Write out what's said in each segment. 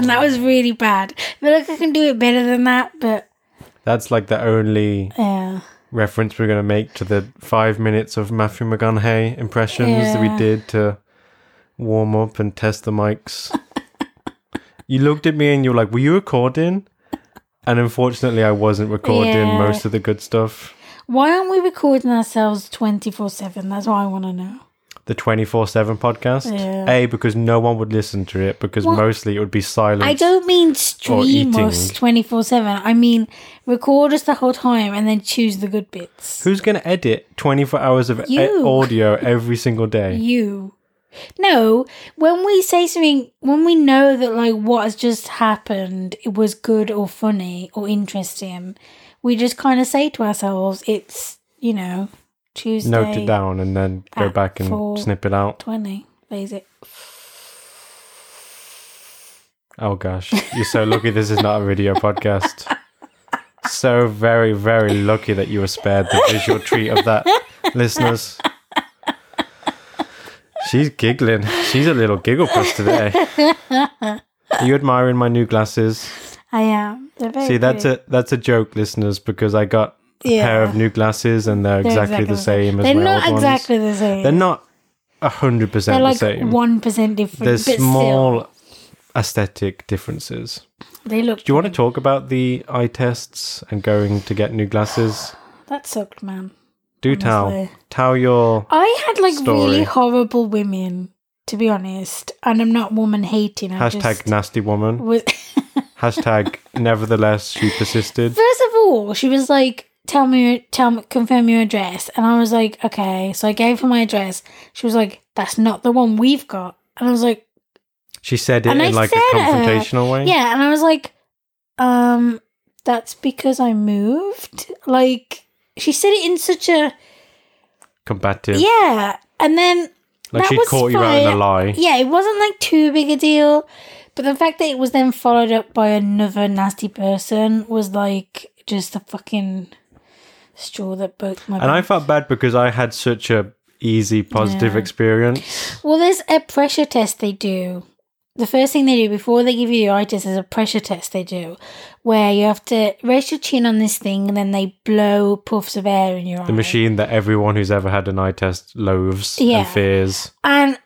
and that was really bad. I feel like I can do it better than that, but That's like the only yeah, reference we're going to make to the five minutes of Matthew McConaughey impressions that we did to warm up and test the mics. you looked at me and you were like, Were you recording? And unfortunately, I wasn't recording Yeah. most of the good stuff. why aren't we recording ourselves twenty four seven? That's what I want to know. The 24 7 podcast. Yeah. A, because no one would listen to it, because Well, mostly it would be silent. I don't mean stream us twenty four seven. I mean record us the whole time and then choose the good bits. Who's going to edit 24 hours of e- audio every single day? You. No, when we say something, when we know that like what has just happened, it was good or funny or interesting, we just kind of say to ourselves, it's you know Tuesday. Note it down and then go back and snip it out. Twenty. Basic. Oh gosh, you're so lucky this is not a video podcast. So very, very lucky that you were spared the visual treat of that, listeners. She's giggling. She's a little giggle puss today. Are you admiring my new glasses? I am. They're very See, that's a that's a joke, listeners, because I got Yeah. pair of new glasses and they're, They're exactly, the same as They're my not exactly ones. the same. They're not 100% They're percent the like same. one percent different. There's small Still, aesthetic differences. they look. Do you want to talk about the eye tests and going to get new glasses? That sucked, man. Do tell. Honestly. Tell your. I had like Story. really horrible women, to be honest, and I'm not woman hating. Hashtag nasty woman. was. Hashtag nevertheless she persisted. First of all, she was like, "Tell me, tell me, confirm your address," and I was like, "Okay." So I gave her my address. She was like, "That's not the one we've got," and I was like, She said it And I in like a confrontational way. "Yeah," and I was like, "Um, that's because I moved." Like she said it in such a Combative. yeah, and then like that she caught you out in a lie. Yeah, it wasn't like too big a deal, but the fact that it was then followed up by another nasty person was like just a fucking straw that broke my. And I felt bad because I had such a easy positive Yeah. experience. well, there's a pressure test they do. The first thing they do before they give you the eye test is a pressure test they do, where you have to rest your chin on this thing and then they blow puffs of air in your eye. The machine that everyone who's ever had an eye test loathes Yeah. and fears. And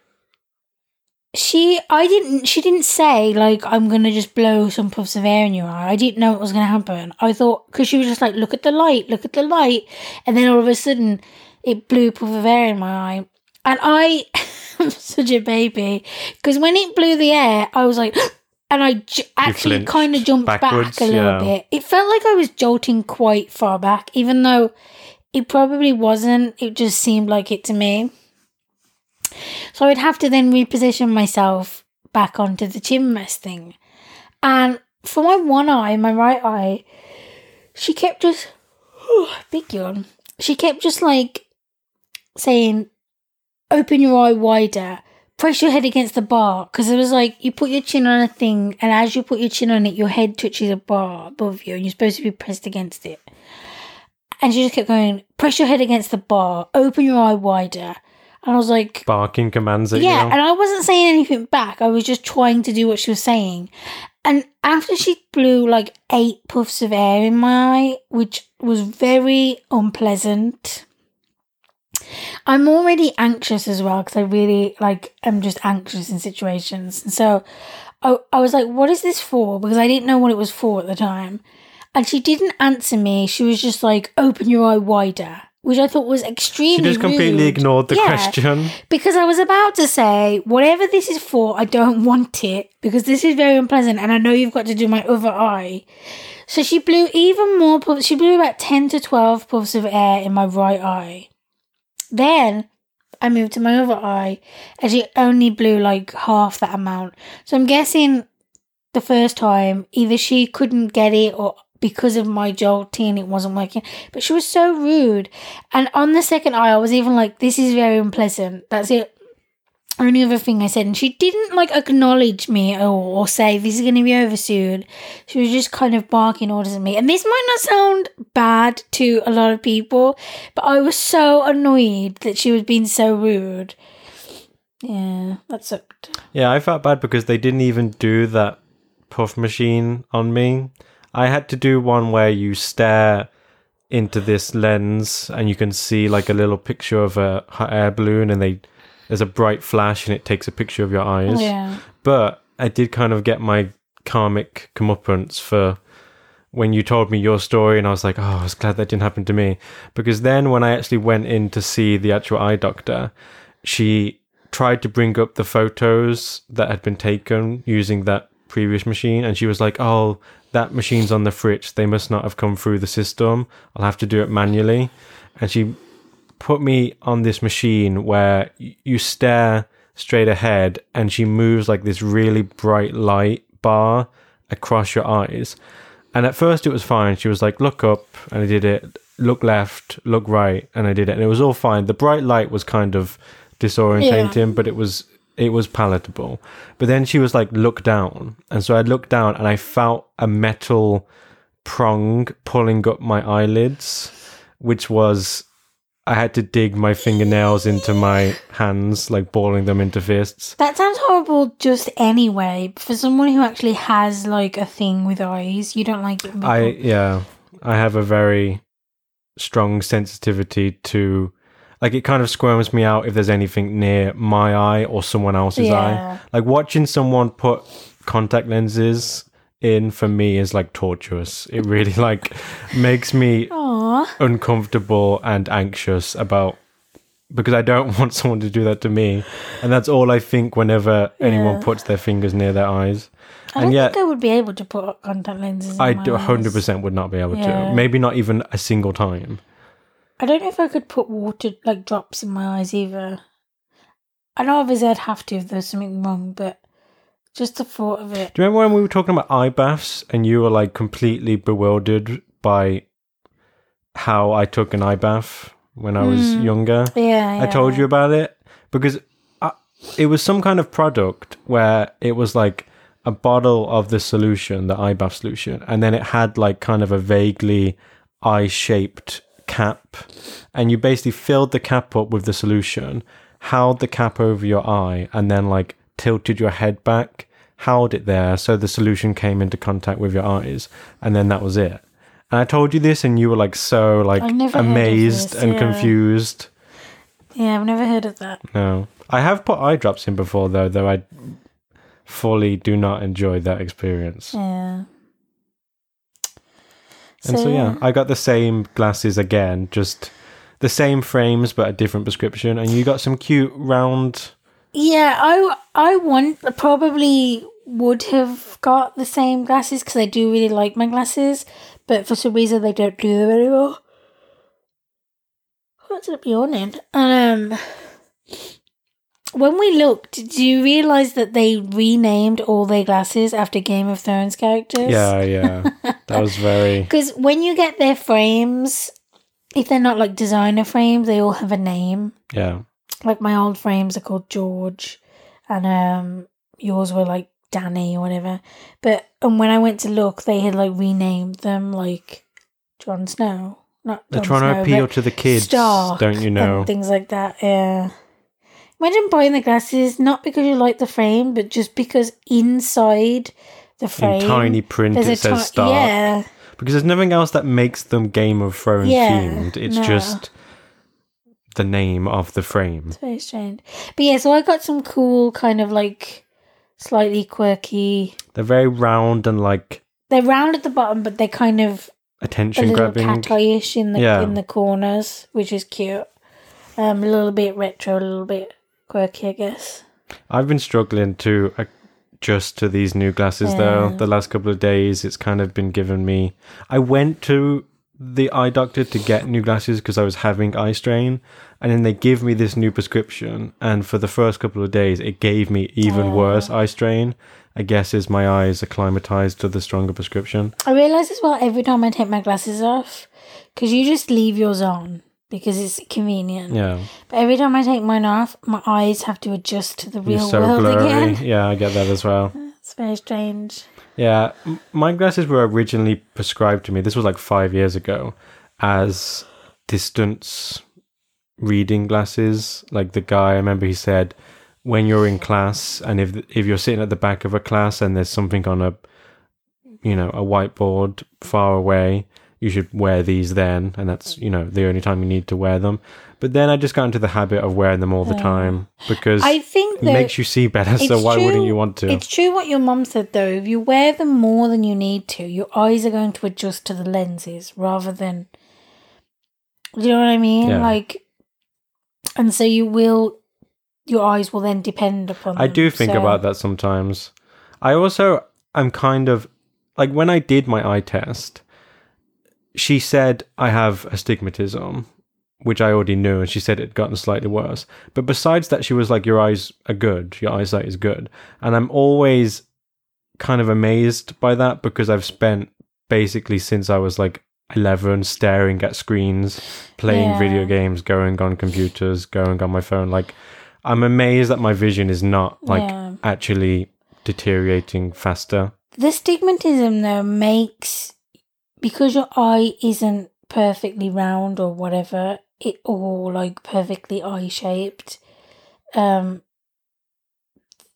she, I didn't, she didn't say, like, I'm going to just blow some puffs of air in your eye. I didn't know what was going to happen. I thought, because she was just like, look at the light, look at the light. And then all of a sudden, it blew a puff of air in my eye. And I, I'm such a baby. Because when it blew the air, I was like, and I j- actually kind of jumped back a little yeah. bit. It felt like I was jolting quite far back, even though it probably wasn't. It just seemed like it to me. So I'd have to then reposition myself back onto the chin rest thing. And for my one eye, my right eye, she kept just big yawn. She kept just like saying, "Open your eye wider, press your head against the bar." Because it was like you put your chin on a thing, and as you put your chin on it, your head touches a bar above you, and you're supposed to be pressed against it. And she just kept going, "Press your head against the bar, open your eye wider." And I was like, Barking commands at you. yeah, you. and I wasn't saying anything back. I was just trying to do what she was saying. And after she blew like eight puffs of air in my eye, which was very unpleasant. I'm already anxious as well because I really like I'm just anxious in situations. And so I, I was like, what is this for? Because I didn't know what it was for at the time. And she didn't answer me. She was just like, open your eye wider, which I thought was extremely she just completely rude. ignored the Yeah. question. Because I was about to say, whatever this is for, I don't want it because this is very unpleasant and I know you've got to do my other eye. So she blew even more puffs. She blew about 10 to 12 puffs of air in my right eye. Then I moved to my other eye and she only blew like half that amount. So I'm guessing the first time either she couldn't get it or because of my jolting it wasn't working. But she was so rude. And on the second eye I was even like, this is very unpleasant. That's it. Only other thing I said, and she didn't like acknowledge me or, or say this is going to be over soon. She was just kind of barking orders at me, and this might not sound bad to a lot of people, but I was so annoyed that she was being so rude. Yeah, that sucked. Yeah, I felt bad because they didn't even do that puff machine on me. I had to do one where you stare into this lens and you can see like a little picture of a hot air balloon and they there's a bright flash and it takes a picture of your eyes. Yeah. But I did kind of get my karmic comeuppance for when you told me your story, and I was like, oh, I was glad that didn't happen to me. Because then when I actually went in to see the actual eye doctor, she tried to bring up the photos that had been taken using that previous machine, and she was like, oh, that machine's on the fridge. They must not have come through the system. I'll have to do it manually. And she put me on this machine where you stare straight ahead and she moves like this really bright light bar across your eyes. And at first it was fine. She was like, look up, and I did it. Look left, look right, and I did it. And it was all fine. The bright light was kind of disorientating, but it was it was palatable. But then she was like, look down. And so I looked down and I felt a metal prong pulling up my eyelids, which was I had to dig my fingernails into my hands, like balling them into fists. That sounds horrible just anyway. For someone who actually has like a thing with eyes, you don't like it. I yeah, I have a very strong sensitivity to like it kind of squirms me out if there's anything near my eye or someone else's Yeah. eye. Like watching someone put contact lenses in for me is like torturous. It really like makes me Aw. uncomfortable and anxious about because I don't want someone to do that to me. And that's all I think whenever anyone puts their fingers near their eyes. I and don't yet think I would be able to put contact lenses. In I do 100% would not be able Yeah. to. Maybe not even a single time. I don't know if I could put water like drops in my eyes either. I know obviously I'd have to if there's something wrong, but just the thought of it. Do you remember when we were talking about eye baths and you were like completely bewildered by how I took an eye bath when I was Hmm. younger? Yeah, I told you about it because I, it was some kind of product where it was like a bottle of the solution, the eye bath solution, and then it had like kind of a vaguely eye shaped cap, and you basically filled the cap up with the solution, held the cap over your eye, and then like tilted your head back, held it there so the solution came into contact with your eyes, and then that was it. And I told you this, and you were like so like I've never heard of amazed this, and yeah. confused. Yeah, I've never heard of that. No. I have put eye drops in before though, though I fully do not enjoy that experience. Yeah. And so yeah, I got the same glasses again, just the same frames but a different prescription and you got some cute round Yeah, I I want probably would have got the same glasses because I do really like my glasses, but for some reason they don't do them anymore. What's up yawning? Um, when we looked, do you realize that they renamed all their glasses after Game of Thrones characters? Yeah, yeah. that was very Because when you get their frames, if they're not like designer frames, they all have a name yeah. like my old frames are called George, and um, yours were like Danny or whatever. But and when I went to look, they had like renamed them like Jon Snow. Not They're Jon trying to appeal to the kids, Stark don't you know? things like that. Yeah. Imagine buying the glasses not because you like the frame, but just because inside the frame In tiny print it says ti- Stark. Yeah, Because there's nothing else that makes them Game of Thrones Yeah, themed. It's no. just the name of the frame. It's very strange. But yeah, so I got some cool kind of like slightly quirky. They're very round and like They're round at the bottom, but they're kind of a attention little grabbing. cat eye-ish in the Yeah. in the corners, which is cute. Um, a little bit retro, a little bit quirky, I guess. I've been struggling to adjust to these new glasses though. The last couple of days, it's kind of been giving me. I went to the eye doctor to get new glasses because I was having eye strain, and then they give me this new prescription. And for the first couple of days, it gave me even Oh. worse eye strain. I guess is my eyes acclimatized to the stronger prescription. I realise as well every time I take my glasses off, because you just leave yours on because it's convenient. Yeah, But every time I take mine off, my eyes have to adjust to the real so world blurry. again. Yeah, I get that as well. It's very strange. Yeah, my glasses were originally prescribed to me. This was like five years ago as distance reading glasses. Like the guy, I remember he said, when you're in class and if if you're sitting at the back of a class and there's something on a you know, a whiteboard far away. You should wear these then, and that's you know the only time you need to wear them. But then I just got into the habit of wearing them all the time because I think it makes you see better. So why wouldn't you want to? It's true what your mum said though. If you wear them more than you need to, your eyes are going to adjust to the lenses rather than. Do you know what I mean? Yeah. Like, and so you will, your eyes will then depend upon. I them. do think So- about that sometimes. I also am kind of like when I did my eye test, she said I have astigmatism, which I already knew, and she said it had gotten slightly worse. But besides that, she was like, Your eyes are good, your eyesight is good. And I'm always kind of amazed by that because I've spent basically since I was like 11 staring at screens, playing Yeah. video games, going on computers, going on my phone. Like, I'm amazed that my vision is not like Yeah. actually deteriorating faster. The stigmatism though makes because your eye isn't perfectly round or whatever, it or like perfectly eye shaped. Um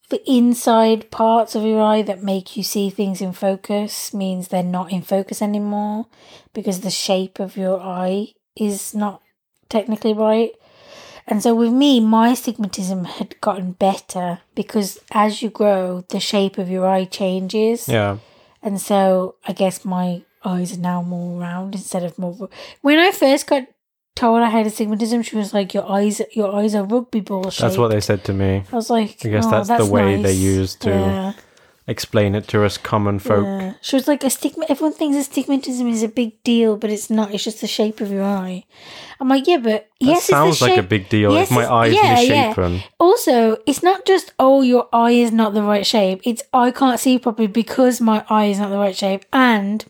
the inside parts of your eye that make you see things in focus means they're not in focus anymore because the shape of your eye is not technically right. And so with me, my astigmatism had gotten better because as you grow, the shape of your eye changes. Yeah. And so I guess my Oh, eyes are now more round instead of more. When I first got told I had astigmatism, she was like, "Your eyes, your eyes are rugby ball shaped." That's what they said to me. I was like, I guess "Oh, that's the way they nice." use to Yeah, Explain it to us common folk. yeah. She was like, "Astigma." Everyone thinks astigmatism is a big deal, but it's not. It's just the shape of your eye. I'm like, yeah, but That yes, sounds like a big deal Yes, if my eyes yeah, yeah. misshapen. Also, it's not just oh your eye is not the right shape. It's I can't see properly because my eye is not the right shape and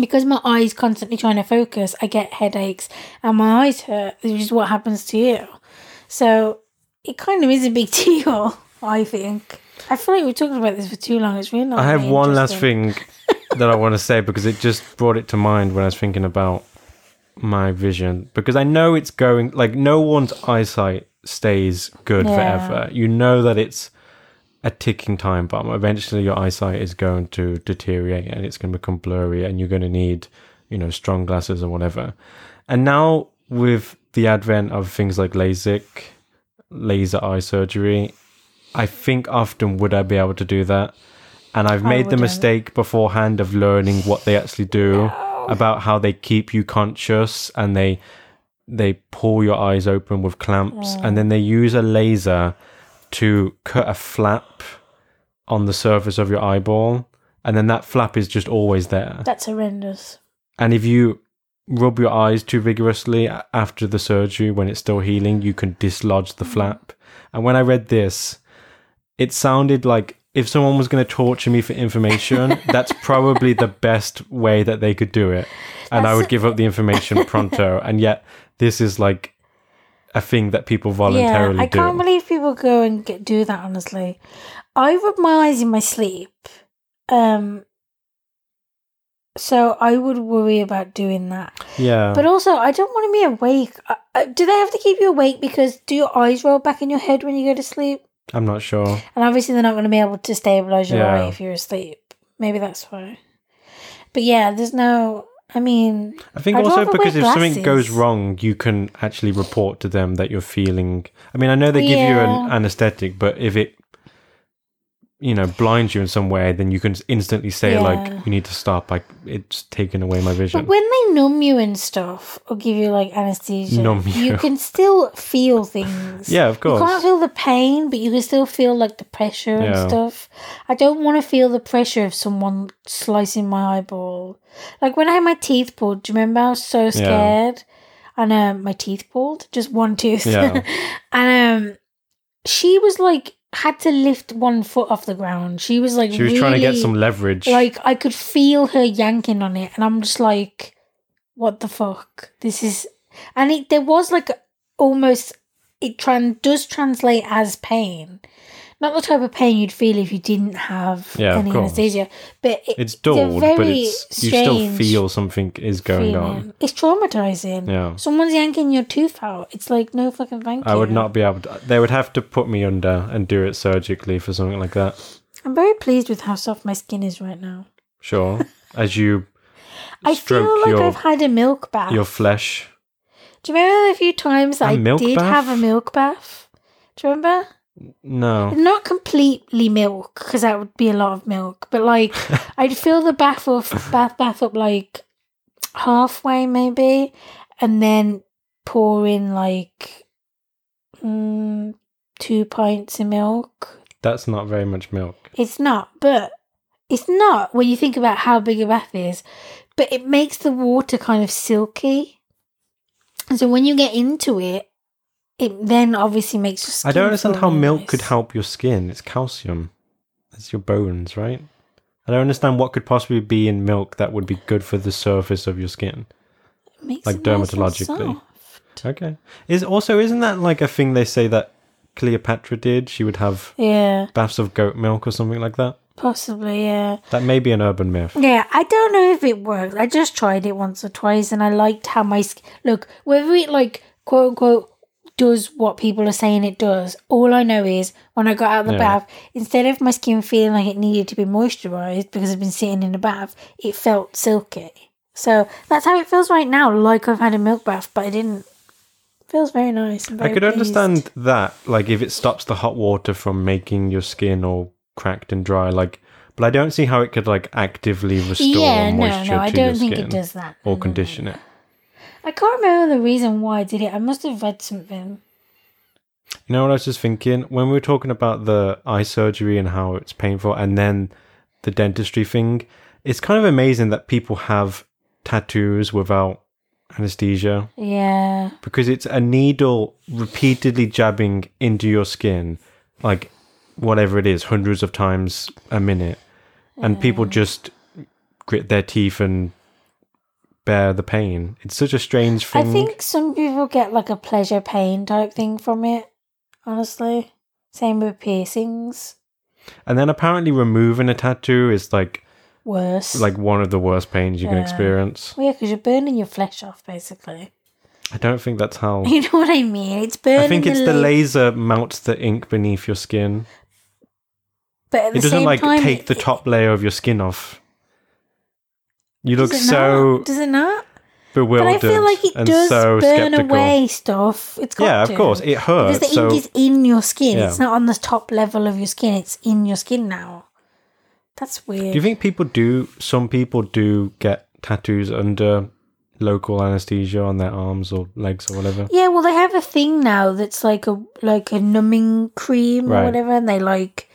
because my eyes constantly trying to focus, I get headaches and my eyes hurt, which is what happens to you. So it kind of is a big deal, I think. I feel like we've talked about this for too long. It's really not. I have really one last thing that I want to say because it just brought it to mind when I was thinking about my vision. Because I know it's going like no one's eyesight stays good Yeah. forever. You know that it's a ticking time bomb. Eventually, your eyesight is going to deteriorate and it's going to become blurry, and you're going to need, you know, strong glasses or whatever. And now with the advent of things like LASIK, laser eye surgery, I think often would I be able to do that? And I've I made the mistake beforehand of learning what they actually do about how they keep you conscious and they they pull your eyes open with clamps and then they use a laser to cut a flap on the surface of your eyeball and then that flap is just always there. That's horrendous. and if you rub your eyes too vigorously after the surgery when it's still healing you can dislodge the flap. And when i read this it sounded like if someone was going to torture me for information that's probably the best way that they could do it. And i That's- would give up the information pronto. And yet this is like a thing that people voluntarily yeah, I do can't believe people go and get, do that. Honestly, I rub my eyes in my sleep, um, so I would worry about doing that. yeah But also, I don't want to be awake. Uh, do they have to keep you awake because do your eyes roll back in your head when you go to sleep? i'm not sure And obviously, they're not going to be able to stabilize your Yeah. eye if you're asleep. Maybe that's why. But yeah, there's no. I mean, I think I'd also because if something goes wrong, you can actually report to them that you're feeling. I mean, I know they give you an Yeah. anesthetic, but if it, you know, blinds you in some way, then you can instantly say Yeah. like, "You need to stop. Like, it's taken away my vision." But when they numb you and stuff, or give you like anesthesia, Numb you. you. can still feel things. yeah, of course. You can't feel the pain, but you can still feel like the pressure and stuff. I don't want to feel the pressure of someone slicing my eyeball. Like when I had my teeth pulled, do you remember I was so scared? And um, my teeth pulled, just one tooth. Yeah. and um, she was like, had to lift one foot off the ground. She was like, she was trying to get some leverage. like I could feel her yanking on it, and I'm just like, "What the fuck? This is." And it there was like almost it tran does translate as pain, not the type of pain you'd feel if you didn't have Yeah, any anesthesia. But it, it's a dulled, but it's you still feel something is going on. It's traumatizing. Yeah. Someone's yanking your tooth out. It's like no fucking thank you. I would not be able to. They would have to put me under and do it surgically for something like that. I'm very pleased with how soft my skin is right now. Sure. As you I feel like your I've had a milk bath. your flesh. Do you remember the few times A I did bath? have a milk bath? Do you remember? No. Not completely milk, because that would be a lot of milk, but like I'd fill the bath up, bath bath up like halfway maybe, and then pour in like mm, two pints of milk. That's not very much milk. It's not, but it's not when you think about how big a bath is. But it makes the water kind of silky. And so when you get into it, it then obviously makes your skin I don't understand how really milk could help your skin. It's calcium. It's your bones, right? I don't understand what could possibly be in milk that would be good for the surface of your skin. Like nice dermatologically. soft. Okay. Is also isn't that like a thing they say that Cleopatra did? She would have Yeah, baths of goat milk or something like that. possibly, yeah. That may be an urban myth. Yeah, I don't know if it works. I just tried it once or twice and I liked how my skin. Look, whether it, like, quote unquote, does what people are saying it does, all I know is when I got out of the Yeah. bath, instead of my skin feeling like it needed to be moisturized because I've been sitting in a bath, it felt silky. So that's how it feels right now, like I've had a milk bath, but I didn't. feels very nice. I'm I could pleased. understand that, like if it stops the hot water from making your skin all cracked and dry, like. But I don't see how it could like actively restore Yeah, moisture no, I to don't your think skin it does that. or No, no, condition no. it. I can't remember the reason why I did it. I must have read something. You know what I was just thinking when we were talking about the eye surgery and how it's painful, and then the dentistry thing. It's kind of amazing that people have tattoos without anesthesia Yeah. because it's a needle repeatedly jabbing into your skin, like whatever it is, hundreds of times a minute, and people just grit their teeth and bear the pain. It's such a strange thing. I think some people get like a pleasure pain type thing from it, honestly. Same with piercings. And then apparently removing a tattoo is like Worse. like one of the worst pains you can experience. well, yeah, because you're burning your flesh off, basically. I don't think that's how. You know what I mean? It's burning. I think it's the la- laser melts the ink beneath your skin. But at the It doesn't like time, take it- the top layer of your skin off. You look so not? Does it not? But bewildered I feel like it and does so burn skeptical. away stuff. It's got Yeah, of course, it hurts. Because the So ink is in your skin. Yeah. It's not on the top level of your skin. It's in your skin now. That's weird. do you think people do? Some people do get tattoos under local anesthesia on their arms or legs or whatever. Yeah, well, they have a thing now that's like a like a numbing cream or whatever, and they like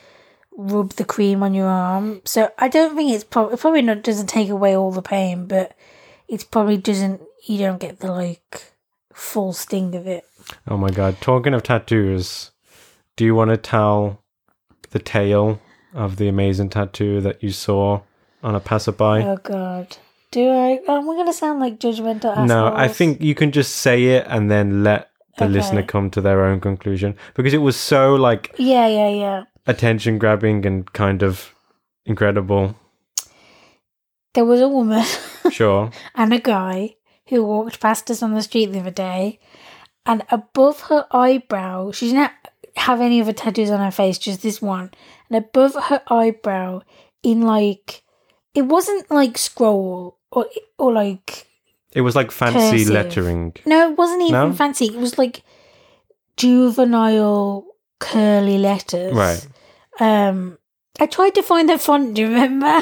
rub the cream on your arm. So I don't think it's probably it probably not doesn't take away all the pain, but it probably doesn't. You don't get the like full sting of it. Oh my god! Talking of tattoos, do you want to tell the tale of the amazing tattoo that you saw on a passerby? Oh God, do I? Oh, we're gonna sound like judgmental assholes. No, I think you can just say it and then let the Okay. listener come to their own conclusion because it was so like Yeah, yeah, yeah. Attention grabbing and kind of incredible. There was a woman Sure. and a guy who walked past us on the street the other day, and above her eyebrow, she didn't have any other tattoos on her face, just this one. And above her eyebrow, in like, it wasn't like scroll or or like It was like fancy Cursive. lettering. no, it wasn't even No? fancy. It was like juvenile curly letters. Right. Um, I tried to find the font. Do you remember?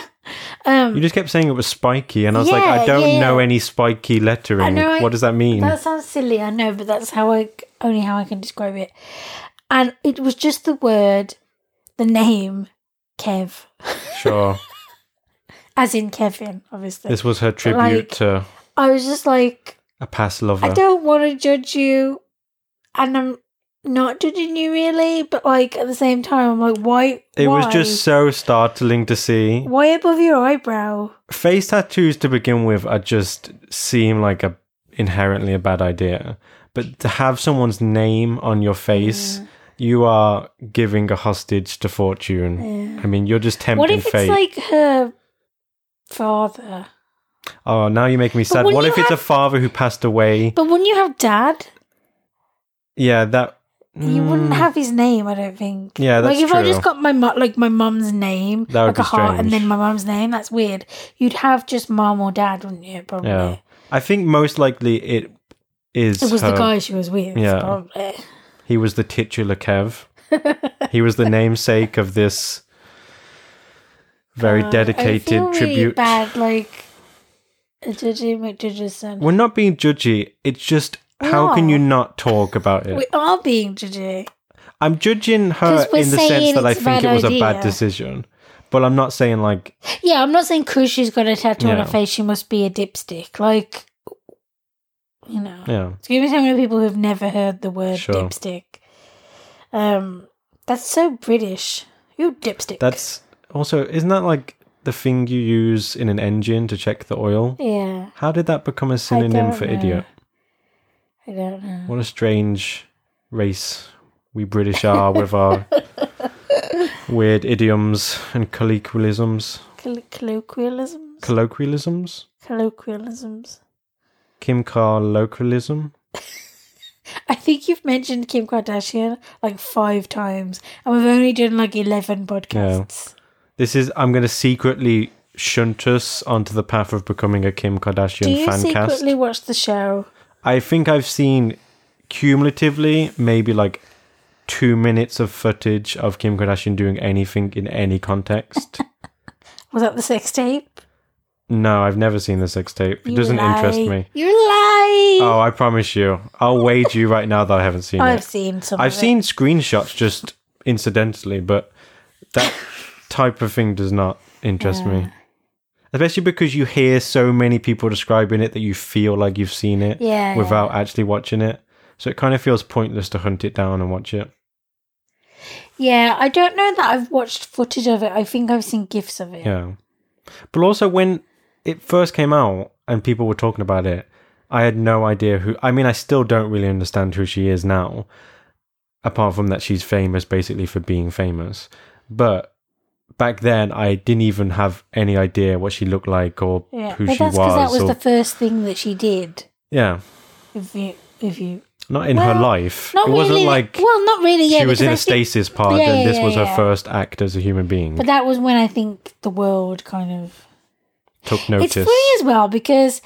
Um, You just kept saying it was spiky, and I was like, I don't yeah. know any spiky lettering. I know, I- what does that mean? That sounds silly, I know, but that's how I only how I can describe it. And it was just the word, the name, Kev, Sure. as in Kevin, obviously. this was her tribute Like- to I was just like, a past lover. I don't want to judge you, and I'm not judging you really, but like at the same time, I'm like, why? it was just so startling to see. why above your eyebrow? face tattoos to begin with are just seem like a inherently a bad idea but to have someone's name on your face you are giving a hostage to fortune i mean you're just tempting What if it's fate like her father? oh now you make me sad what if it's a father who passed away But wouldn't you have dad? yeah that You wouldn't have his name, I don't think. Yeah, that's like if I just got my mu- like my mum's name, That would like a be heart, and then my mum's name. That's weird. You'd have just mum or dad, wouldn't you? Probably. Yeah. I think most likely it is. It was the guy she was with. Yeah. Probably. He was the titular Kev. he was the namesake of this very Uh, I dedicated feel really tribute. bad, like Judgy McJudgeson. We're not being judgy. It's just how can you not talk about it? We are being judgy. I'm judging her in the sense that I think it was a bad decision. But I'm not saying like Yeah, I'm not saying because she's got a tattoo on her face, she must be a dipstick. Like, you know. yeah. Excuse me, so many people who've never heard the word Sure. dipstick. Um, that's so British. You dipstick. That's also isn't that like the thing you use in an engine to check the oil? yeah. How did that become a synonym for know. idiot? I don't know. What a strange race we British are with our weird idioms and colloquialisms. Coll- colloquialisms. Colloquialisms? colloquialisms. Kim colloquialism? I think you've mentioned Kim Kardashian like five times, and we've only done like eleven podcasts. This is I'm going to secretly shunt us onto the path of becoming a Kim Kardashian Do you fan cast. secretly watch the show? I think I've seen cumulatively maybe like two minutes of footage of Kim Kardashian doing anything in any context. Was that the sex tape? no, I've never seen the sex tape. It doesn't interest me. You lie. Oh, I promise you. I'll wager you right now that I haven't seen I've it. seen some. I've of it. seen screenshots just incidentally, but that type of thing does not interest me. Especially because you hear so many people describing it that you feel like you've seen it Yeah, without actually watching it. So it kind of feels pointless to hunt it down and watch it. Yeah, I don't know that I've watched footage of it. I think I've seen gifs of it. Yeah. But also when it first came out and people were talking about it, I had no idea who I mean I still don't really understand who she is now. Apart from that she's famous basically for being famous. But back then I didn't even have any idea what she looked like or Yeah, who but she that's was. because that was or- the first thing that she did. yeah. If you, if you, Not in her life. not it wasn't really. like well, not really. Yeah, she was in I a think- stasis pod Yeah, and yeah, this was yeah, her yeah. first act as a human being. But that was when I think the world kind of. Took notice. It's funny as well because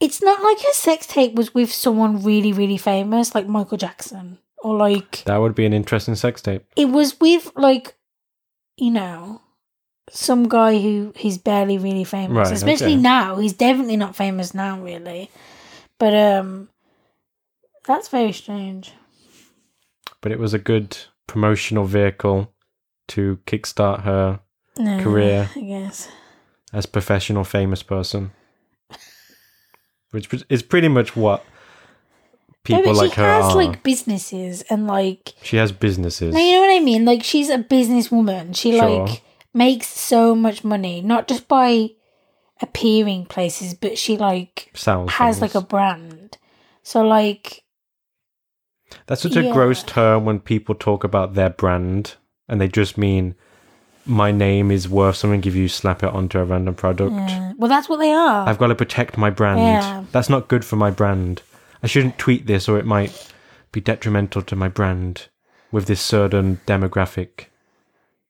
it's not like her sex tape was with someone really, really famous like Michael Jackson or like that would be an interesting sex tape. it was with like, you know, some guy who he's barely really famous. Right, Especially okay. now, he's definitely not famous now, really. But um, that's very strange. but it was a good promotional vehicle to kickstart her No, Career. I guess. as professional famous person which is pretty much what No, people but like she her has are like businesses and like she has businesses No, you know what I mean? Like she's a businesswoman. She Sure. like makes so much money, not just by appearing places, but she like sells has things. like a brand. So like that's such a gross term when people talk about their brand and they just mean my name is worth something if you slap it onto a random product well that's what they are. i've got to protect my brand Yeah. that's not good for my brand i shouldn't tweet this or it might be detrimental to my brand with this certain demographic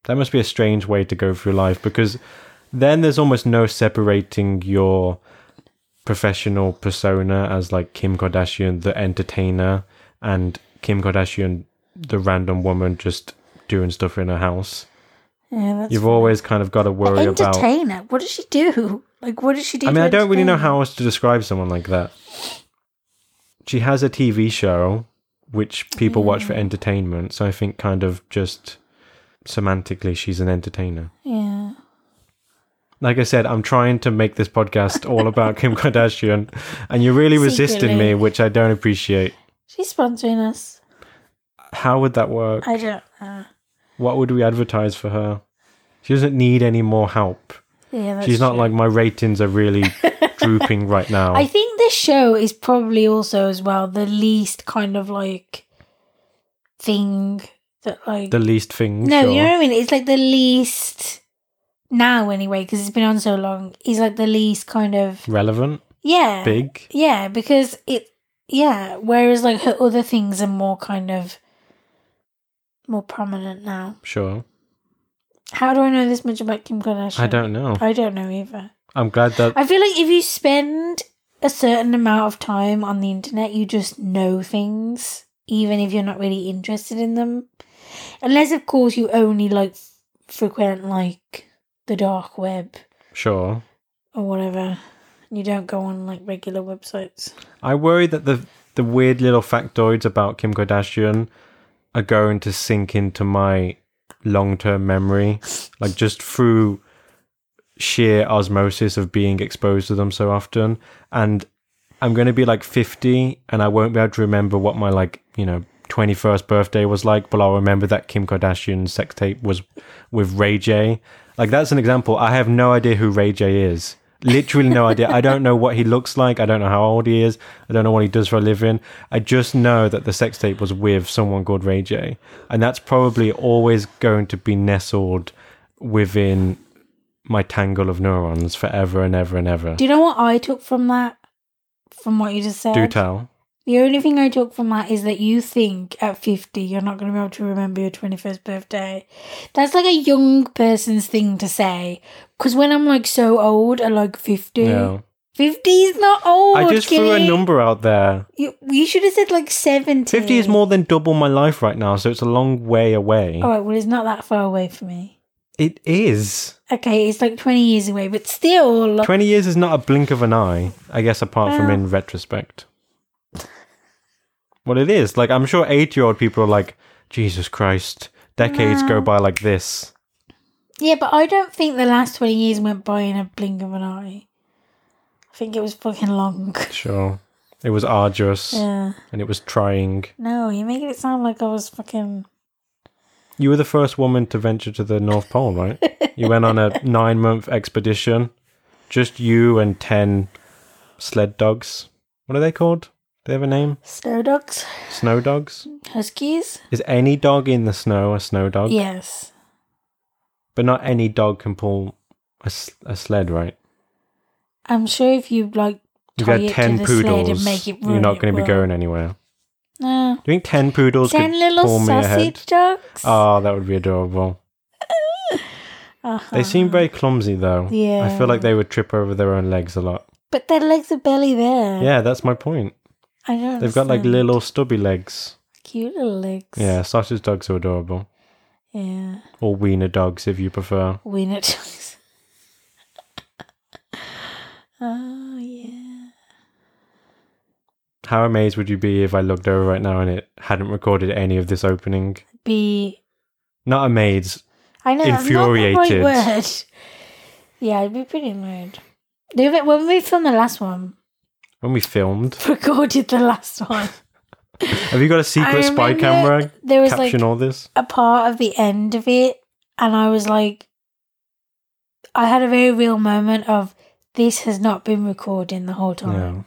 that must be a strange way to go through life because then there's almost no separating your professional persona as like Kim Kardashian, the entertainer, and Kim Kardashian, the random woman just doing stuff in her house. yeah, that's You've always kind of got to worry about. entertainer. What does she do? Like what does she do? I mean, I don't really know how else to describe someone like that. She has a TV show which people watch for entertainment, so I think kind of just semantically she's an entertainer. Yeah. Like I said, I'm trying to make this podcast all about Kim Kardashian, and you're really resisting me, which I don't appreciate. She's sponsoring us. How would that work? I don't know. What would we advertise for her? She doesn't need any more help. Yeah, that's She's not true. like my ratings are really drooping right now. I think this show is probably also as well the least kind of like thing that like the least thing. no, sure. you know what I mean. It's like the least now anyway because it's been on so long. Is like the least kind of relevant, yeah big. yeah because it yeah. Whereas like her other things are more kind of more prominent now. Sure. How do I know this much about Kim Kardashian? I don't know. I don't know either. I'm glad that I feel like if you spend a certain amount of time on the internet, you just know things, even if you're not really interested in them. Unless, of course, you only like frequent like the dark web sure. or whatever. You don't go on like regular websites. I worry that the the weird little factoids about Kim Kardashian are going to sink into my long term memory, like just through sheer osmosis of being exposed to them so often. And I'm going to be like 50 and I won't be able to remember what my like, you know, 21st birthday was like, but I'll remember that Kim Kardashian sex tape was with Ray J. Like that's an example. I have no idea who Ray J is. Literally no idea. I don't know what he looks like. I don't know how old he is. I don't know what he does for a living. I just know that the sex tape was with someone called Ray J. And that's probably always going to be nestled within my tangle of neurons forever and ever and ever. Do you know what I took from that? From what you just said? Do tell. The only thing I took from that is that you think at 50 you're not going to be able to remember your 21st birthday. That's like a young person's thing to say. Because when I'm like so old, at like 50, Yeah. 50 is not old. I just threw a number out there. You, you should have said like 70. 50 is more than double my life right now, so it's a long way away. Alright, well, it's not that far away for me. It is. Okay, it's like 20 years away, but still. 20 years is not a blink of an eye, I guess, apart from in retrospect. Well, it is. Like, I'm sure 80 year old people are like, Jesus Christ, decades go by like this. Yeah, but I don't think the last 20 years went by in a blink of an eye. I think it was fucking long. Sure. It was arduous yeah. and it was trying. No, you're making it sound like I was fucking. You were the first woman to venture to the North Pole, right? you went on a nine month expedition. Just you and 10 sled dogs. What are they called? Do they have a name? Snow dogs? Snow dogs? Huskies? Is any dog in the snow a snow dog? Yes. But not any dog can pull a, a sled, right? I'm sure if you like You've tie got it to 10 the sled and poodles. make it You're not going to be going anywhere. No. Do you think 10 poodles Ten could little pull me ahead? sausage dogs? Oh, that would be adorable. Uh-huh. They seem very clumsy, though. Yeah. I feel like they would trip over their own legs a lot. But their legs are barely there. Yeah, that's my point. I don't They've got like understand. little stubby legs. Cute little legs. Yeah, sausage dogs are adorable. Yeah. Or wiener dogs, if you prefer. Wiener dogs. oh, yeah. How amazed would you be if I looked over right now and it hadn't recorded any of this opening? Be. Not amazed. I know, Infuriated. Not the right word. Yeah, I'd be pretty annoyed. The other- When we filmed the last one, When we filmed, recorded the last one, have you got a secret spy camera there was caption like all this? a part of the end of it, and I was like, I had a very real moment of this has not been recording the whole time, Yeah.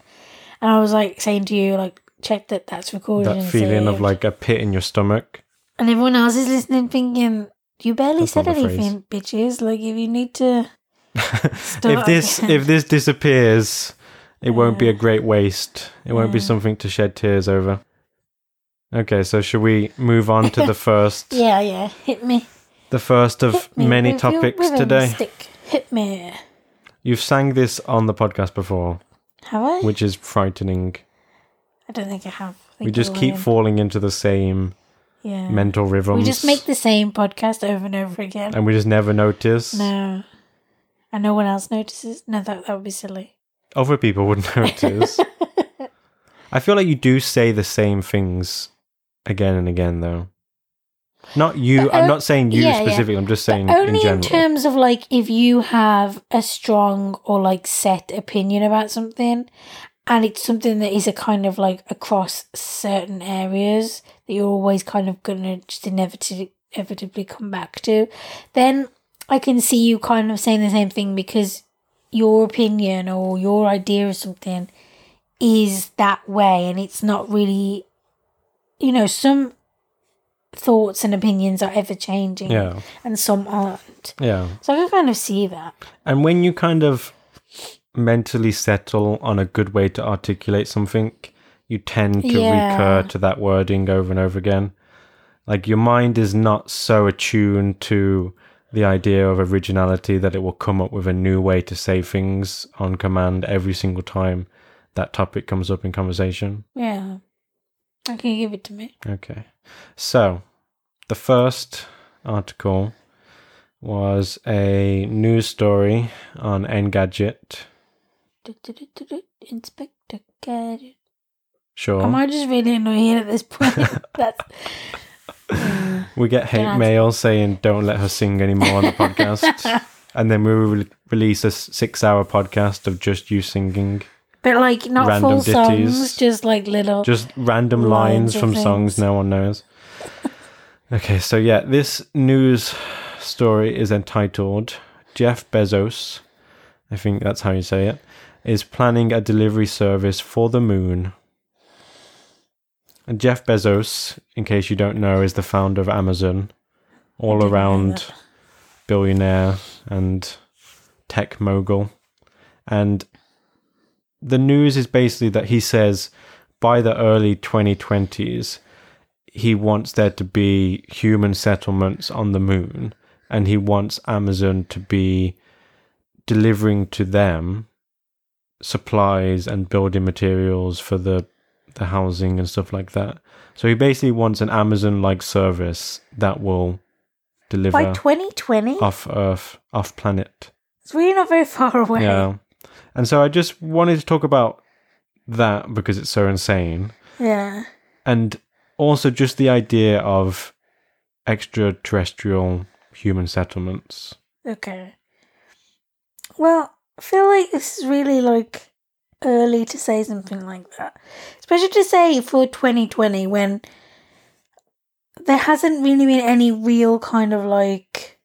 and I was like saying to you, like, check that that's recorded. That and feeling of like a pit in your stomach. and everyone else is listening, thinking, you barely That's said anything, bitches. Like, if you need to, if this again. if this disappears, it won't be a great waste. It won't be something to shed tears over. Okay, so should we move on to the first yeah, yeah, hit me, the first of me many with your topics today? Stick. Hit me. You've sang this on the podcast before, Have I? which is frightening. I don't think I have. I We just keep falling into the same yeah. mental rhythms. We just make the same podcast over and over again. and we just never notice. No. And no one else notices? No, that, that would be silly. Other people would notice. I feel like you do say the same things again and again, though. Not you. But, I'm not saying you yeah, yeah. specifically. I'm just saying But in only in, general. terms of like if you have a strong or like set opinion about something and it's something that is a kind of like across certain areas that you're always kind of gonna just inevitably inevitably come back to, then I can see you kind of saying the same thing because your opinion or your idea of something is that way and it's not really you know, some thoughts and opinions are ever changing yeah, and some aren't. yeah. So I can kind of see that. And when you kind of mentally settle on a good way to articulate something, you tend to Yeah. recur to that wording over and over again. Like your mind is not so attuned to the idea of originality that it will come up with a new way to say things on command every single time that topic comes up in conversation. Yeah. Okay, give it to me. Okay. So, the first article was a news story on Engadget. Inspector Gadget. Sure. Am I just really annoying at this point? That's we get hate mail saying don't let her sing anymore on the podcast. and then we re- release a six hour podcast of just you singing. but like not Random full songs, just like little. Just random Lines lines from songs no one knows. okay, so yeah, this news story is entitled Jeff Bezos, I think that's how you say it, is planning a delivery service for the moon. And Jeff Bezos, in case you don't know, is the founder of Amazon, all around billionaire and tech mogul. And the news is basically that he says by the early 2020s, he wants there to be human settlements on the moon. And he wants Amazon to be delivering to them supplies and building materials for the the housing and stuff like that. So he basically wants an Amazon like service that will deliver By 2020, off Earth, off planet. it's really not very far away. Yeah. And so I just wanted to talk about that because it's so insane. Yeah. And also just the idea of extraterrestrial human settlements. Okay. Well, I feel like this is really like early to say something like that, especially to say for 2020 when there hasn't really been any real kind of like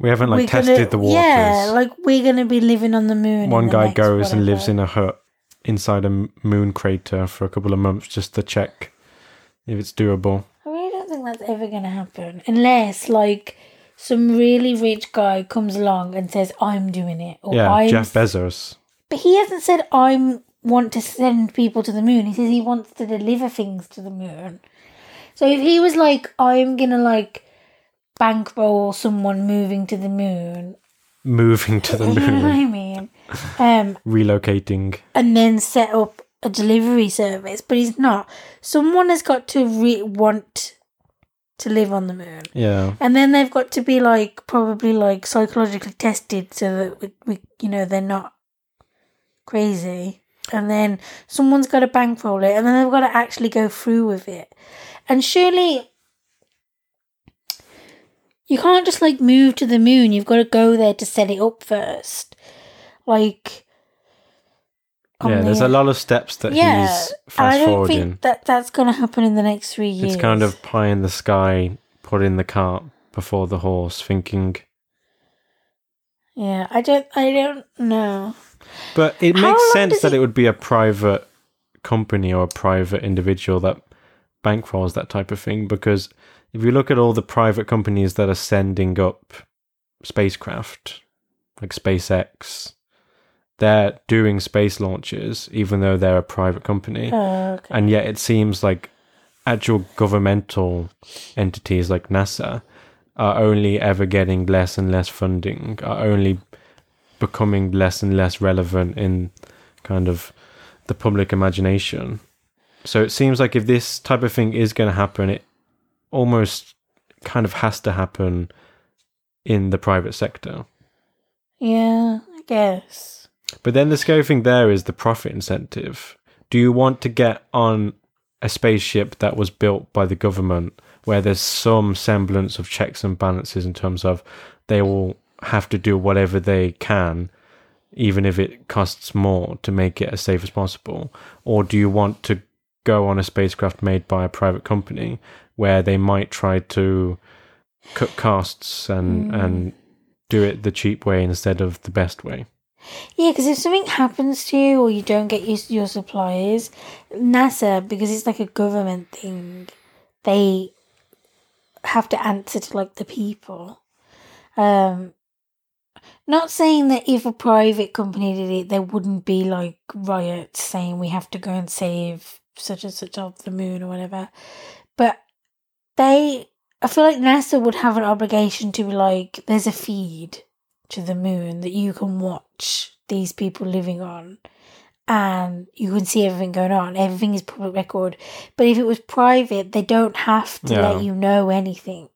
We haven't like tested gonna- the waters. Yeah, like we're gonna be living on the moon. One the guy goes and lives in a hut inside a moon crater for a couple of months just to check if it's doable. I really don't think that's ever gonna happen unless like some really rich guy comes along and says, "I'm doing it," or yeah, Jeff Bezos. But he hasn't said I want to send people to the moon. He says he wants to deliver things to the moon. So if he was like, I'm gonna like bankroll someone moving to the moon, Moving to the you know what moon, I mean? Um, relocating. and then set up a delivery service, but he's not. Someone has got to re- want to live on the moon. Yeah. And then they've got to be like probably like psychologically tested so that we, we you know they're not crazy. And then someone's got to bankroll it, and then they've got to actually go through with it. And surely you can't just like move to the moon. You've got to go there to set it up first. Like Yeah, there's a lot of steps that yeah. he's and I fast don't forwarding. think that that's going to happen in the next three years. It's kind of pie in the sky, putting the cart before the horse, thinking. yeah. I don't. I don't know. But it How makes sense that it- it would be a private company or a private individual that bankrolls that type of thing. Because if you look at all the private companies that are sending up spacecraft, like SpaceX, they're doing space launches, even though they're a private company. Oh, okay. and yet it seems like actual governmental entities like NASA are only ever getting less and less funding, are only becoming less and less relevant in kind of the public imagination. So it seems like if this type of thing is going to happen, it almost kind of has to happen in the private sector. Yeah, I guess. But then the scary thing there is the profit incentive. Do you want to get on a spaceship that was built by the government where there's some semblance of checks and balances in terms of they will have to do whatever they can, even if it costs more to make it as safe as possible? Or do you want to go on a spacecraft made by a private company where they might try to cut costs and, and do it the cheap way instead of the best way? Yeah, because if something happens to you or you don't get your, your supplies, NASA, because it's like a government thing, they have to answer to like the people. Um, not saying that if a private company did it, there wouldn't be like riots saying we have to go and save such and such of the moon or whatever. But they I feel like NASA would have an obligation to be like, there's a feed to the moon that you can watch these people living on and you can see everything going on. Everything is public record. But if it was private, they don't have to Yeah. let you know anything.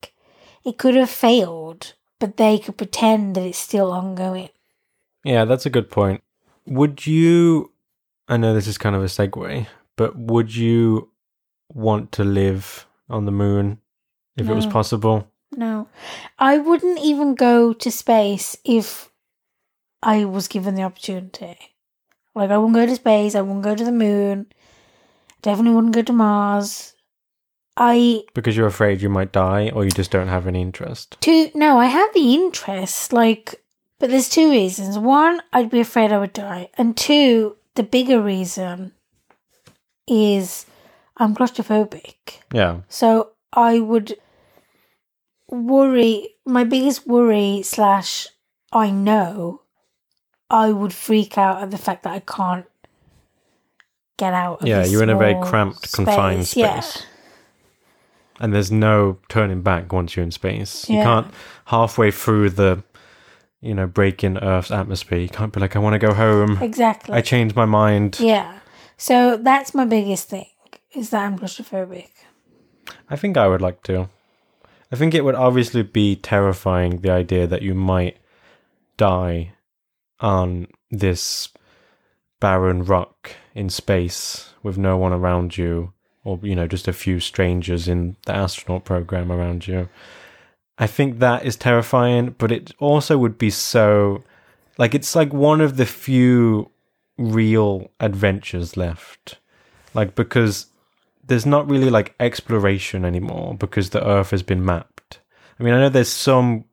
It could have failed, but they could pretend that it's still ongoing. Yeah, that's a good point. Would you? I know this is kind of a segue, but would you want to live on the moon if it was possible? No. I wouldn't even go to space if I was given the opportunity. Like, I wouldn't go to space, I wouldn't go to the moon, definitely wouldn't go to Mars. I Because you're afraid you might die, or you just don't have any interest. two no, I have the interest, like but there's two reasons. One, I'd be afraid I would die. And two, the bigger reason is I'm claustrophobic. Yeah, So I would worry. My biggest worry slash I know I would freak out at the fact that I can't get out. Of yeah, you're in a very cramped, confined space, Yeah. And there's no turning back once you're in space. You can't halfway through the, you know, break in Earth's atmosphere. You can't be like, I want to go home. Exactly. I changed my mind. yeah. So that's my biggest thing is that I'm claustrophobic. I think I would like to. I think it would obviously be terrifying the idea that you might die on this barren rock in space with no one around you, or, you know, just a few strangers in the astronaut program around you. I think that is terrifying, but it also would be so. Like, it's like one of the few real adventures left. Like, because there's not really like exploration anymore because the earth has been mapped. I mean, I know there's some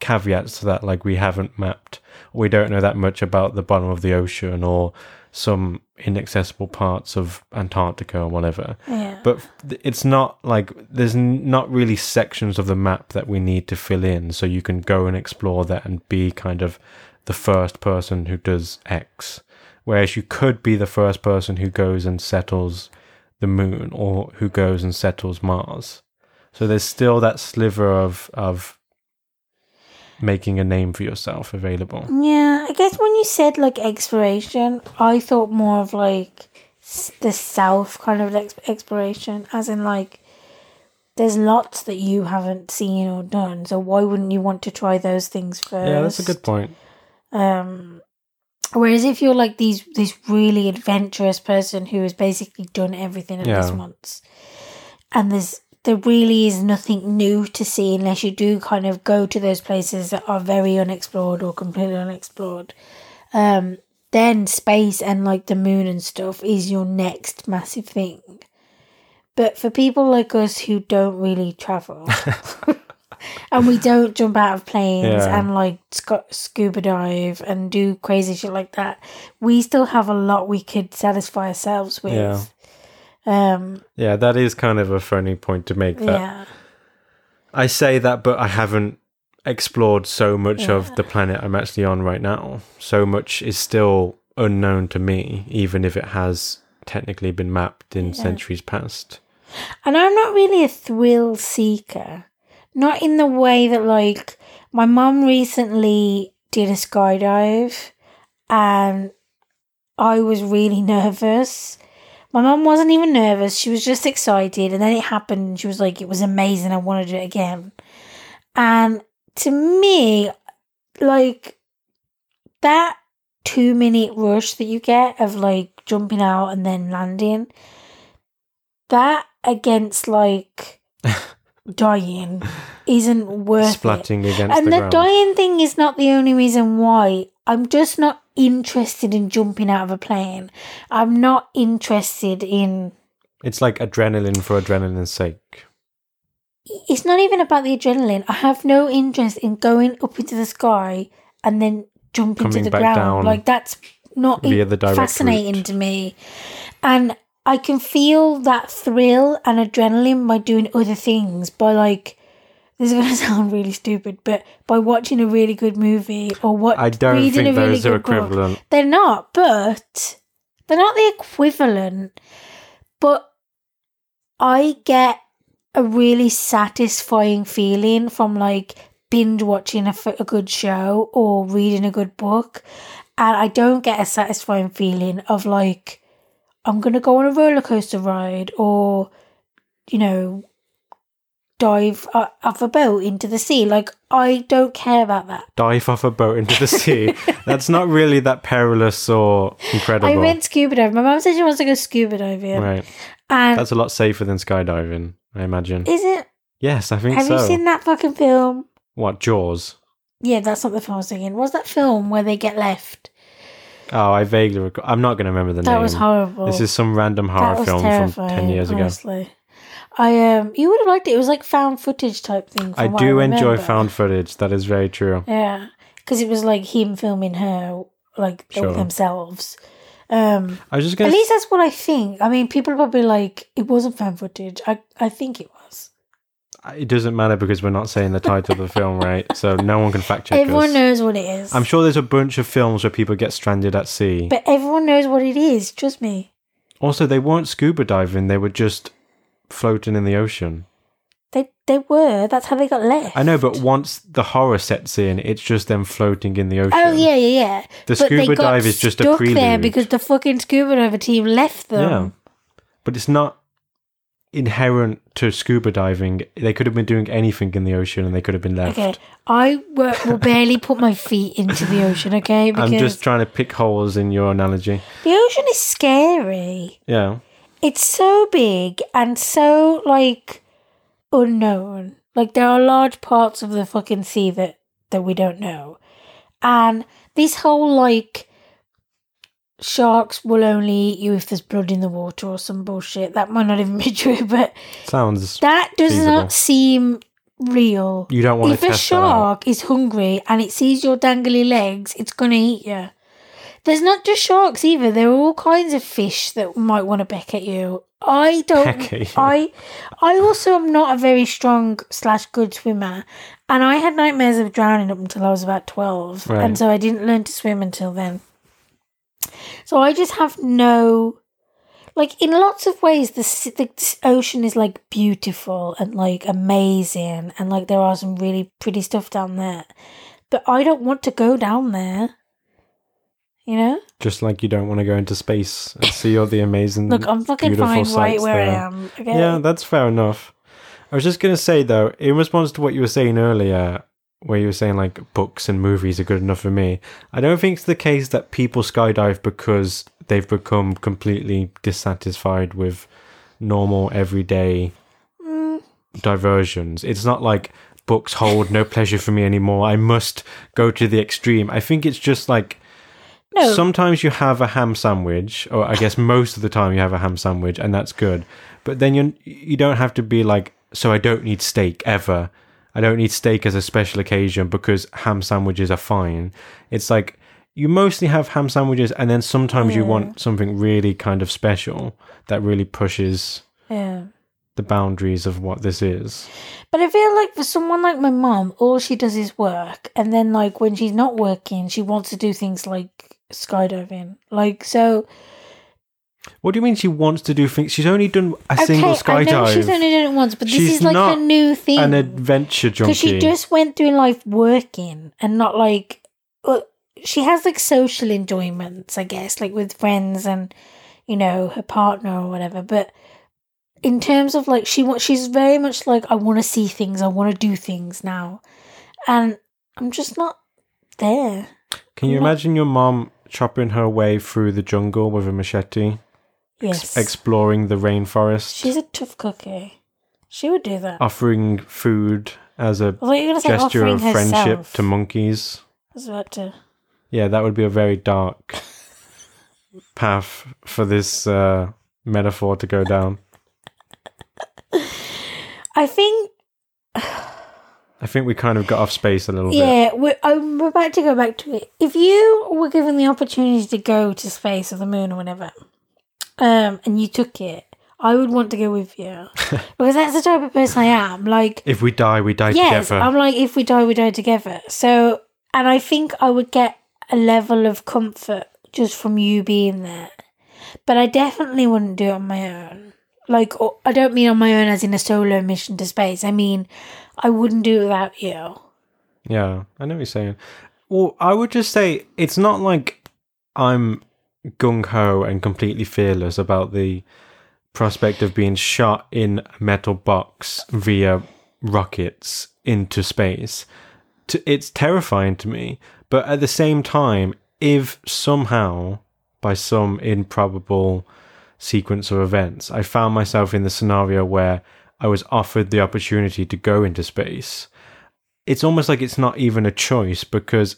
caveats to that, like we haven't mapped, we don't know that much about the bottom of the ocean or some inaccessible parts of Antarctica or whatever. Yeah. But it's not like there's not really sections of the map that we need to fill in so you can go and explore that and be kind of the first person who does X. Whereas you could be the first person who goes and settles the moon or who goes and settles Mars. So there's still that sliver of of making a name for yourself available. Yeah, I guess when you said like exploration, I thought more of like the south kind of ex- exploration, as in like there's lots that you haven't seen or done. So why wouldn't you want to try those things first? Yeah, that's a good point. Um, whereas if you're like these this really adventurous person who has basically done everything at least Yeah. once, and there's there really is nothing new to see unless you do kind of go to those places that are very unexplored or completely unexplored. Um, then space and like the moon and stuff is your next massive thing. But for people like us who don't really travel, and we don't jump out of planes Yeah. and like sc- scuba dive and do crazy shit like that, we still have a lot we could satisfy ourselves with. Yeah. Um. Yeah, that is kind of a funny point to make that Yeah. I say that, but I haven't explored so much Yeah. of the planet I'm actually on right now. So much is still unknown to me, even if it has technically been mapped in centuries past. And I'm not really a thrill seeker. Not in the way that, like, my mum recently did a skydive and I was really nervous. My mum wasn't even nervous, she was just excited. And then it happened she was like, it was amazing, I want to do it again. And to me, like, that two minute rush that you get of like jumping out and then landing, that against like dying isn't worth it. Against And the, ground. dying thing is not the only reason why. I'm just not interested in jumping out of a plane. I'm not interested in. it's like adrenaline for adrenaline's sake. It's not even about the adrenaline. I have no interest in going up into the sky and then jumping Coming to the ground. like that's not direct fascinating route. to me. And I can feel that thrill and adrenaline by doing other things. By like, this is gonna sound really stupid, but by watching a really good movie or what I don't reading think a really those are good book. They're not, but they're not the equivalent. But I get a really satisfying feeling from like binge watching a good show or reading a good book. And I don't get a satisfying feeling of like, I'm going to go on a roller coaster ride or, you know, dive off a boat into the sea. Like, I don't care about that. Dive off a boat into the sea. That's not really that perilous or incredible. I went scuba diving. My mum said she wants to go scuba diving. right. And That's a lot safer than skydiving, I imagine. is it? yes, I think Have so. you seen that fucking film? What, Jaws? Yeah, that's not the film I was thinking. What's that film where they get left? Oh, I vaguely recall. I'm not going to remember the That name. was horrible. This is some random horror that film from 10 years ago. honestly. I um, you would have liked it. It was like found footage type thing. I do enjoy found footage. That is very true. Yeah, because it was like him filming her, like Sure. themselves. Um, I was just to At least that's what I think. I mean, people are probably like, it wasn't found footage. I I think it was. It doesn't matter because we're not saying the title of the film, right? So no one can fact check everyone us. knows what it is. I'm sure there's a bunch of films where people get stranded at sea. but everyone knows what it is. Trust me. also, they weren't scuba diving; they were just floating in the ocean. They they were. That's how they got left. I know, but once the horror sets in, it's just them floating in the oh, ocean. Oh yeah, yeah, yeah. The But scuba dive is just a stuck there prelude. because the fucking scuba diver team left them. Yeah, but it's not inherent to scuba diving. They could have been doing anything in the ocean, and they could have been left. Okay, I will, will barely put my feet into the ocean. Okay, because I'm just trying to pick holes in your analogy. the ocean is scary. Yeah. It's so big and so like unknown. Like there are large parts of the fucking sea that that we don't know, and this whole like sharks will only eat you if there's blood in the water or some bullshit. That might not even be true, but Sounds. that does Feasible. not seem real. You don't want if to a test that out. shark is hungry and it sees your dangly legs, it's gonna eat you. There's not just sharks either. There are all kinds of fish that might want to peck at you. I don't. Peck at you. I, I also am not a very strong slash good swimmer, and I had nightmares of drowning up until I was about twelve, Right. and so I didn't learn to swim until then. So I just have no like in lots of ways the, the ocean is like beautiful and like amazing and like there are some really pretty stuff down there but i don't want to go down there you know Just like you don't want to go into space and see all the amazing. look i'm fucking fine right where i am okay Yeah, that's fair enough. I was just going to say, though, in response to what you were saying earlier, where you were saying like books and movies are good enough for me, I don't think it's the case that people skydive because they've become completely dissatisfied with normal, everyday Mm, diversions. It's not like books hold no pleasure for me anymore. I must go to the extreme. I think it's just like no sometimes you have a ham sandwich, or I guess most of the time you have a ham sandwich, and that's good. But then you you don't have to be like, so I don't need steak ever. I don't need steak as a special occasion because ham sandwiches are fine. It's like you mostly have ham sandwiches, and then sometimes you want something really kind of special that really pushes yeah the boundaries of what this is. but i feel like for someone like my mom all she does is work and then like when she's not working she wants to do things like skydiving like so What do you mean she wants to do things? She's only done a single I know skydive. she's only done it once, but this She's is like a new thing. an adventure junkie. because she just went through life working and not like well, she has like social enjoyments, I guess, like with friends and you know her partner or whatever. But in terms of like she wants, she's very much like I want to see things, I want to do things now, and I'm just not there. Can you I'm not- imagine your mom chopping her way through the jungle with a machete, Yes, exploring the rainforest, she's a tough cookie. She would do that. offering food as a thought you were gonna say gesture offering of friendship herself. to monkeys? I was about to. Yeah, that would be a very dark path for this uh, metaphor to go down. I think I think we kind of got off space a little bit. Yeah, we're, I'm about to go back to it. If you were given the opportunity to go to space or the moon or whatever, um, and you took it, I would want to go with you because that's the type of person I am. Like, If we die, we die yes, together. I'm like, if we die, we die together. So, and I think I would get a level of comfort just from you being there, but I definitely wouldn't do it on my own. Like, I don't mean on my own as in a solo mission to space. I mean, I wouldn't do it without you. Yeah, I know what you're saying. Well, I would just say it's not like I'm gung ho and completely fearless about the prospect of being shot in a metal box via rockets into space. It's terrifying to me, but at the same time, if somehow, by some improbable sequence of events, I found myself in the scenario where I was offered the opportunity to go into space, it's almost like it's not even a choice because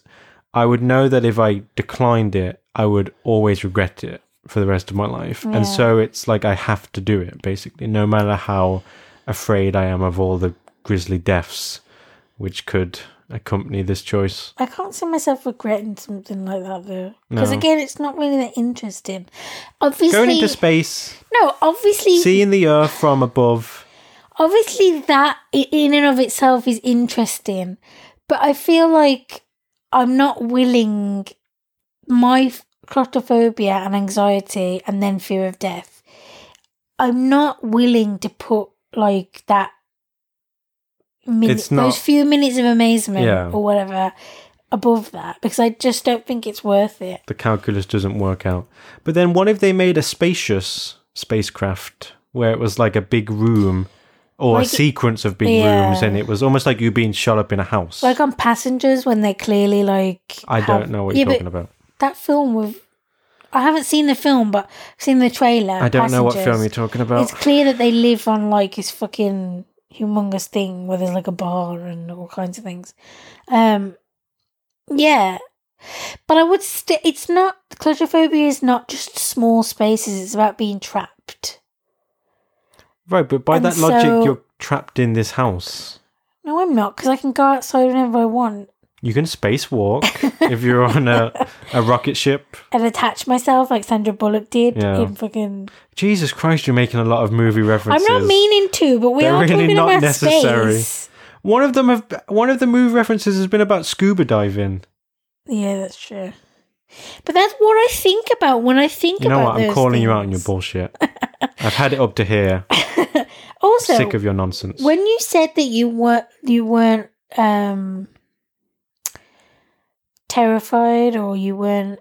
I would know that if I declined it, I would always regret it for the rest of my life. Yeah. And so it's like I have to do it basically, no matter how afraid I am of all the grisly deaths which could accompany this choice. I can't see myself regretting something like that though. Because No. again, it's not really that interesting. Obviously, Going into space, no, obviously, seeing the earth from above. obviously that in and of itself is interesting but i feel like i'm not willing my claustrophobia and anxiety and then fear of death i'm not willing to put like that minute, not- those few minutes of amazement Yeah. or whatever above that because i just don't think it's worth it the calculus doesn't work out. But then what if they made a spacious spacecraft where it was like a big room or Like- a sequence of big Yeah. rooms and it was almost like you being shut up in a house? like on passengers when they clearly like I have- don't know what you're but talking about. that film with I haven't seen the film, but I've seen the trailer. I don't know what film you're talking about. It's clear that they live on like this fucking humongous thing where there's like a bar and all kinds of things. Um, yeah, but I would. St- it's not claustrophobia. Is not just small spaces. It's about being trapped. Right, but by And that logic, you're trapped in this house. No, I'm not because I can go outside whenever I want You can spacewalk if you're on a, a rocket ship. and attach myself like Sandra Bullock did Yeah. in fucking. Jesus Christ, you're making a lot of movie references. I'm not meaning to, but we They're are really talking not about necessary. space. One of them have one of the movie references has been about scuba diving. Yeah, that's true. But that's what I think about when I think You know about what? I'm calling you out on your bullshit. I've had it up to here. Also, Sick of your nonsense. when you said that you weren't you weren't um terrified or you weren't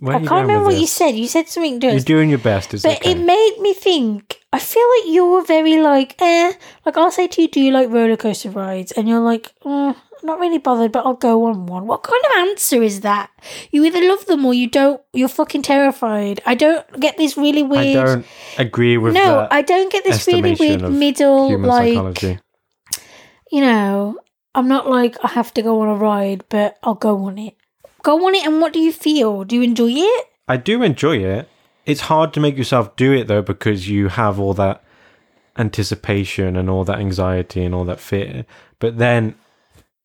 Where I you can't remember what you said. You said something You're doing your best. It's But okay. it made me think I feel like you're very like eh like I'll say to you, Do you like roller coaster rides? And you're like, mm, not really bothered, but I'll go on one. What kind of answer is that? You either love them or you don't you're fucking terrified. I don't get this really weird. I don't agree with no, I don't get this really weird middle like psychology. you know, I'm not like I have to go on a ride, but I'll go on it. Go on it, and what do you feel? Do you enjoy it? I do enjoy it. It's hard to make yourself do it though because you have all that anticipation and all that anxiety and all that fear. But then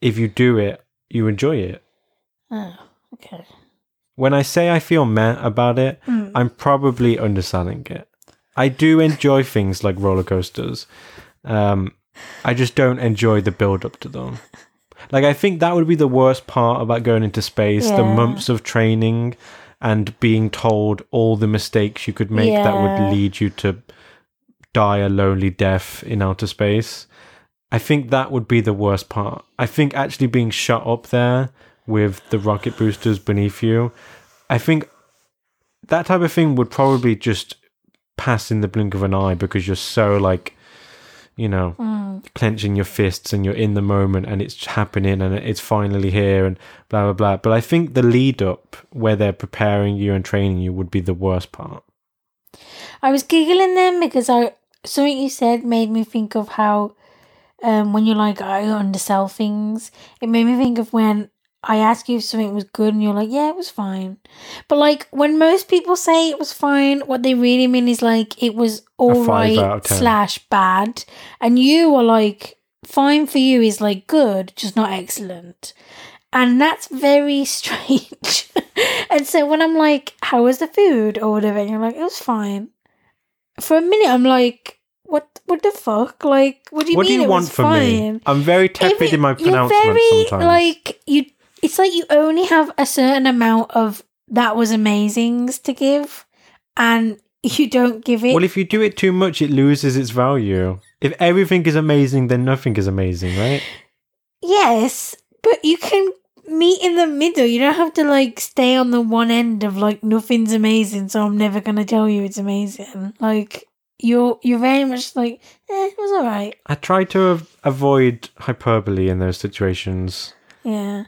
if you do it, you enjoy it. Oh, okay. When I say I feel meh about it, Mm. I'm probably underselling it. I do enjoy things like roller coasters. Um, I just don't enjoy the build up to them. Like I think that would be the worst part about going into space, the months of training and being told all the mistakes you could make that would lead you to die a lonely death in outer space. I think that would be the worst part. I think actually being shut up there with the rocket boosters beneath you, I think that type of thing would probably just pass in the blink of an eye because you're so like, you know, Mm. clenching your fists and you're in the moment and it's happening and it's finally here and blah blah blah. But I think the lead up where they're preparing you and training you would be the worst part. I was giggling then because I something you said made me think of how um, when you're like I undersell things, it made me think of when I ask you if something was good and you're like, yeah, it was fine. But like when most people say it was fine, what they really mean is like it was all right out of 10. slash bad, and you are like fine for you is like good, just not excellent. And that's very strange. and so when I'm like, how was the food or whatever, and you're like, it was fine. For a minute, I'm like, what? What the fuck? Like, what do you what do mean you it want from fine? me? I'm very tepid it- in my pronouncement. you're very, sometimes. Like you, it's like you only have a certain amount of that was amazings to give, and you don't give it. Well, if you do it too much, it loses its value. If everything is amazing, then nothing is amazing, right? yes, but you can meet in the middle. You don't have to like stay on the one end of like nothing's amazing, so I'm never gonna tell you it's amazing. Like you're you're very much like eh, it was alright. I try to av- avoid hyperbole in those situations. Yeah.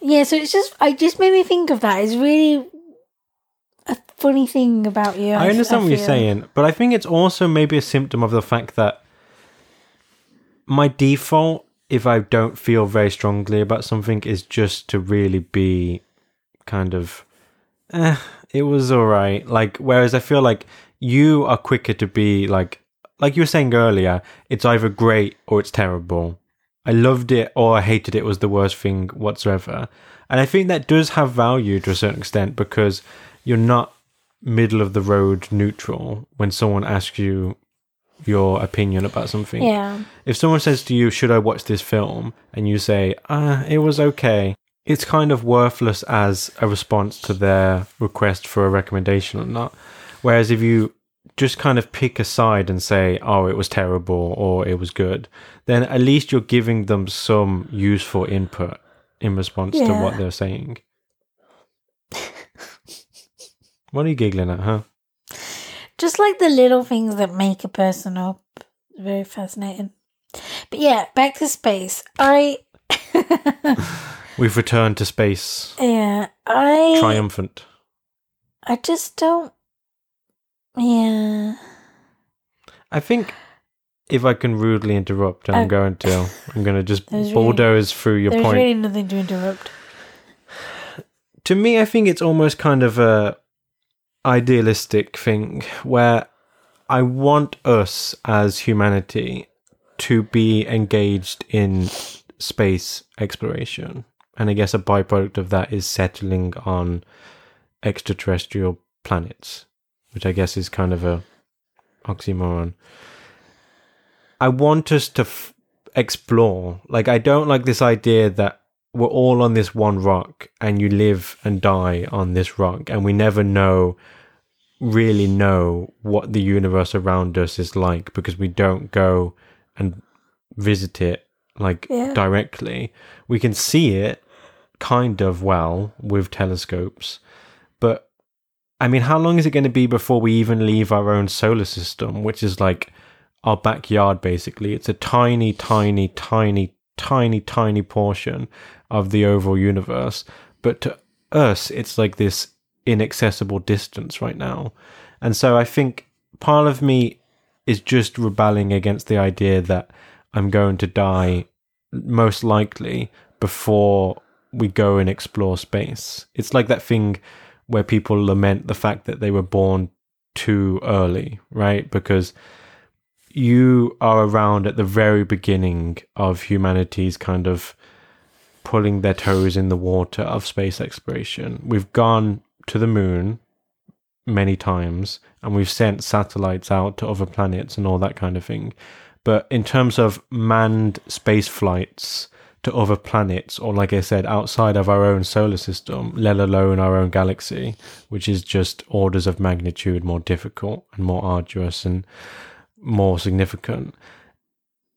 Yeah, so it's just I just made me think of that. It's really a funny thing about you. I understand what you're saying, but I think it's also maybe a symptom of the fact that my default, if I don't feel very strongly about something, is just to really be kind of, eh, it was all right. Like, whereas I feel like you are quicker to be like, like you were saying earlier, it's either great or it's terrible. I loved it or I hated it, it was the worst thing whatsoever. And I think that does have value to a certain extent because you're not middle of the road neutral when someone asks you your opinion about something. Yeah. If someone says to you, Should I watch this film? and you say, Ah, it was okay, it's kind of worthless as a response to their request for a recommendation or not. Whereas if you just kind of pick a side and say, Oh, it was terrible or it was good, then at least you're giving them some useful input in response to what they're saying. what are you giggling at, huh? Just like the little things that make a person up. Very fascinating. But yeah, back to space. I We've returned to space yeah, I triumphant. I just don't Yeah. I think if I can rudely interrupt, I'm Oh. going to, I'm going to just There's really- bulldoze through your There's point. There's really nothing to interrupt. To me, I think it's almost kind of a idealistic thing where I want us as humanity to be engaged in space exploration. And I guess a byproduct of that is settling on extraterrestrial planets, which I guess is kind of a oxymoron. I want us to f- explore. Like, I don't like this idea that we're all on this one rock and you live and die on this rock and we never know really know what the universe around us is like because we don't go and visit it like Yeah. directly we can see it kind of well with telescopes but i mean how long is it going to be before we even leave our own solar system which is like our backyard basically? It's a tiny tiny tiny tiny tiny portion of the overall universe. But to us it's like this inaccessible distance right now. And so i think part of me is just rebelling against the idea that i'm going to die most likely before we go and explore space. It's like that thing where people lament the fact that they were born too early right because you are around at the very beginning of humanity's kind of pulling their toes in the water of space exploration. We've gone to the moon many times and we've sent satellites out to other planets and all that kind of thing. But in terms of manned space flights to other planets, or like I said, outside of our own solar system, let alone our own galaxy, which is just orders of magnitude more difficult and more arduous and more significant.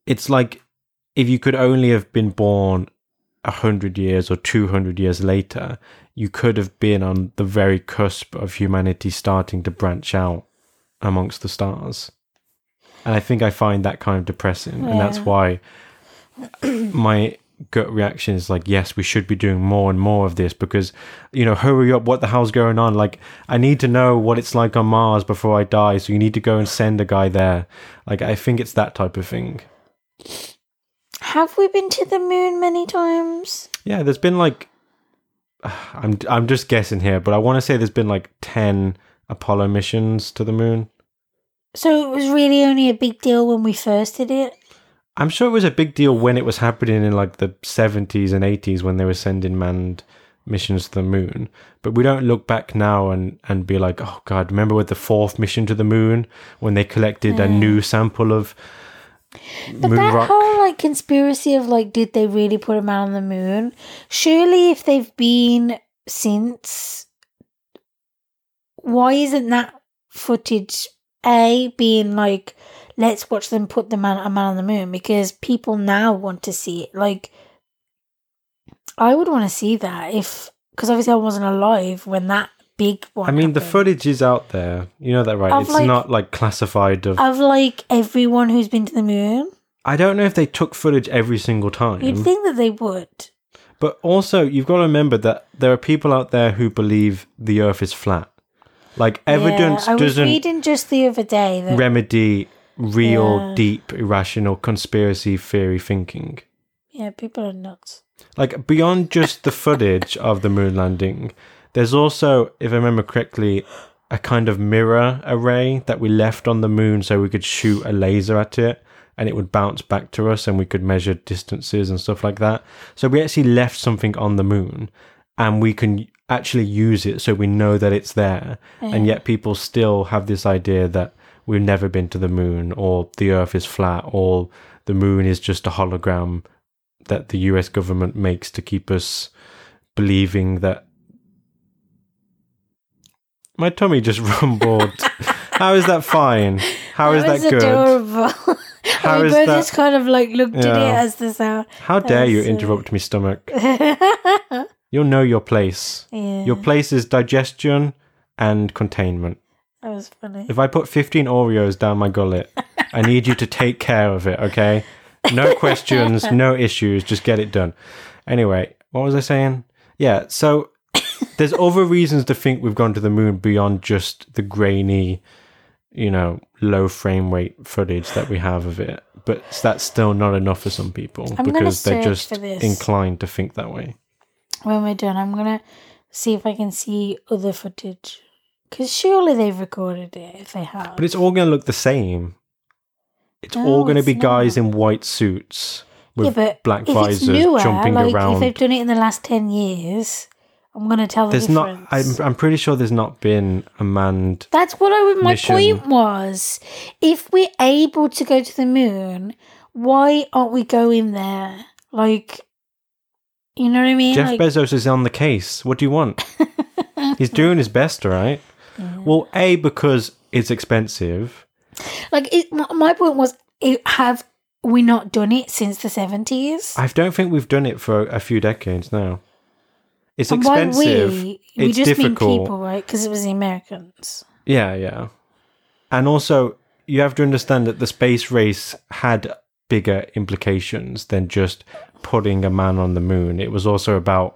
It's like if you could only have been born a hundred years or two hundred years later, you could have been on the very cusp of humanity starting to branch out amongst the stars. And I think I find that kind of depressing, and that's why my gut reaction is like, yes, we should be doing more and more of this because, you know, hurry up, what the hell's going on? Like, I need to know what it's like on Mars before I die, so you need to go and send a guy there. Like, I think it's that type of thing. Have we been to the moon many times? Yeah, there's been like, I'm I'm just guessing here, but I want to say there's been like ten Apollo missions to the moon. So it was really only a big deal when we first did it. I'm sure it was a big deal when it was happening in like the 70s and 80s when they were sending manned missions to the moon. But we don't look back now and, and be like, oh God, remember with the fourth mission to the moon when they collected a new sample of But moon that rock? whole like conspiracy of like, did they really put a man on the moon? Surely, if they've been since, why isn't that footage. A being like, let's watch them put the man a man on the moon because people now want to see it. Like, I would want to see that if because obviously I wasn't alive when that big one. I mean, the footage is out there. You know that, right? It's like- not like classified. Of of like everyone who's been to the moon. I don't know if they took footage every single time. You'd think that they would. But also, you've got to remember that there are people out there who believe the Earth is flat. Like evidence yeah, I was doesn't reading just the other day that remedy real, Yeah. deep, irrational conspiracy theory thinking. yeah, people are nuts. Like beyond just the footage of the moon landing, there's also, if I remember correctly, a kind of mirror array that we left on the moon so we could shoot a laser at it and it would bounce back to us and we could measure distances and stuff like that. So we actually left something on the moon and we can actually use it so we know that it's there. And yet people still have this idea that we've never been to the moon or the earth is flat or the moon is just a hologram that the US government makes to keep us believing that my tummy just rumbled. How is that fine? How is that good? adorable. How oh we is both that- just kind of like looked at it Yeah. as the sound. How dare you interrupt me, stomach? You'll know your place. Yeah, Your place is digestion and containment. That was funny. If I put 15 Oreos down my gullet, I need you to take care of it, okay? No questions, no issues, just get it done. Anyway, what was I saying? Yeah, so there's other reasons to think we've gone to the moon beyond just the grainy, you know, low frame rate footage that we have of it. But that's still not enough for some people I'm gonna because they're search just for this. inclined to think that way. When we're done, I'm gonna see if I can see other footage. Because surely they've recorded it if they have. But it's all going to look the same. It's No, all going to be guys in white suits with yeah, but black visors newer, jumping like around. if they've done it in the last ten years, I'm gonna tell the there's not. I'm, I'm pretty sure there's not been a manned. That's what I. My mission. point was, if we're able to go to the moon, why aren't we going there? Like, you know what I mean? Jeff like, Bezos is on the case. What do you want? He's doing his best, all right. Well, a because it's expensive. like it, my, point was, it, have we not done it since the seventies? I don't think we've done it for a few decades now. It's And expensive. we, we it's just mean difficult. people, right? Because it was the Americans. Yeah, yeah. And also, you have to understand that the space race had bigger implications than just putting a man on the moon. It was also about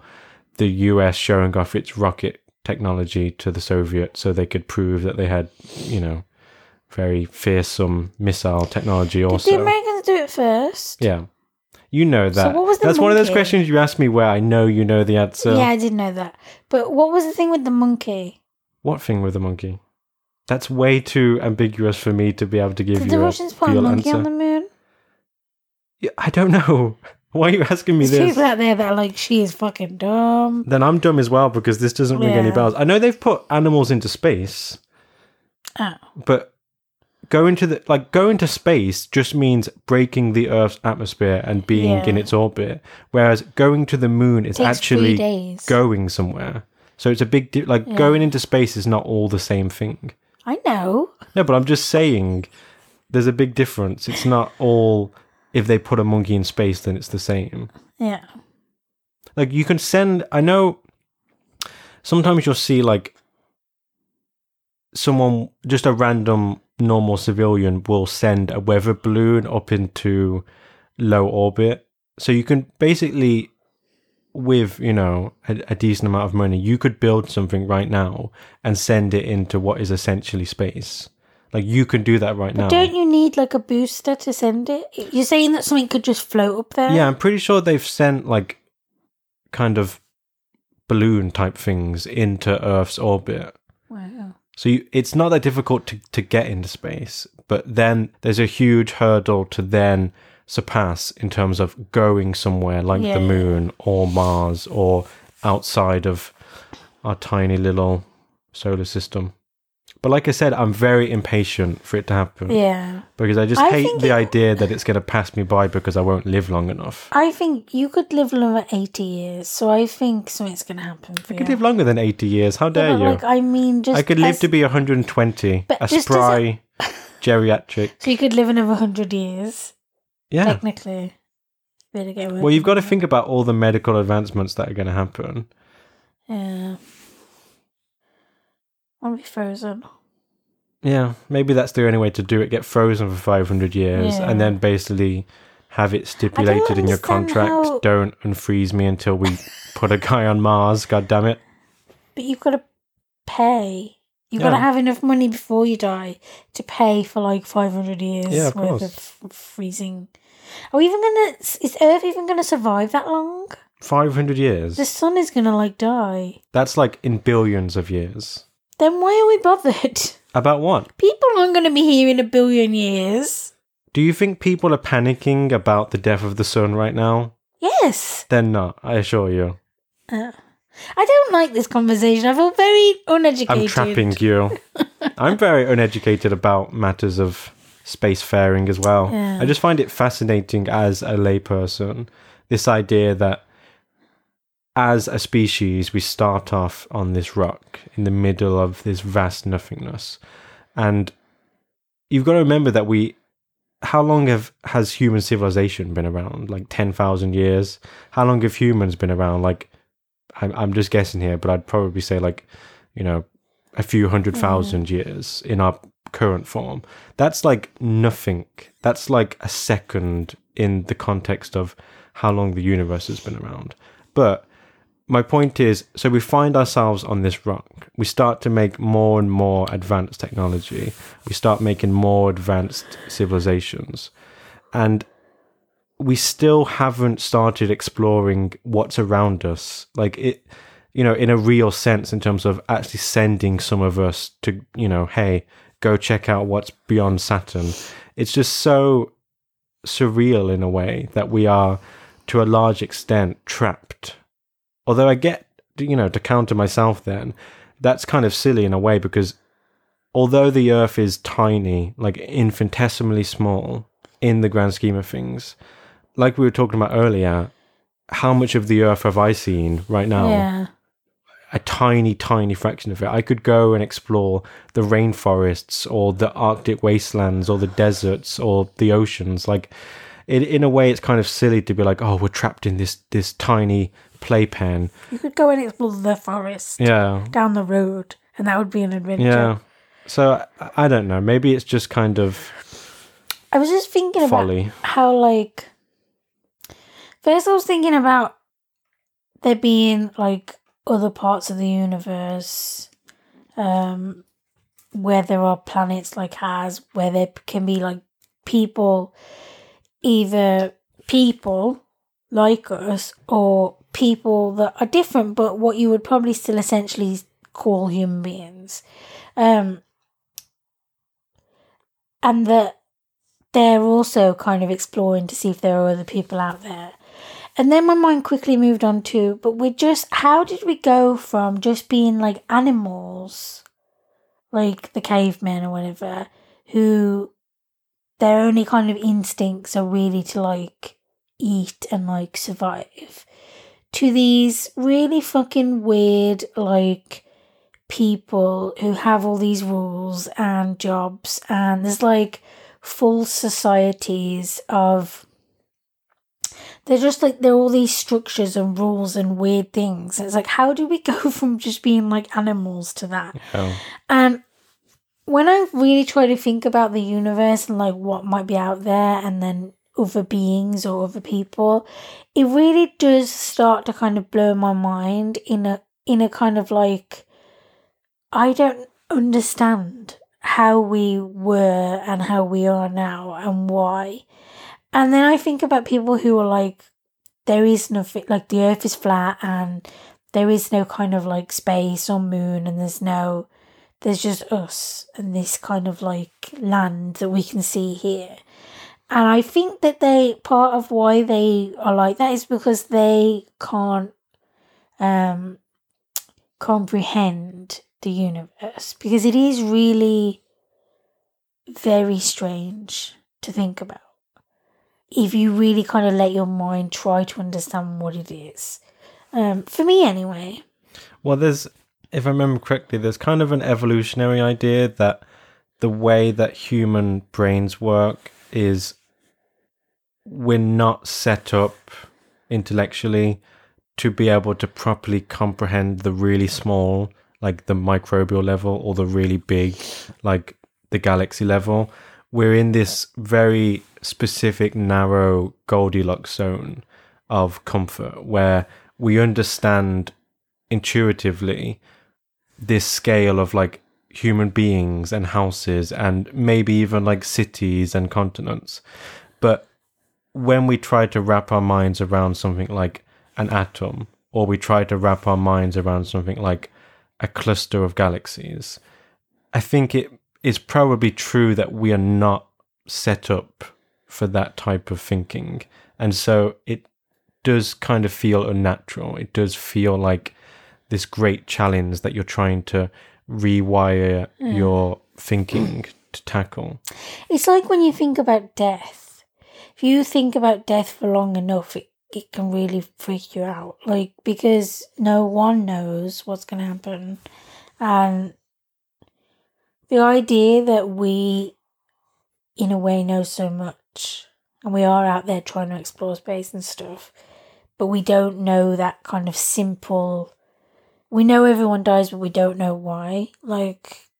the US showing off its rocket technology to the Soviets so they could prove that they had, you know, very fearsome missile technology also. Did the. Americans do it first? yeah. You know that. So what was the That's one of those questions you ask me where I know you know the answer. yeah, I did know that. But what was the thing with the monkey? What thing with the monkey? That's way too ambiguous for me to be able to give Did you the a Russians put a monkey answer. on the moon? Yeah, I don't know. Why are you asking me There's this? people out there that are like, she is fucking dumb. Then I'm dumb as well because this doesn't ring any bells. I know they've put animals into space, Oh. but going to the like going to space just means breaking the Earth's atmosphere and being Yeah. in its orbit. Whereas going to the moon is actually going somewhere. So it's a big di- like Yeah. going into space is not all the same thing. I know. No, but I'm just saying there's a big difference. It's not all if they put a monkey in space then it's the same. Yeah. Like you can send I know sometimes you'll see like someone just a random normal civilian will send a weather balloon up into low orbit. So you can basically with, you know, a, a decent amount of money, you could build something right now and send it into what is essentially space. Like you can do that right now. Don't you need like a booster to send it? You're saying that something could just float up there? Yeah, I'm pretty sure they've sent like kind of balloon type things into Earth's orbit. Wow. So you, it's not that difficult to, to get into space, but then there's a huge hurdle to then surpass in terms of going somewhere like Yeah. the moon or Mars or outside of our tiny little solar system. But like I said, I'm very impatient for it to happen Yeah. because I just I hate the it- idea that it's going to pass me by because I won't live long enough. I think you could live another 80 years, so I think something's going to happen for I you. could live longer than 80 years. How dare but, you? like, I mean, just. I could live as- to be 120, But a as a- spry geriatric. So you could live another 100 years, Yeah. technically. Well, you've got to think about all the medical advancements that are going to happen. Yeah. I'll be frozen. Yeah, maybe that's the only way to do it. Get frozen for 500 years Yeah. and then basically have it stipulated in your contract how- don't unfreeze me until we put a guy on Mars. God damn it. But you've got to pay. You've got to have enough money before you die to pay for like 500 years Yeah, of worth course. of f- freezing. Are we even gonna. Is Earth even gonna survive that long? 500 years. The sun is gonna like die. That's like in billions of years. Then why are we bothered? About what? People aren't gonna be here in a billion years. Do you think people are panicking about the death of the sun right now? Yes. They're not, I assure you. Uh, I don't like this conversation. I feel very uneducated. I'm trapping you. I'm very uneducated about matters of spacefaring as well. Yeah. I just find it fascinating as a layperson. This idea that as a species, we start off on this rock in the middle of this vast nothingness. And you've got to remember that we. How long have has human civilization been around? Like ten thousand years. How long have humans been around? Like, I'm I'm just guessing here, but I'd probably say like, you know, a few hundred mm. thousand years in our current form. That's like nothing. That's like a second in the context of how long the universe has been around. But my point is so we find ourselves on this rock. We start to make more and more advanced technology. We start making more advanced civilizations. And we still haven't started exploring what's around us. Like it you know, in a real sense in terms of actually sending some of us to, you know, hey, go check out what's beyond Saturn. It's just so surreal in a way that we are to a large extent trapped. Although I get, you know, to counter myself then, that's kind of silly in a way because although the earth is tiny, like infinitesimally small in the grand scheme of things, like we were talking about earlier, how much of the earth have I seen right now? Yeah. a tiny, tiny fraction of it. I could go and explore the rainforests or the Arctic wastelands or the deserts or the oceans. Like, it, in a way, it's kind of silly to be like, oh, we're trapped in this this tiny playpen. You could go and explore the forest Yeah, down the road, and that would be an adventure. yeah. So I, I don't know. Maybe it's just kind of I was just thinking about how, like, first I was thinking about there being like other parts of the universe, um, where there are planets like ours, where there can be like people, either people like us or people that are different, but what you would probably still essentially call human beings. Um, and that they're also kind of exploring to see if there are other people out there. And then my mind quickly moved on to, but we're just, how did we go from just being like animals, like the cavemen or whatever, who their only kind of instincts are really to like eat and like survive, to these really fucking weird, like, people who have all these rules and jobs, and there's like, full societies of they're just like there are all these structures and rules and weird things. It's like how do we go from just being like animals to that? Yeah. And when I really try to think about the universe and like what might be out there and then other beings or other people, it really does start to kind of blow my mind in a in a kind of like I don't understand how we were and how we are now and why. And then I think about people who are like, there is nothing, like the earth is flat and there is no kind of like space or moon and there's no, there's just us and this kind of like land that we can see here. And I think that they, part of why they are like that is because they can't, um, comprehend the universe because it is really very strange to think about if you really kind of let your mind try to understand what it is. Um, for me, anyway. Well, there's, if I remember correctly, there's kind of an evolutionary idea that the way that human brains work is we're not set up intellectually to be able to properly comprehend the really small, like the microbial level, or the really big, like the galaxy level. We're in this very specific, narrow Goldilocks zone of comfort where we understand intuitively this scale of like human beings and houses and maybe even like cities and continents. But when we try to wrap our minds around something like an atom, or we try to wrap our minds around something like a cluster of galaxies, I think it is probably true that we are not set up for that type of thinking. And so it does kind of feel unnatural. It does feel like this great challenge that you're trying to rewire mm. your thinking to tackle. It's like when you think about death. If you think about death for long enough, it, it can really freak you out. Like, because no one knows what's going to happen. And the idea that we, in a way, know so much and we are out there trying to explore space and stuff, but we don't know that kind of simple. We know everyone dies, but we don't know why. Like,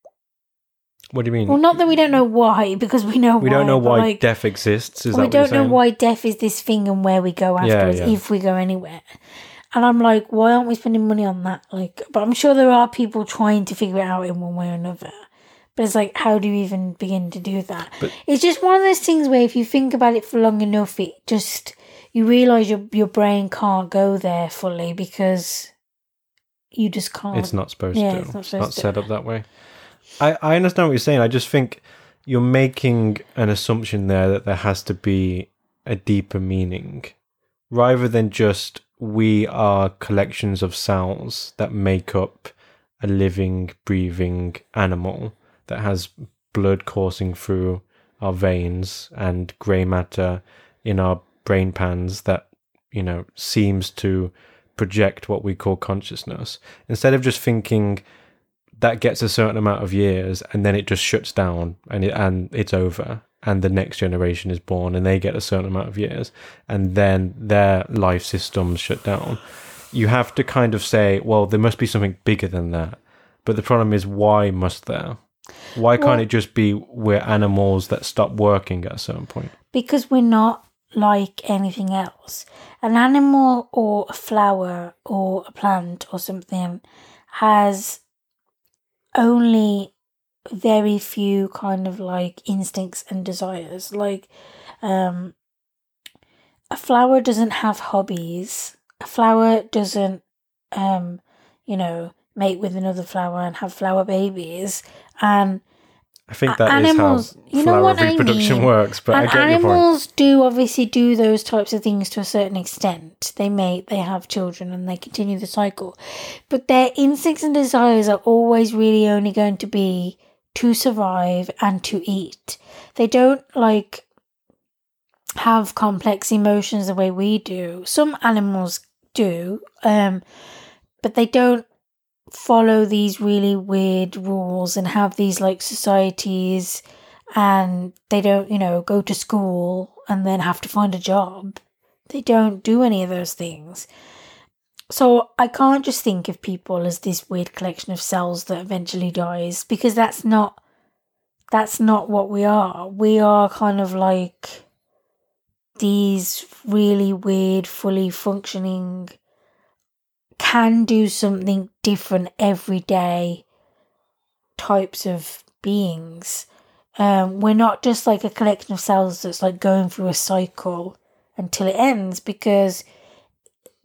what do you mean? Well, not that we don't know why, because we know we why, don't know why like, death exists. Is we don't know why death is this thing and where we go afterwards, yeah. if we go anywhere. And I'm like, why aren't we spending money on that? Like, but I'm sure there are people trying to figure it out in one way or another. But it's like, how do you even begin to do that? But- it's just one of those things where if you think about it for long enough, it just you realize your your brain can't go there fully because you just can't. It's not supposed Yeah, to. it's not It's not to. set up that way. I, I understand what you're saying. I just think you're making an assumption there that there has to be a deeper meaning rather than just we are collections of cells that make up a living, breathing animal that has blood coursing through our veins and grey matter in our brain pans that, you know, seems to project what we call consciousness. Instead of just thinking that gets a certain amount of years and then it just shuts down and it, and it's over and the next generation is born and they get a certain amount of years and then their life systems shut down. You have to kind of say, well, there must be something bigger than that. But the problem is, why must there? Why can't it just be we're animals that stop working at a certain point? because we're not like anything else. An animal or a flower or a plant or something has only very few kind of like instincts and desires. Like um a flower doesn't have hobbies. A flower doesn't um you know mate with another flower and have flower babies and I think that is animals- how you know flower what I reproduction mean. works. But and I get your point. animals do obviously do those types of things to a certain extent. They mate, they have children, and they continue the cycle. But their instincts and desires are always really only going to be to survive and to eat. They don't like have complex emotions the way we do. Some animals do, um, but they don't follow these really weird rules and have these like societies and they don't, you know, go to school and then have to find a job. They don't do any of those things. So I can't just think of people as this weird collection of cells that eventually dies because that's not that's not what we are. We are kind of like these really weird, fully functioning can do something different every day types of beings. Um, we're not just like a collection of cells that's like going through a cycle until it ends because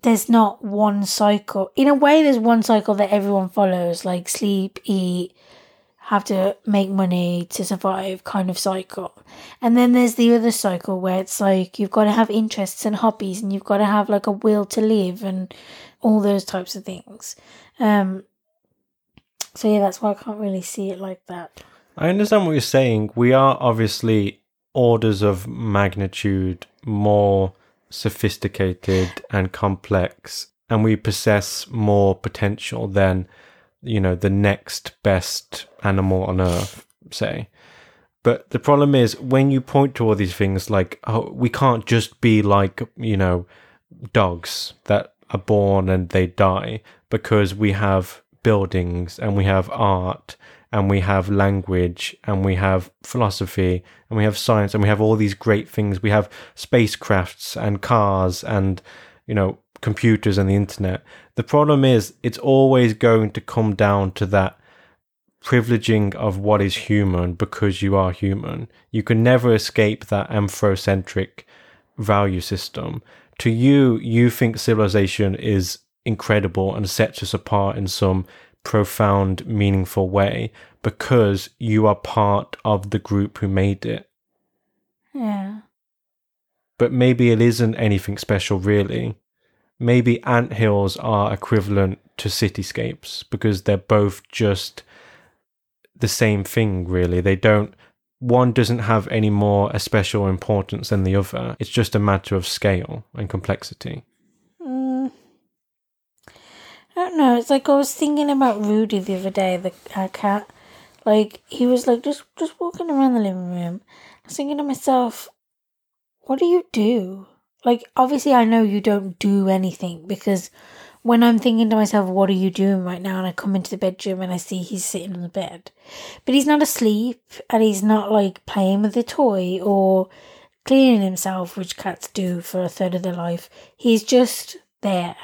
there's not one cycle. In a way, there's one cycle that everyone follows, like sleep, eat, have to make money to survive kind of cycle. And then there's the other cycle where it's like you've got to have interests and hobbies and you've got to have like a will to live and all those types of things. Um, So yeah, that's why I can't really see it like that. I understand what you're saying. We are obviously orders of magnitude more sophisticated and complex, and we possess more potential than, you know, the next best animal on earth, say. But the problem is when you point to all these things like, oh, we can't just be like, you know, dogs that are born and they die because we have buildings and we have art and we have language and we have philosophy and we have science and we have all these great things. We have spacecrafts and cars and, you know, computers and the internet. The problem is it's always going to come down to that privileging of what is human because you are human. You can never escape that anthrocentric value system. To you, you think civilization is incredible and sets us apart in some profound, meaningful way because you are part of the group who made it. Yeah. But maybe it isn't anything special, really. Maybe ant hills are equivalent to cityscapes because they're both just the same thing, really. They don't, one doesn't have any more a special importance than the other. It's just a matter of scale and complexity. Mm. I don't know. It's like I was thinking about Rudy the other day, the cat. Like he was like just just walking around the living room. I was thinking to myself, what do you do? Like obviously I know you don't do anything because when I'm thinking to myself, what are you doing right now? And I come into the bedroom and I see he's sitting on the bed. But he's not asleep and he's not like playing with the toy or cleaning himself, which cats do for a third of their life. He's just there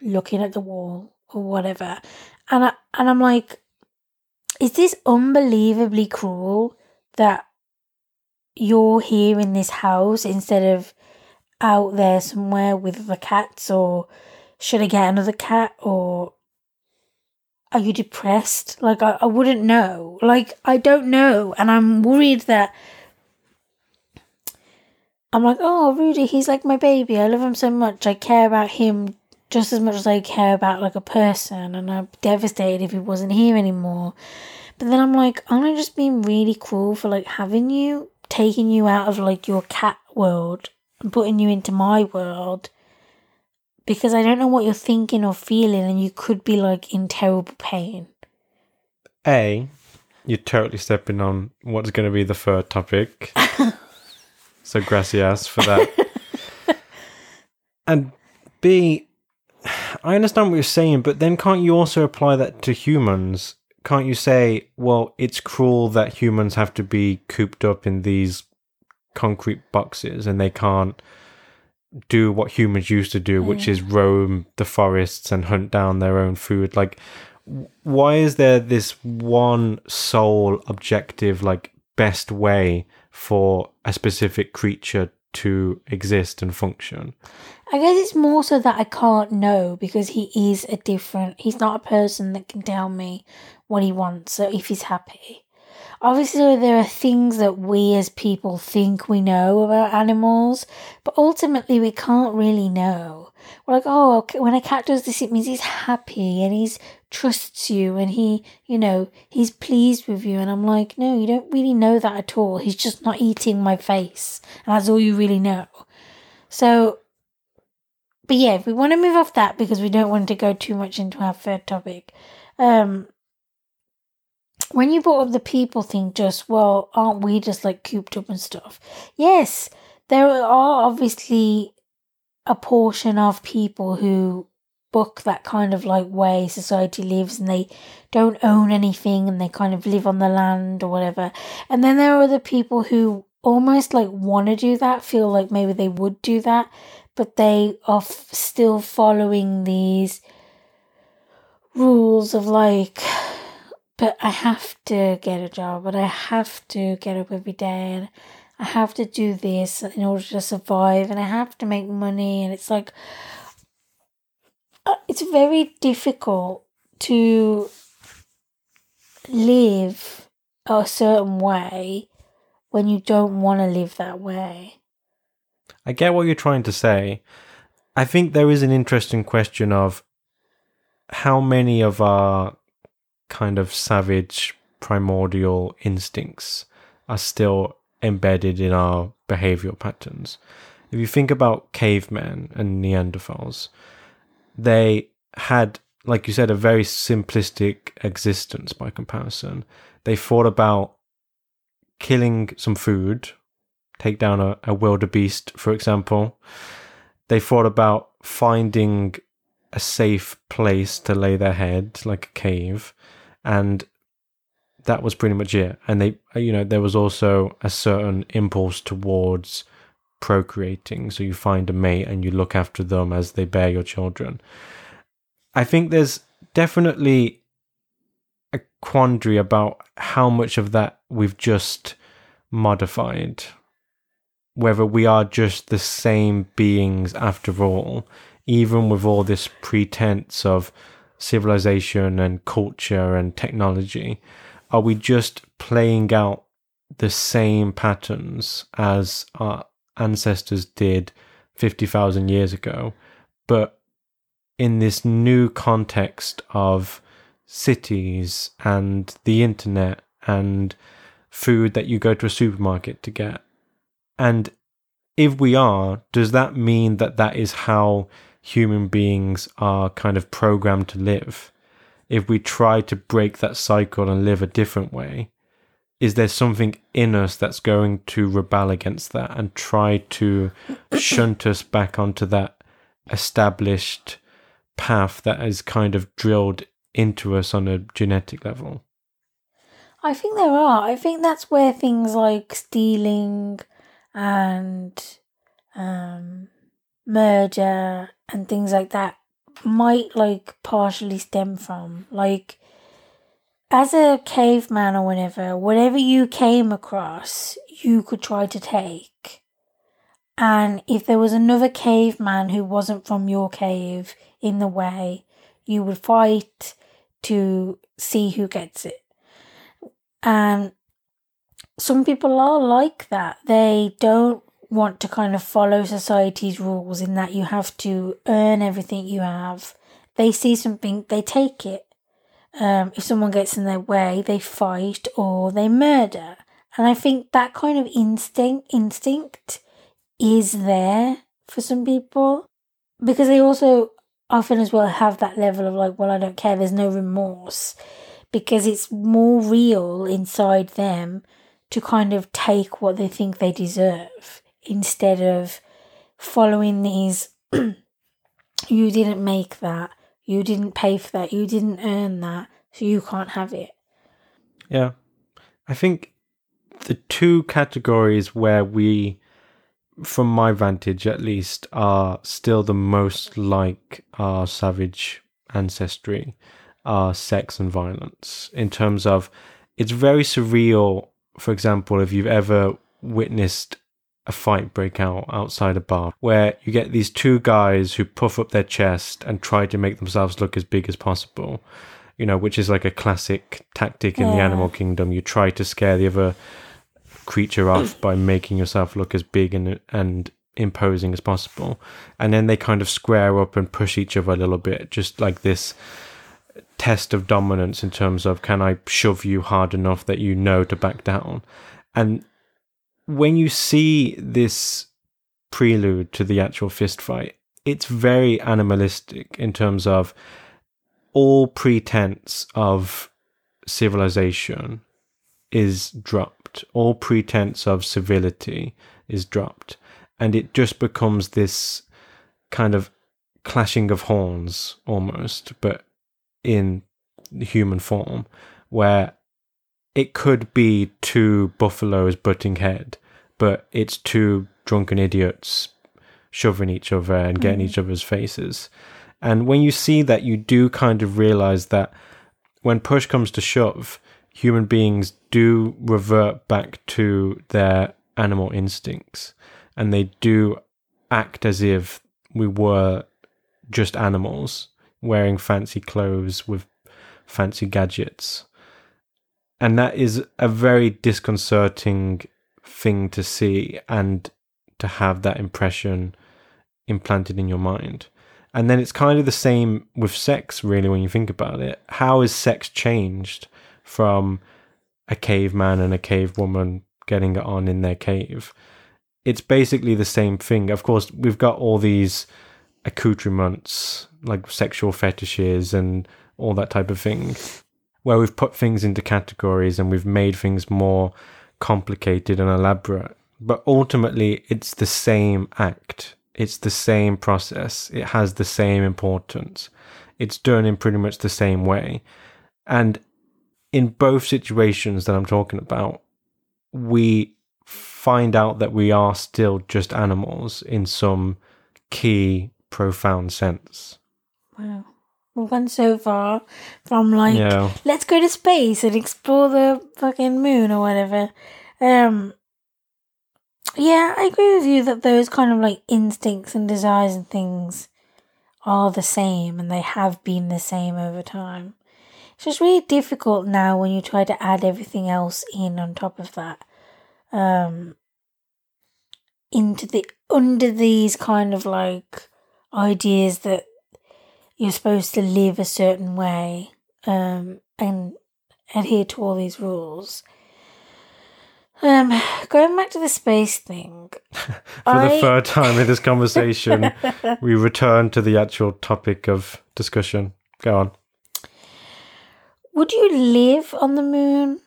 looking at the wall or whatever. And I and I'm like, is this unbelievably cruel that you're here in this house instead of out there somewhere with the cats or should I get another cat or are you depressed? Like I, I wouldn't know. Like I don't know. And I'm worried that I'm like, oh Rudy, he's like my baby. I love him so much. I care about him just as much as I care about like a person and I'm devastated if he wasn't here anymore. But then I'm like, am I just being really cruel for like having you, taking you out of like your cat world and putting you into my world? Because I don't know what you're thinking or feeling and you could be like in terrible pain. A, you're totally stepping on what's going to be the third topic. so gracias for that. and B, I understand what you're saying, but then can't you also apply that to humans? Can't you say, well, it's cruel that humans have to be cooped up in these concrete boxes and they can't do what humans used to do, which is roam the forests and hunt down their own food? Like, why is there this one sole objective, like, best way for a specific creature to exist and function? I guess it's more so that I can't know because he is a different. He's not a person that can tell me what he wants. So if he's happy, obviously there are things that we as people think we know about animals, but ultimately we can't really know. We're like, oh, okay, when a cat does this, it means he's happy and he's trusts you and he, you know, he's pleased with you. And I'm like, no, you don't really know that at all. He's just not eating my face, and that's all you really know. So but yeah, if we want to move off that because we don't want to go too much into our third topic. Um, when you brought up the people thing, just well, aren't we just like cooped up and stuff? Yes, there are obviously a portion of people who book that kind of like way society lives and they don't own anything and they kind of live on the land or whatever. And then there are other people who almost like want to do that, feel like maybe they would do that, but they are f- still following these rules of like, but I have to get a job, but I have to get up every day, and I have to do this in order to survive, and I have to make money, and it's like, uh, it's very difficult to live a certain way when you don't want to live that way. I get what you're trying to say. I think there is an interesting question of how many of our kind of savage primordial instincts are still embedded in our behavioral patterns. If you think about cavemen and Neanderthals, they had, like you said, a very simplistic existence by comparison. They thought about killing some food, take down a, a wildebeest, for example. They thought about finding a safe place to lay their head, like a cave, and that was pretty much it. And they, uh, you know, there was also a certain impulse towards procreating. So you find a mate and you look after them as they bear your children. I think there's definitely a quandary about how much of that we've just modified. Whether we are just the same beings after all, even with all this pretense of civilization and culture and technology, are we just playing out the same patterns as our ancestors did 50,000 years ago, but in this new context of cities and the internet and food that you go to a supermarket to get? And if we are, does that mean that that is how human beings are kind of programmed to live? If we try to break that cycle and live a different way, is there something in us that's going to rebel against that and try to shunt us back onto that established path that is kind of drilled into us on a genetic level? I think there are. I think that's where things like stealing and um, murder and things like that might like partially stem from. Like, as a caveman or whatever, whatever you came across, you could try to take. And if there was another caveman who wasn't from your cave in the way, you would fight to see who gets it. And some people are like that. They don't want to kind of follow society's rules in that you have to earn everything you have. They see something, they take it. Um, if someone gets in their way, they fight or they murder. And I think that kind of instinct instinct is there for some people because they also often as well have that level of like, well, I don't care. There's no remorse because it's more real inside them to kind of take what they think they deserve instead of following these you didn't make that, you didn't pay for that, you didn't earn that, so you can't have it. Yeah. I think the two categories where we from my vantage at least are still the most like our savage ancestry are sex and violence in terms of it's very surreal. For example, if you've ever witnessed a fight break out outside a bar where you get these two guys who puff up their chest and try to make themselves look as big as possible, you know, which is like a classic tactic in yeah. the animal kingdom. You try to scare the other creature off by making yourself look as big and and imposing as possible. And then they kind of square up and push each other a little bit, just like this test of dominance in terms of can I shove you hard enough that you know to back down. And when you see this prelude to the actual fist fight, it's very animalistic in terms of all pretense of civilization is dropped, all pretense of civility is dropped, and it just becomes this kind of clashing of horns almost, but in human form where it could be two buffaloes butting head, but it's two drunken idiots shoving each other and getting mm. each other's faces. And when you see that, you do kind of realize that when push comes to shove, human beings do revert back to their animal instincts and they do act as if we were just animals wearing fancy clothes with fancy gadgets. And that is a very disconcerting thing to see and to have that impression implanted in your mind. And then it's kind of the same with sex, really, when you think about it. How has sex changed from a caveman and a cave woman getting it on in their cave? It's basically the same thing. Of course, we've got all these accoutrements, like sexual fetishes and all that type of thing, where we've put things into categories and we've made things more complicated and elaborate. But ultimately, it's the same act it's the same process. It has the same importance. It's done in pretty much the same way. And in both situations that I'm talking about, we find out that we are still just animals in some key, profound sense. Wow. We've gone so far from like, Yeah. let's go to space and explore the fucking moon or whatever. Um, yeah, I agree with you that those kind of like instincts and desires and things are the same and they have been the same over time. It's just really difficult now when you try to add everything else in on top of that. Um into the under these kind of like ideas that you're supposed to live a certain way um and adhere to all these rules. Um, going back to the space thing, For I- the third time in this conversation, we return to the actual topic of discussion. Go on. would you live on the moon,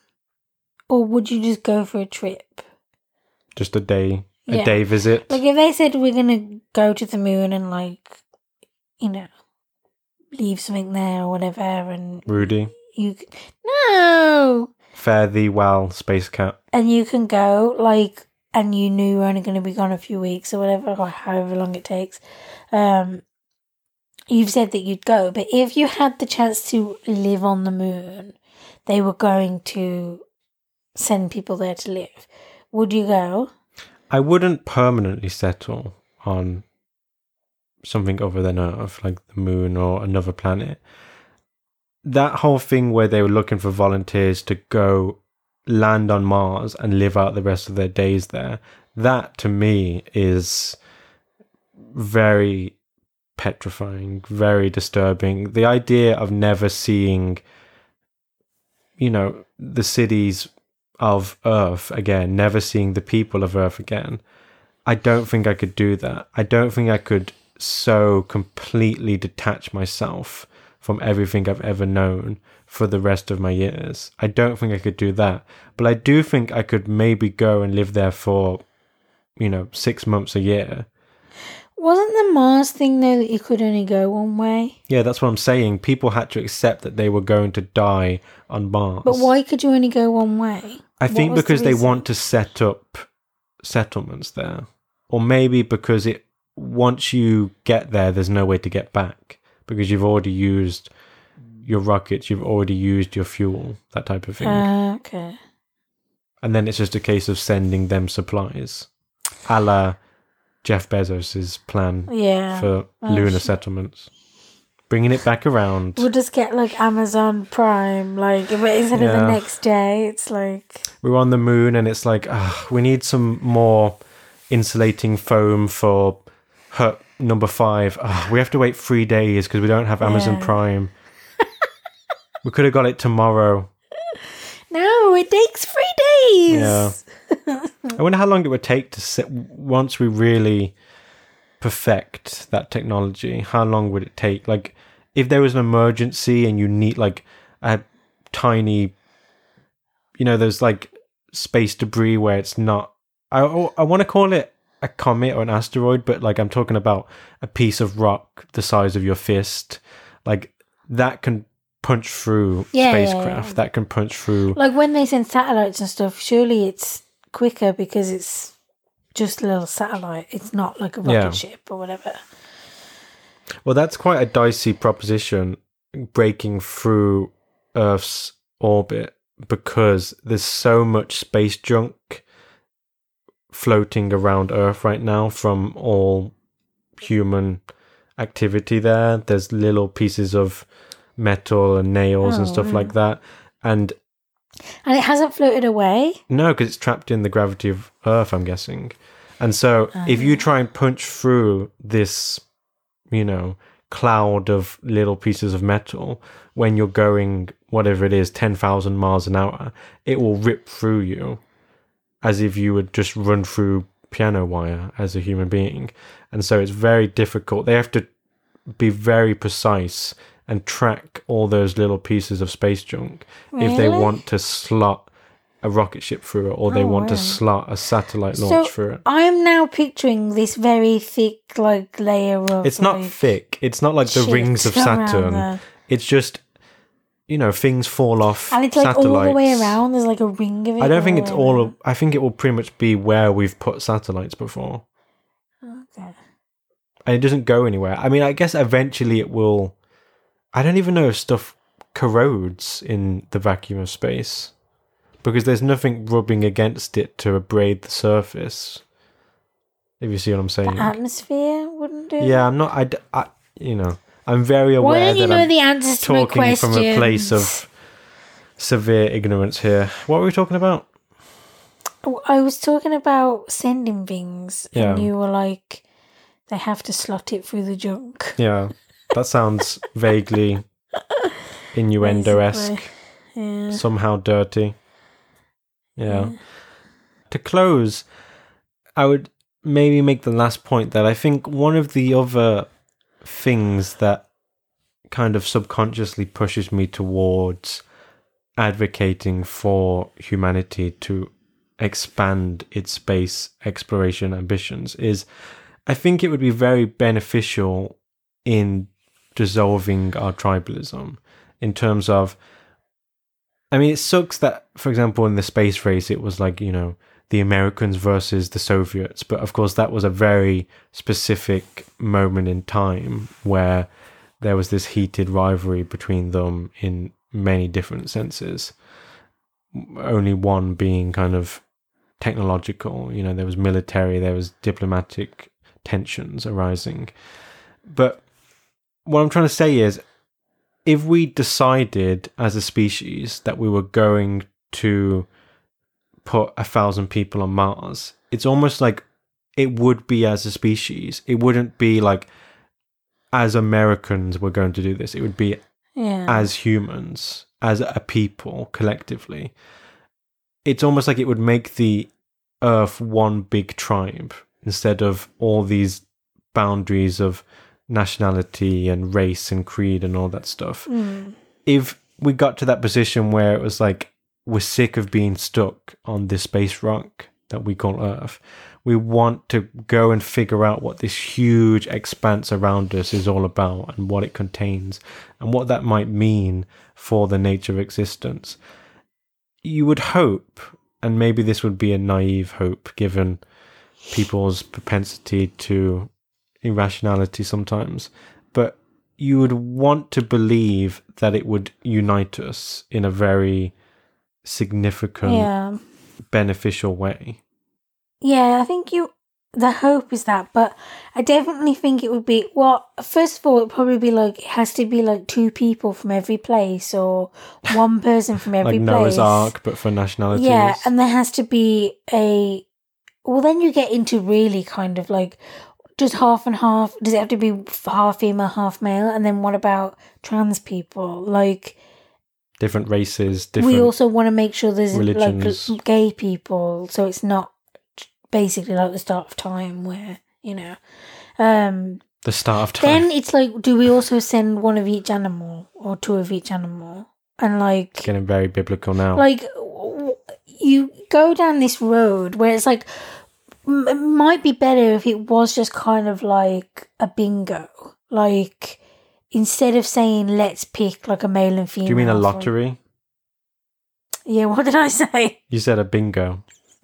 or would you just go for a trip? Just a day, a Yeah. day visit. Like if they said we're gonna go to the moon and like, you know, leave something there or whatever, and Rudy, you c- no, fare thee well, space cat. and you can go like, and you knew you were only going to be gone a few weeks or whatever, or however long it takes. Um, you've said that you'd go, but if you had the chance to live on the moon, they were going to send people there to live. Would you go? I wouldn't permanently settle on something other than Earth, like the moon or another planet. That whole thing where they were looking for volunteers to go land on Mars and live out the rest of their days there, that to me is very petrifying, very disturbing. The idea of never seeing, you know, the cities of Earth again, never seeing the people of Earth again. I don't think I could do that. I don't think I could so completely detach myself from everything I've ever known for the rest of my years. I don't think I could do that. But I do think I could maybe go and live there for, you know, six months a year. Wasn't the Mars thing though that you could only go one way? Yeah, that's what I'm saying. People had to accept that they were going to die on Mars. But why could you only go one way? I What think was the because they want to set up settlements there, or maybe because it once you get there, there's no way to get back because you've already used your rockets, you've already used your fuel, that type of thing, Uh, okay. and then it's just a case of sending them supplies, a la Jeff Bezos's plan Yeah. for Oh, lunar settlements, bringing it back around. We'll just get like Amazon Prime, like but instead of Yeah. the next day, it's like we're on the moon and it's like ah, we need some more insulating foam for hut number five Ah, we have to wait three days because we don't have amazon Yeah. prime we could have got it tomorrow no, it takes three days. Yeah. i wonder how long it would take to set once we really perfect that technology how long would it take like if there was an emergency and you need like a tiny you know there's like space debris where it's not i i want to call it a comet or an asteroid but like i'm talking about a piece of rock the size of your fist like that can punch through Yeah, yeah, spacecraft yeah. that can punch through Like when they send satellites and stuff, surely it's quicker because it's just a little satellite. It's not like a rocket Yeah. ship or whatever. Well, that's quite a dicey proposition, breaking through Earth's orbit because there's so much space junk floating around Earth right now from all human activity there. There's little pieces of metal and nails and Oh, stuff wow. like that. And And it hasn't floated away. no, because it's trapped in the gravity of Earth, I'm guessing. And so if you oh. try and punch through this, you know, cloud of little pieces of metal, when you're going whatever it is, ten thousand miles an hour, it will rip through you, as if you would just run through piano wire as a human being, and so it's very difficult. They have to be very precise and track all those little pieces of space junk if they want to slot a rocket ship through it or they Oh, want to slot a satellite So launch through it. I'm now picturing this very thick, like layer of. It's not like, thick. It's not like the rings of Saturn. It's just, you know, things fall off. and it's like all the way around. There's like a ring of it. I don't think it's all. around. I think it will pretty much be where we've put satellites before, Okay. and it doesn't go anywhere. I mean, I guess eventually it will. I don't even know if stuff corrodes in the vacuum of space because there's nothing rubbing against it to abrade the surface. If you see what I'm saying. The atmosphere wouldn't do. yeah, I'm not. I, I you know, I'm very aware Why don't you that know I'm the answers to my talking questions? from a place of severe ignorance here. What were we talking about? I was talking about sending things, and you were like, they have to slot it through the junk. Yeah, that sounds vaguely innuendo esque, Yeah. somehow dirty. Yeah. To close, I would maybe make the last point that I think one of the other things that kind of subconsciously pushes me towards advocating for humanity to expand its space exploration ambitions is I think it would be very beneficial in dissolving our tribalism in terms of I mean it sucks that for example in the space race it was like you know the Americans versus the Soviets but of course that was a very specific moment in time where there was this heated rivalry between them in many different senses. Only one being kind of technological you know there was military there was diplomatic tensions arising. But what i'm trying to say is if we decided as a species that we were going to put a thousand people on mars it's almost like it would be as a species it wouldn't be like as americans we're going to do this it would be Yeah. as humans, as a people collectively, it's almost like it would make the earth one big tribe instead of all these boundaries of nationality and race and creed and all that stuff. Mm. If we got to that position where it was like we're sick of being stuck on this space rock that we call Earth, we want to go and figure out what this huge expanse around us is all about and what it contains and what that might mean for the nature of existence. You would hope, and maybe this would be a naive hope given people's propensity to irrationality sometimes, but you would want to believe that it would unite us in a very significant, Yeah. beneficial way. Yeah, I think you. The hope is that, but I definitely think it would be. Well, first of all, it'd probably be like it has to be like two people from every place or one person from every like place. Noah's Ark, but for nationalities. Yeah, and there has to be a. Well, then you get into really kind of like just half and half. Does it have to be half female, half male? And then what about trans people? Like different races, different. we also want to make sure there's religions. like gay people, so it's not basically like the start of time where you know. Um, the start of time. then it's like, do we also send one of each animal or two of each animal? And like, It's getting very biblical now. like you go down this road where it's like it might be better if it was just kind of like a bingo like instead of saying let's pick like a male and female Do you mean a lottery? yeah what did i say You said a bingo.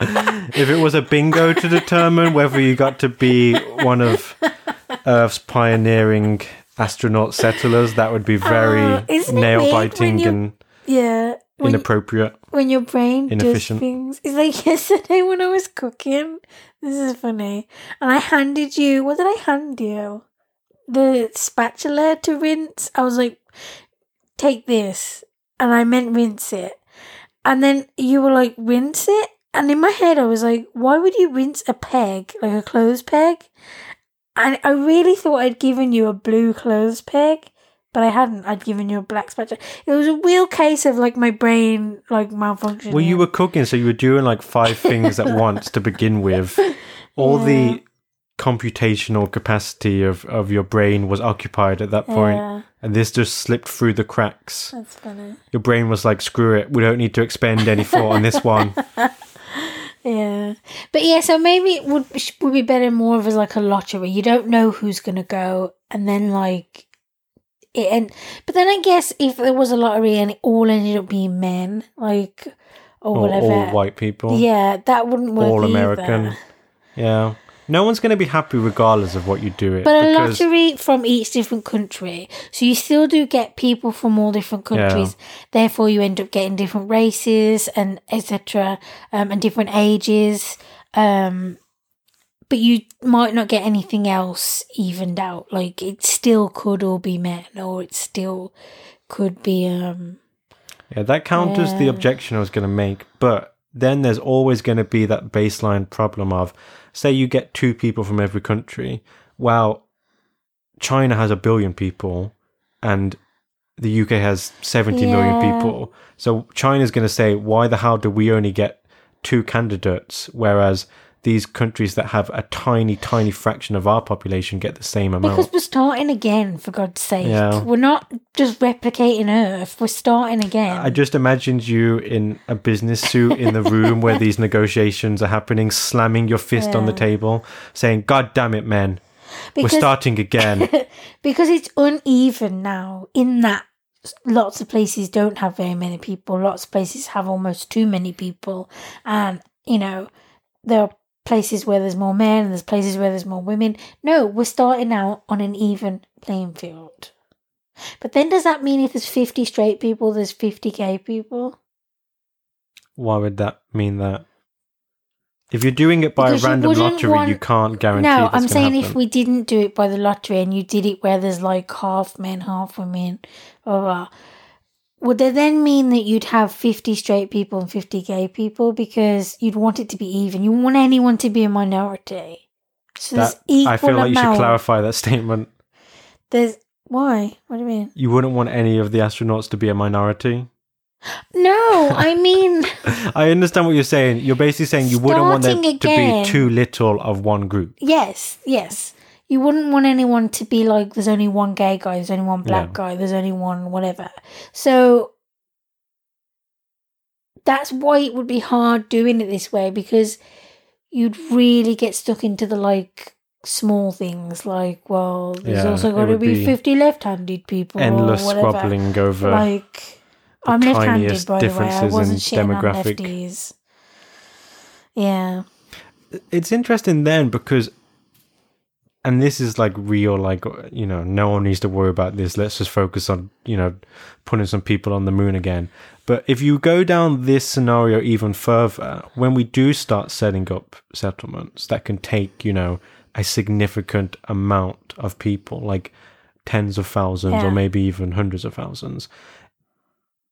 if it was a bingo to determine whether you got to be one of Earth's pioneering astronaut settlers, that would be very Uh, nail biting and yeah when, inappropriate. when your brain does inefficient. things it's like yesterday when i was cooking this is funny and i handed you what did i hand you the spatula to rinse i was like take this and i meant rinse it and then you were like rinse it and in my head i was like why would you rinse a peg like a clothes peg And I really thought I'd given you a blue clothes peg, but I hadn't. I'd given you a black spatula. It was a real case of like my brain like malfunctioning. Well, you were cooking, so you were doing like five things at once to begin with. All the computational capacity of, of your brain was occupied at that point, Yeah, and this just slipped through the cracks. that's funny. Your brain was like, screw it, we don't need to expend any thought on this one. Yeah, but yeah, so maybe it would would be better more of as like a lottery. You don't know who's gonna go, and then like it. And but then I guess if there was a lottery and it all ended up being men, like or, Or whatever, all white people. yeah, that wouldn't work. all either. American. Yeah. No one's going to be happy regardless of what you do it. But a because- lottery from each different country. So you still do get people from all different countries. Therefore, you end up getting different races and etc. Um, and different ages. Um, but you might not get anything else evened out. Like it still could all be men, or it still could be. Um, Yeah, that counters the objection I was going to make. But then there's always going to be that baseline problem of, say, you get two people from every country. Well, China has a billion people, and the UK has seventy million Yeah. people. So China's going to say, why the hell do we only get two candidates, whereas these countries that have a tiny, tiny fraction of our population get the same amount? because we're starting again, for God's sake. Yeah. We're not just replicating Earth. We're starting again. I just imagined you in a business suit in the room where these negotiations are happening, slamming your fist on the table, saying, God damn it, men, we're starting again. because it's uneven now in that lots of places don't have very many people lots of places have almost too many people and you know there are places where there's more men and there's places where there's more women. No we're starting out on an even playing field. But then does that mean if there's 50 straight people there's 50 gay people? Why would that mean that? If you're doing it by Because a random wouldn't lottery, want- you can't guarantee no i'm saying if we didn't do it by the lottery and you did it where there's like half men half women blah, blah, would that then mean that you'd have 50 straight people and 50 gay people because you'd want it to be even you want anyone to be a minority so That- there's equal I feel like you should clarify that statement. there's why what do you mean You wouldn't want any of the astronauts to be a minority. no i mean I understand what you're saying. You're basically saying you wouldn't want there Starting to be too little of one group. Yes, yes. You wouldn't want anyone to be like, there's only one gay guy, there's only one black Yeah. guy, there's only one whatever. So that's why it would be hard doing it this way because you'd really get stuck into the like small things like, well, there's Yeah, also it got to be, be 50 left handed people. Endless or whatever. squabbling over. Like, the I'm left handed, tiniest by the way. I differences in wasn't shitting on lefties. Yeah. it's interesting then because and this is like real like uh, you know no one needs to worry about this let's just focus on you know putting some people on the moon again but if you go down this scenario even further when we do start setting up settlements that can take you know a significant amount of people like tens of thousands Yeah. or maybe even hundreds of thousands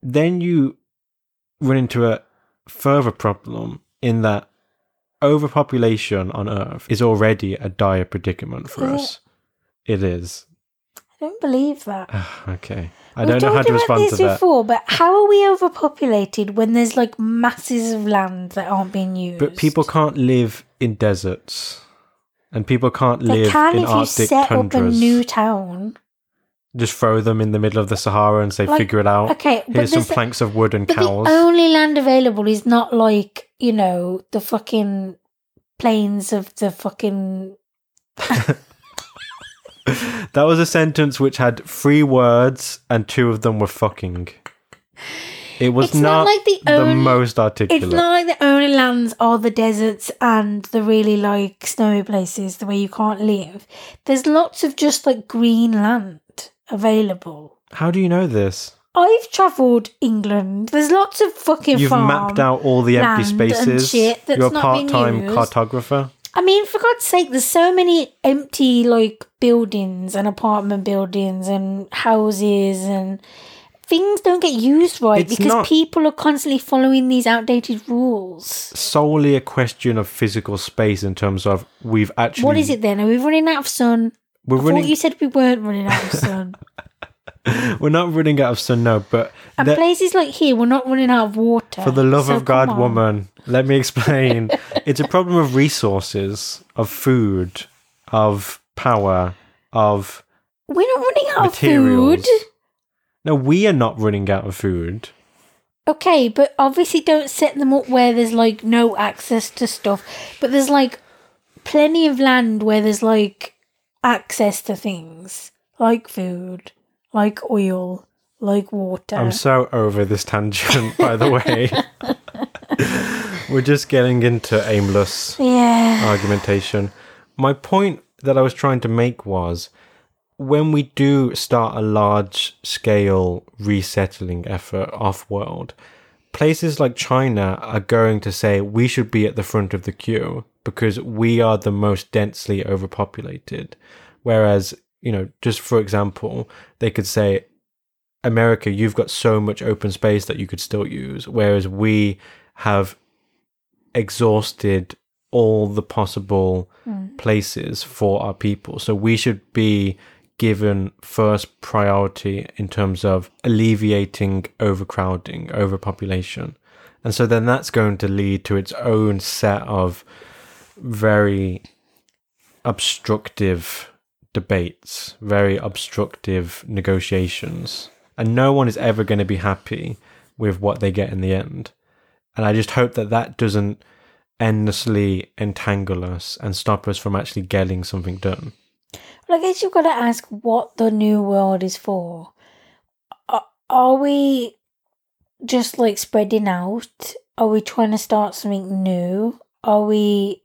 then you run into a further problem in that overpopulation on Earth is already a dire predicament for us. It is. I don't believe that. Ah, okay. I We've don't know how to respond this to that. before, but how are we overpopulated when there's like masses of land that aren't being used? But people can't live in deserts. And people can't they live can in if you Arctic set tundras. up a new town. Just throw them in the middle of the Sahara and say, Like, figure it out. Okay, Here's some planks of wood and cows. the only land available is not like you know the fucking plains of the fucking. that was a sentence which had three words and two of them were fucking. It was It's not like the the only- most articulate. It's not like the only lands are the deserts and the really like snowy places, the way you can't live. There's lots of just like green land available. How do you know this? I've travelled England. There's lots of fucking You've farm. mapped out all the empty spaces. You're a part-time cartographer. I mean, for God's sake, there's so many empty like buildings and apartment buildings and houses and things don't get used right It's because people are constantly following these outdated rules. Solely a question of physical space in terms of we've actually. What is it then? Are we running out of sun? We're I running. thought you said we weren't running out of sun. We're not running out of sun now, but and places like here, we're not running out of water. for the love So of God, woman, let me explain. it's a problem of resources, of food, of power, of We're not running out materials. of food. No, we are not running out of food. Okay, but obviously don't set them up where there's like no access to stuff. But there's like plenty of land where there's like access to things like food, like oil, like water. I'm so over this tangent, by the way. We're just getting into aimless yeah. argumentation. My point that I was trying to make was when we do start a large scale resettling effort off world, places like China are going to say we should be at the front of the queue because we are the most densely overpopulated. Whereas, you know, just for example, they could say, America, you've got so much open space that you could still use, whereas we have exhausted all the possible hmm. places for our people. So we should be given first priority in terms of alleviating overcrowding, overpopulation. And so then that's going to lead to its own set of very obstructive debates, very obstructive negotiations. And no one is ever going to be happy with what they get in the end. And I just hope that that doesn't endlessly entangle us and stop us from actually getting something done. Well, I guess you've got to ask what the new world is for. Are, are we just like spreading out? Are we trying to start something new? Are we.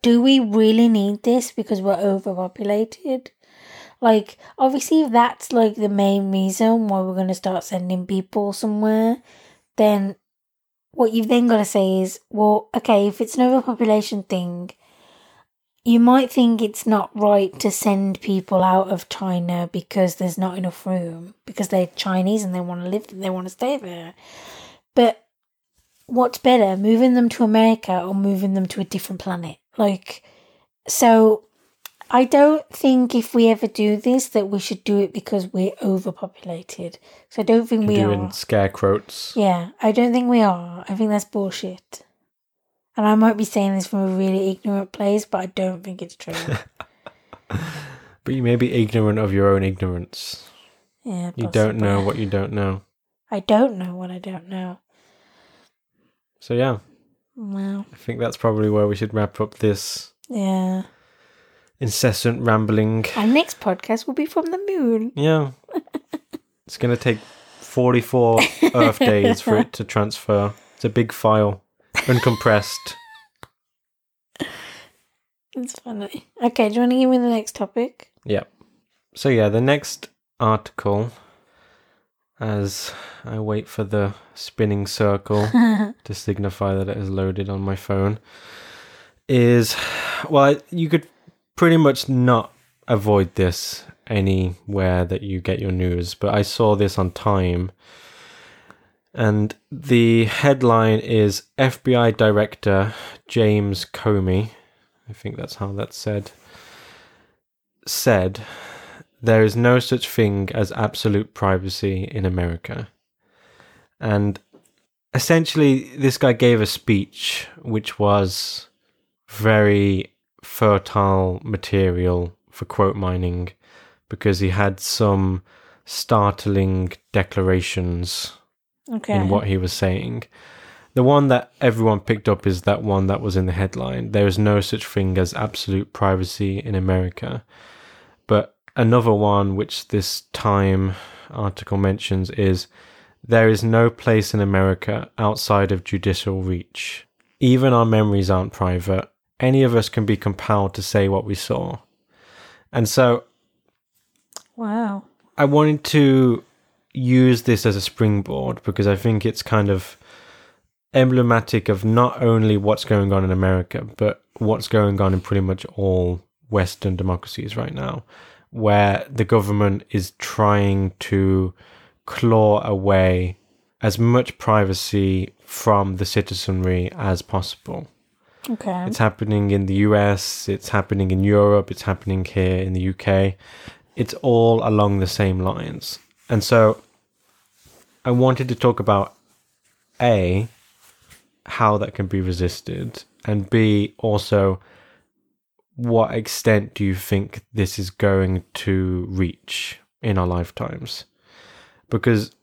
Do we really need this because we're overpopulated? Like, obviously, if that's like the main reason why we're going to start sending people somewhere, then what you've then got to say is, well, okay, if it's an overpopulation thing, you might think it's not right to send people out of China because there's not enough room because they're Chinese and they want to live they want to stay there. But what's better, moving them to America or moving them to a different planet? Like so I don't think if we ever do this that we should do it because we're overpopulated. So I don't think we Doing are. scarecrows. Yeah, I don't think we are. I think that's bullshit. And I might be saying this from a really ignorant place, but I don't think it's true. But you may be ignorant of your own ignorance. Yeah, You don't know what you don't know. I don't know what I don't know. So yeah, Well, I think that's probably where we should wrap up this yeah. incessant rambling. Our next podcast will be from the moon. Yeah. it's going to take 44 Earth days for it to transfer. It's a big file, uncompressed. It's funny. Okay, do you want to give me the next topic? Yep. So yeah, the next article, as I wait for the spinning circle to signify that it is loaded on my phone, is well, you could pretty much not avoid this anywhere that you get your news, but I saw this on Time. And the headline is FBI Director James Comey. I think that's how that's said. Said there is no such thing as absolute privacy in America. And essentially, this guy gave a speech which was very fertile material for quote mining because he had some startling declarations Okay. in what he was saying. The one that everyone picked up is that one that was in the headline. There is no such thing as absolute privacy in America. But another one, which this Time article mentions, is there is no place in America outside of judicial reach. Even our memories aren't private. Any of us can be compelled to say what we saw. And so Wow. I wanted to use this as a springboard because I think it's kind of emblematic of not only what's going on in America, but what's going on in pretty much all Western democracies right now, where the government is trying to claw away as much privacy from the citizenry as possible. Okay. It's happening in the US, it's happening in Europe, it's happening here in the UK. It's all along the same lines. And so I wanted to talk about A, how that can be resisted, and B, also what extent do you think this is going to reach in our lifetimes? Because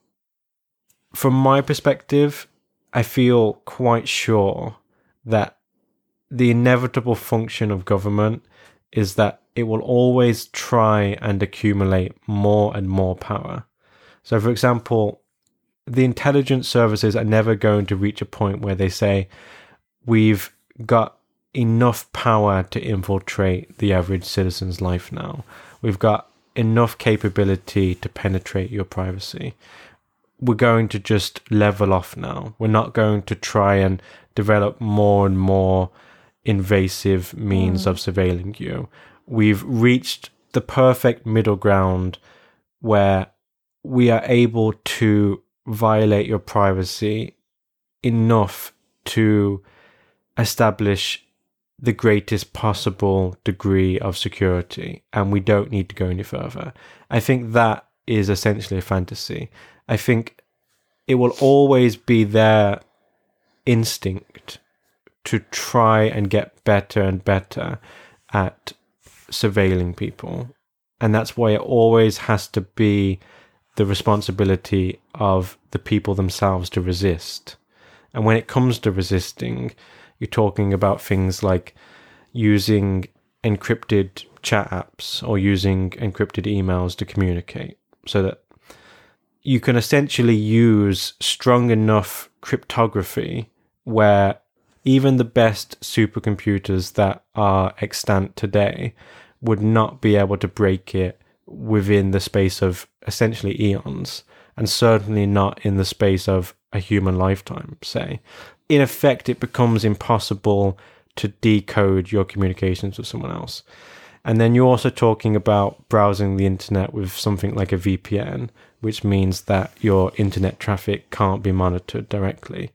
from my perspective, I feel quite sure that the inevitable function of government is that it will always try and accumulate more and more power. So, for example, the intelligence services are never going to reach a point where they say, we've got enough power to infiltrate the average citizen's life now. We've got enough capability to penetrate your privacy. We're going to just level off now. We're not going to try and develop more and more invasive means mm. of surveilling you. We've reached the perfect middle ground where we are able to violate your privacy enough to establish the greatest possible degree of security and we don't need to go any further. I think that is essentially a fantasy. I think it will always be their instinct to try and get better and better at surveilling people. And that's why it always has to be the responsibility of the people themselves to resist. And when it comes to resisting, you're talking about things like using encrypted chat apps or using encrypted emails to communicate so that you can essentially use strong enough cryptography where even the best supercomputers that are extant today would not be able to break it within the space of essentially eons, and certainly not in the space of a human lifetime, say. In effect, it becomes impossible to decode your communications with someone else. And then you're also talking about browsing the internet with something like a VPN, which means that your internet traffic can't be monitored directly.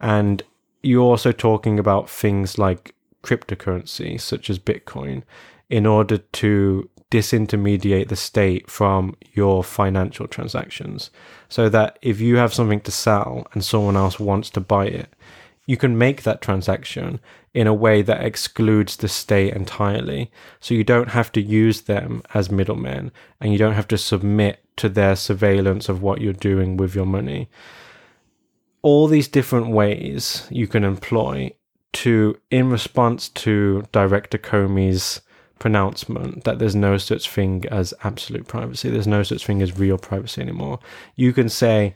And you're also talking about things like cryptocurrency, such as Bitcoin, in order to disintermediate the state from your financial transactions. So that if you have something to sell and someone else wants to buy it, you can make that transaction in a way that excludes the state entirely. So you don't have to use them as middlemen and you don't have to submit to their surveillance of what you're doing with your money all these different ways you can employ to, in response to Director Comey's pronouncement that there's no such thing as absolute privacy, there's no such thing as real privacy anymore, you can say,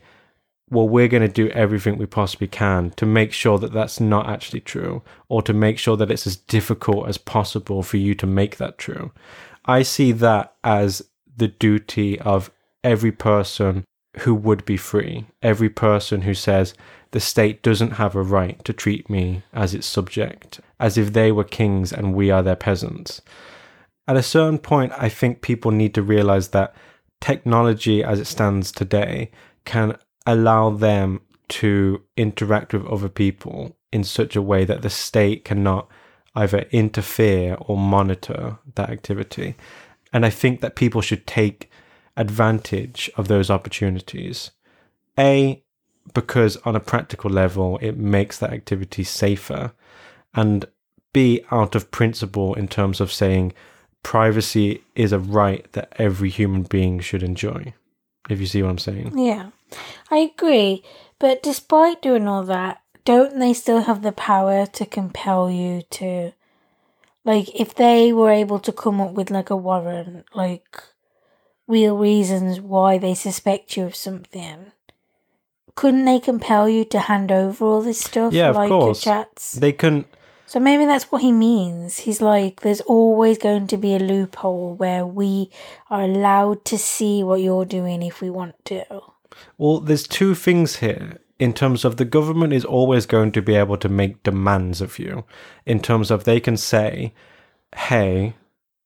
well, we're going to do everything we possibly can to make sure that that's not actually true, or to make sure that it's as difficult as possible for you to make that true. I see that as the duty of every person who would be free, every person who says the state doesn't have a right to treat me as its subject, as if they were kings and we are their peasants. At a certain point, I think people need to realize that technology as it stands today can allow them to interact with other people in such a way that the state cannot either interfere or monitor that activity. And I think that people should take advantage of those opportunities. A, because on a practical level, it makes that activity safer. And B, out of principle, in terms of saying privacy is a right that every human being should enjoy. If you see what I'm saying. Yeah, I agree. But despite doing all that, don't they still have the power to compel you to, like, if they were able to come up with like a warrant, like, real reasons why they suspect you of something, couldn't they compel you to hand over all this stuff? Yeah, of like course. Your chats? They can. So maybe that's what he means. He's like, there's always going to be a loophole where we are allowed to see what you're doing if we want to. Well, there's two things here. In terms of the government is always going to be able to make demands of you. In terms of they can say, hey,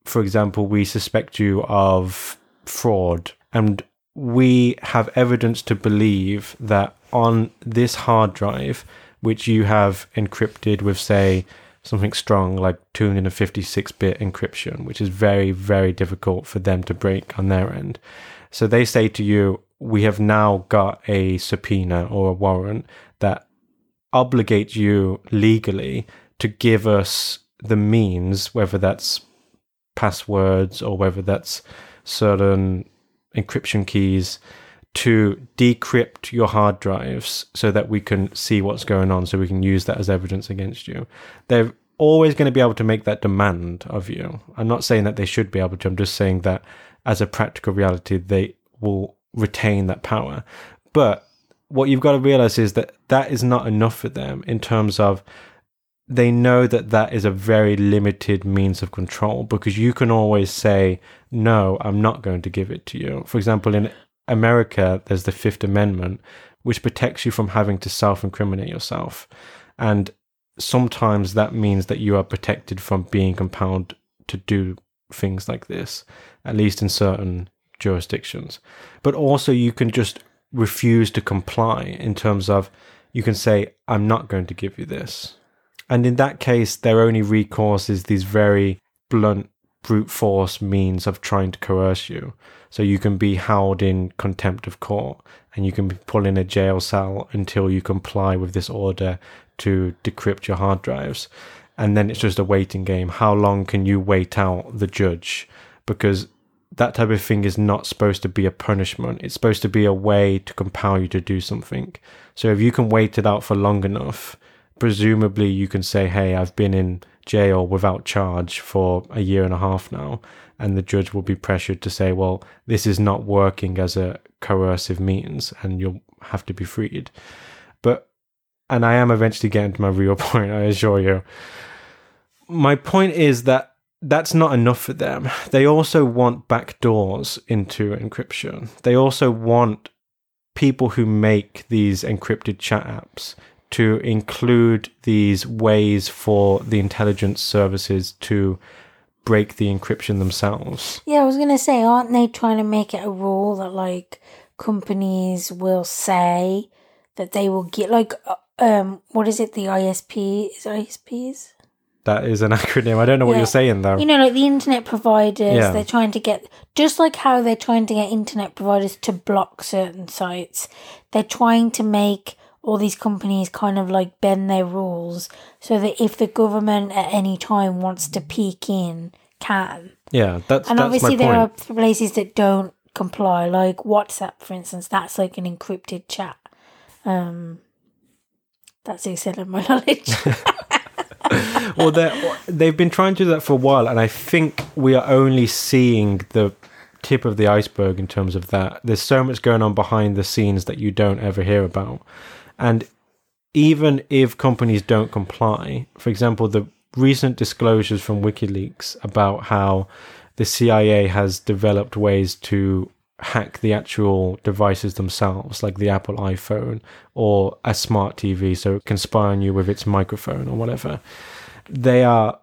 for example, we suspect you of fraud and we have evidence to believe that on this hard drive, which you have encrypted with, say, something strong like 256 bit encryption, which is very, very difficult for them to break on their end. So they say to you, we have now got a subpoena or a warrant that obligates you legally to give us the means, whether that's passwords or whether that's certain encryption keys, to decrypt your hard drives so that we can see what's going on, so we can use that as evidence against you. They're always going to be able to make that demand of you. I'm not saying that they should be able to, I'm just saying that as a practical reality, they will retain that power. But what you've got to realize is that that is not enough for them in terms of they know that that is a very limited means of control because you can always say, no, I'm not going to give it to you. For example, in America, there's the Fifth Amendment, which protects you from having to self incriminate yourself. And sometimes that means that you are protected from being compelled to do things like this, at least in certain jurisdictions. But also, you can just refuse to comply in terms of you can say, I'm not going to give you this. And in that case, their only recourse is these very blunt, brute force means of trying to coerce you. So you can be held in contempt of court and you can be put in a jail cell until you comply with this order to decrypt your hard drives. And then it's just a waiting game. How long can you wait out the judge? Because that type of thing is not supposed to be a punishment. It's supposed to be a way to compel you to do something. So if you can wait it out for long enough, presumably you can say, hey, I've been in jail without charge for a year and a half now. And the judge will be pressured to say, well, this is not working as a coercive means and you'll have to be freed. But, and I am eventually getting to my real point, I assure you. My point is that that's not enough for them. They also want backdoors into encryption. They also want people who make these encrypted chat apps to include these ways for the intelligence services to break the encryption themselves. Yeah, I was going to say, aren't they trying to make it a rule that, like, companies will say that they will get, like, uh, um, what is it, the ISP? Is ISPs? That is an acronym. I don't know what Yeah. you're saying though. You know, like the internet providers, Yeah. they're trying to get, just like how they're trying to get internet providers to block certain sites, they're trying to make all these companies kind of like bend their rules so that if the government at any time wants to peek in, can. yeah, that's And that's obviously, there are places that don't comply, like WhatsApp, for instance. That's like an encrypted chat. Um, that's the extent of my knowledge. well, they've been trying to do that for a while, and I think we are only seeing the tip of the iceberg in terms of that. There's so much going on behind the scenes that you don't ever hear about, and even if companies don't comply, for example, the recent disclosures from WikiLeaks about how the CIA has developed ways to hack the actual devices themselves, like the Apple iPhone or a smart TV, so it can spy on you with its microphone or whatever. They are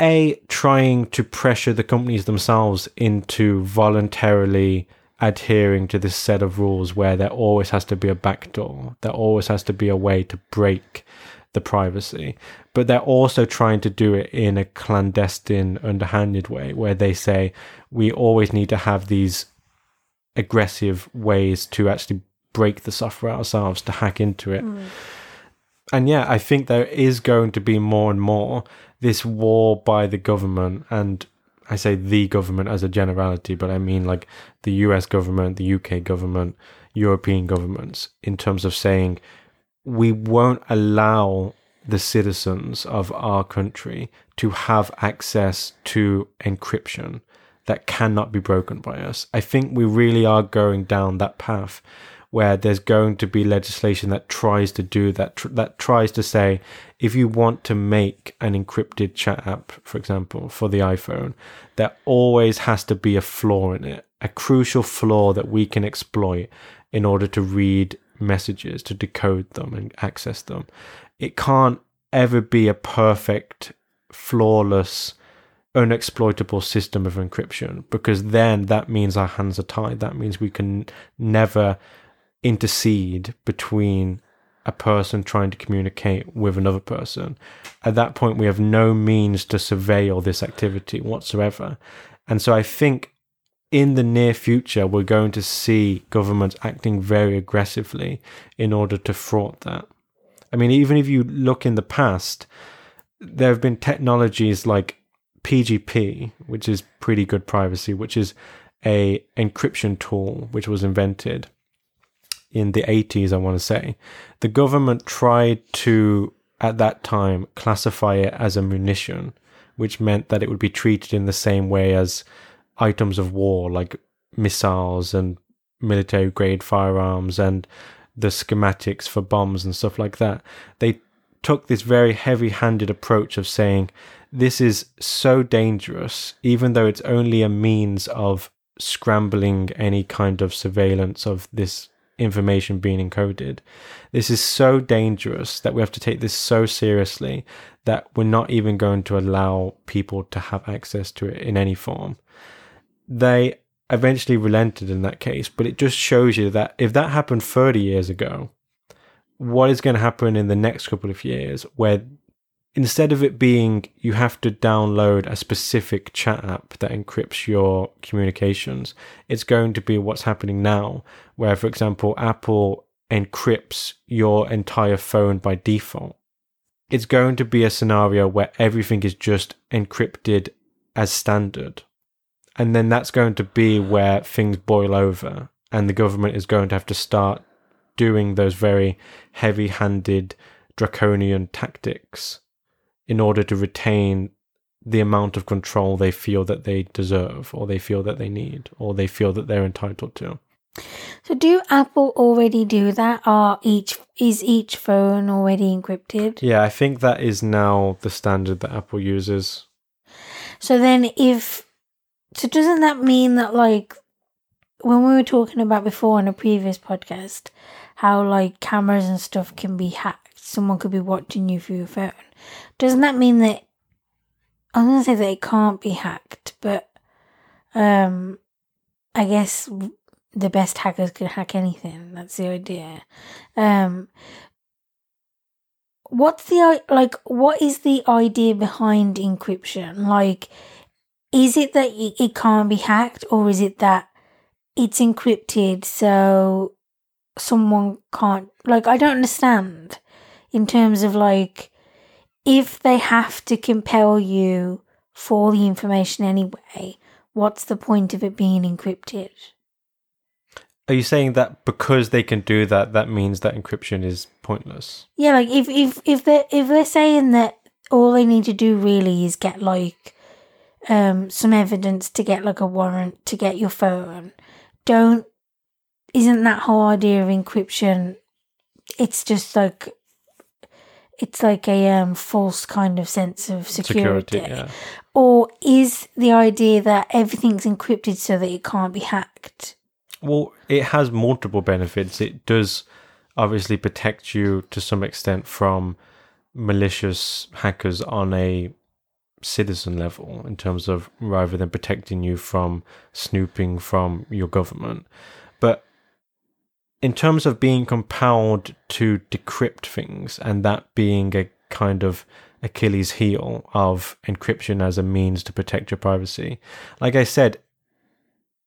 a trying to pressure the companies themselves into voluntarily adhering to this set of rules where there always has to be a backdoor, there always has to be a way to break the privacy. But they're also trying to do it in a clandestine, underhanded way where they say we always need to have these aggressive ways to actually break the software ourselves, to hack into it. Hmm. And yeah, I think there is going to be more and more this war by the government and I say the government as a generality, but I mean like the US government, the UK government, European governments, in terms of saying we won't allow the citizens of our country to have access to encryption that cannot be broken by us. I think we really are going down that path where there's going to be legislation that tries to do that, tr- that tries to say if you want to make an encrypted chat app, for example, for the iPhone, there always has to be a flaw in it, a crucial flaw that we can exploit in order to read messages, to decode them and access them. It can't ever be a perfect, flawless unexploitable system of encryption because then that means our hands are tied. That means we can never intercede between a person trying to communicate with another person. At that point, we have no means to surveil this activity whatsoever. And so I think in the near future, we're going to see governments acting very aggressively in order to thwart that. I mean, even if you look in the past, there have been technologies like PGP, which is pretty good privacy, which is a encryption tool which was invented in the 80s, I want to say, the government tried to, at that time, classify it as a munition, which meant that it would be treated in the same way as items of war, like missiles and military grade firearms and the schematics for bombs and stuff like that. They took this very heavy handed approach of saying, this is so dangerous, even though it's only a means of scrambling any kind of surveillance of this information being encoded. This is so dangerous that we have to take this so seriously that we're not even going to allow people to have access to it in any form. They eventually relented in that case, but it just shows you that if that happened 30 years ago, what is going to happen in the next couple of years where instead of it being you have to download a specific chat app that encrypts your communications, it's going to be what's happening now, where, for example, Apple encrypts your entire phone by default. It's going to be a scenario where everything is just encrypted as standard. And then that's going to be where things boil over, and the government is going to have to start doing those very heavy handed draconian tactics in order to retain the amount of control they feel that they deserve or they feel that they need or they feel that they're entitled to. So do Apple already do that? Are each is each phone already encrypted? Yeah, I think that is now the standard that Apple uses. So then if so doesn't that mean that like when we were talking about before in a previous podcast how like cameras and stuff can be hacked, someone could be watching you through your phone. Doesn't that mean that I'm gonna say that it can't be hacked, but um, I guess the best hackers can hack anything. That's the idea. Um, what's the like? What is the idea behind encryption? Like, is it that it can't be hacked, or is it that it's encrypted so someone can't? Like, I don't understand in terms of like if they have to compel you for the information anyway, what's the point of it being encrypted? Are you saying that because they can do that, that means that encryption is pointless? Yeah, like if if if they if they're saying that all they need to do really is get like um some evidence to get like a warrant to get your phone, don't isn't that whole idea of encryption? It's just like it's like a um, false kind of sense of security. security yeah. Or is the idea that everything's encrypted so that it can't be hacked? Well, it has multiple benefits. It does obviously protect you to some extent from malicious hackers on a citizen level in terms of rather than protecting you from snooping from your government. In terms of being compelled to decrypt things and that being a kind of Achilles heel of encryption as a means to protect your privacy, like I said,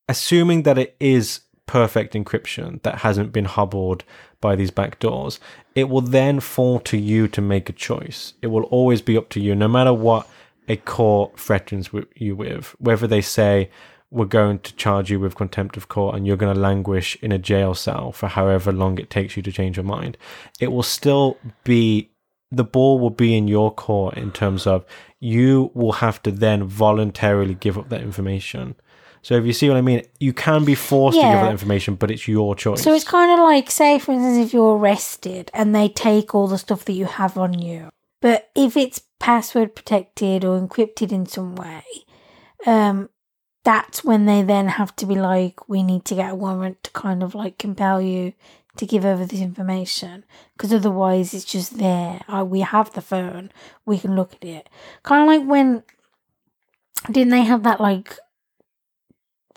assuming that it is perfect encryption that hasn't been hobbled by these backdoors, it will then fall to you to make a choice. It will always be up to you, no matter what a court threatens you with, whether they say, we're going to charge you with contempt of court and you're going to languish in a jail cell for however long it takes you to change your mind. It will still be the ball will be in your court in terms of you will have to then voluntarily give up that information. So if you see what I mean, you can be forced yeah. to give that information, but it's your choice. So it's kind of like, say, for instance, if you're arrested and they take all the stuff that you have on you, but if it's password protected or encrypted in some way, um, that's when they then have to be like, we need to get a warrant to kind of like compel you to give over this information because otherwise it's just there. we have the phone, we can look at it. Kind of like when didn't they have that like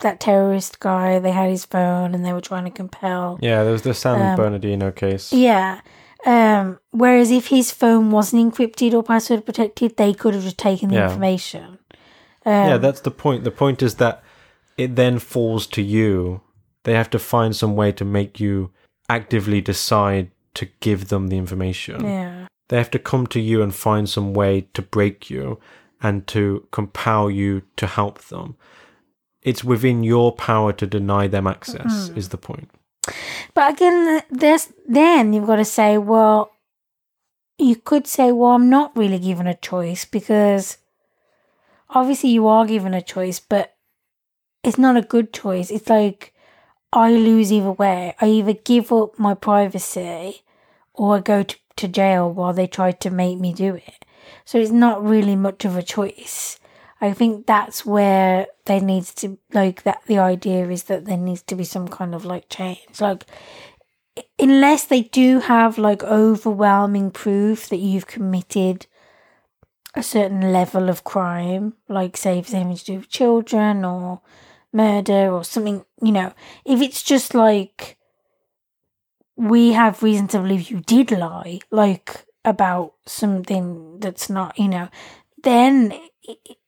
that terrorist guy? They had his phone and they were trying to compel. Yeah, there was the San Um, Bernardino case. Yeah. Um, whereas if his phone wasn't encrypted or password protected, they could have just taken the Yeah. information. Um, yeah, that's the point. The point is that it then falls to you. They have to find some way to make you actively decide to give them the information. yeah. They have to come to you and find some way to break you and to compel you to help them. It's within your power to deny them access, Mm. is the point. But again, there's then you've got to say, well, you could say, well, I'm not really given a choice because obviously you are given a choice, but it's not a good choice. It's like I lose either way. I either give up my privacy or I go to, to jail while they try to make me do it. So it's not really much of a choice. I think that's where there needs to like that the idea is that there needs to be some kind of like change. Like unless they do have like overwhelming proof that you've committed a certain level of crime, like say if it's anything to do with children or murder or something, you know, if it's just like we have reason to believe you did lie, like about something that's not, you know, then it,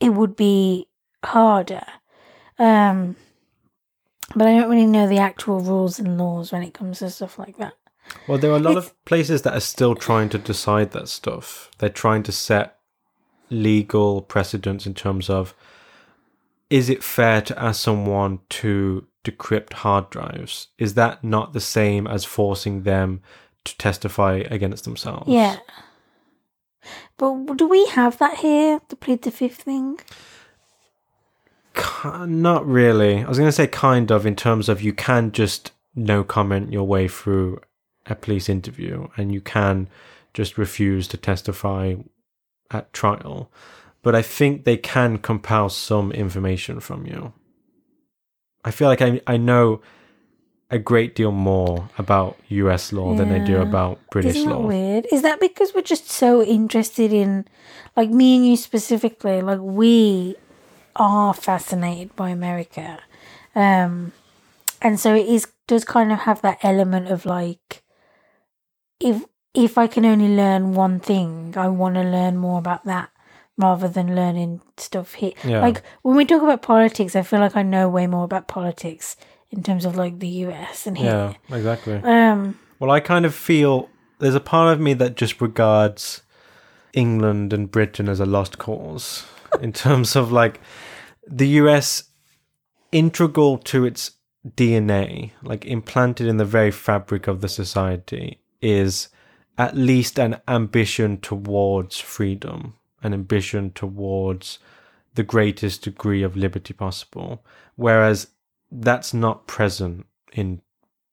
it would be harder. Um, but I don't really know the actual rules and laws when it comes to stuff like that. Well, there are a lot It's- of places that are still trying to decide that stuff. They're trying to set legal precedents in terms of is it fair to ask someone to decrypt hard drives? Is that not the same as forcing them to testify against themselves? Yeah. But do we have that here? The plead the fifth thing? Not really. I was going to say kind of in terms of you can just no comment your way through a police interview and you can just refuse to testify at trial. But I think they can compel some information from you. I feel like I, I know a great deal more about US law than I do about British Isn't law. weird? Is that because we're just so interested in, like me and you specifically, like we are fascinated by America, um, and so it is does kind of have that element of like, if if I can only learn one thing, I want to learn more about that rather than learning stuff here. Yeah. Like when we talk about politics, I feel like I know way more about politics in terms of like the US and here. Yeah, exactly. Um. Well, I kind of feel there's a part of me that just regards England and Britain as a lost cause in terms of like the US integral to its DNA, like implanted in the very fabric of the society, is at least an ambition towards freedom, an ambition towards the greatest degree of liberty possible. Whereas that's not present in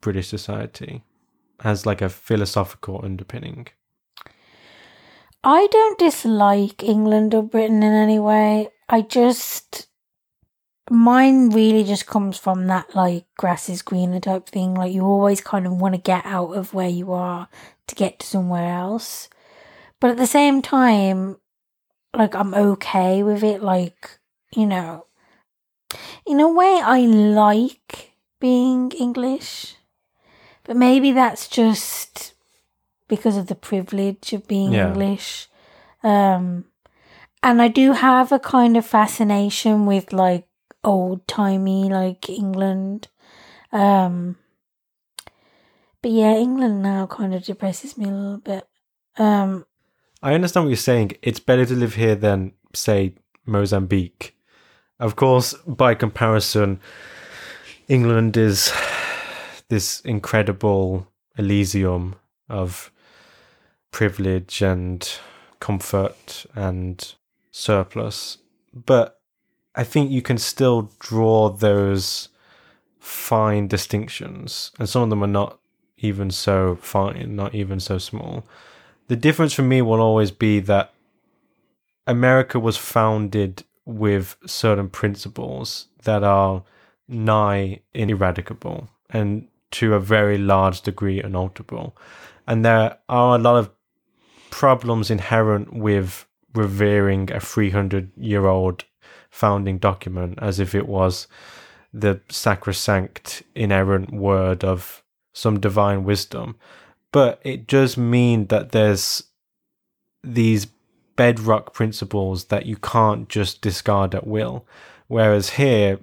British society as like a philosophical underpinning. I don't dislike England or Britain in any way. I just mine really just comes from that like grass is greener type thing. Like you always kind of want to get out of where you are to get to somewhere else. But at the same time, like I'm okay with it. Like, you know, in a way I like being English. But maybe that's just because of the privilege of being Yeah. English. Um, and I do have a kind of fascination with like old timey, like England. Um, but yeah, England now kind of depresses me a little bit. Um, I understand what you're saying. It's better to live here than, say, Mozambique. Of course, by comparison, England is this incredible elysium of privilege and comfort and surplus. But I think you can still draw those fine distinctions, and some of them are not even so fine, not even so small. The difference for me will always be that America was founded with certain principles that are nigh ineradicable and to a very large degree unalterable. And there are a lot of problems inherent with revering a 300 year old founding document as if it was the sacrosanct, inerrant word of some divine wisdom. But it does mean that there's these bedrock principles that you can't just discard at will. Whereas here,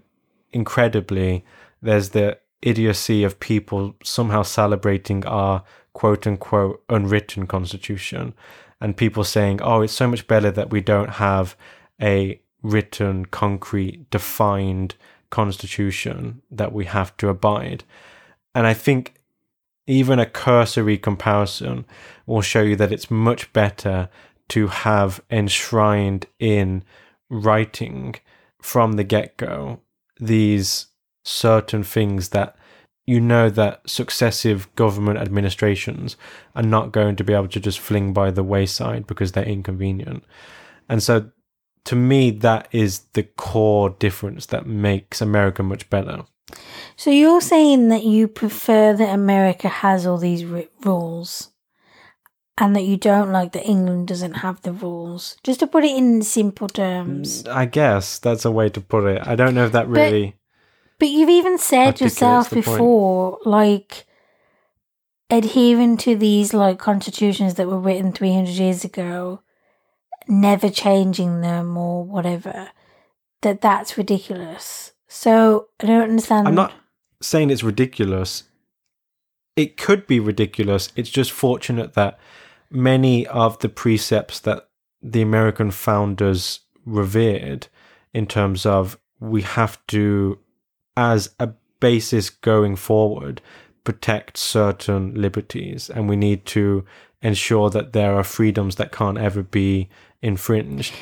incredibly, there's the idiocy of people somehow celebrating our quote unquote unwritten constitution and people saying, oh, it's so much better that we don't have a written, concrete, defined constitution that we have to abide. And I think even a cursory comparison will show you that it's much better to have enshrined in writing from the get go these certain things that you know that successive government administrations are not going to be able to just fling by the wayside because they're inconvenient. And so to me, that is the core difference that makes America much better. So you're saying that you prefer that America has all these r- rules and that you don't like that England doesn't have the rules. Just to put it in simple terms. Mm, I guess that's a way to put it. I don't know if that really. But, but you've even said yourself before, point. like adhering to these like constitutions that were written 300 years ago, never changing them or whatever, that that's ridiculous. So I don't understand. I'm not saying it's ridiculous. It could be ridiculous. It's just fortunate that many of the precepts that the American founders revered in terms of we have to, as a basis going forward, protect certain liberties and we need to ensure that there are freedoms that can't ever be infringed.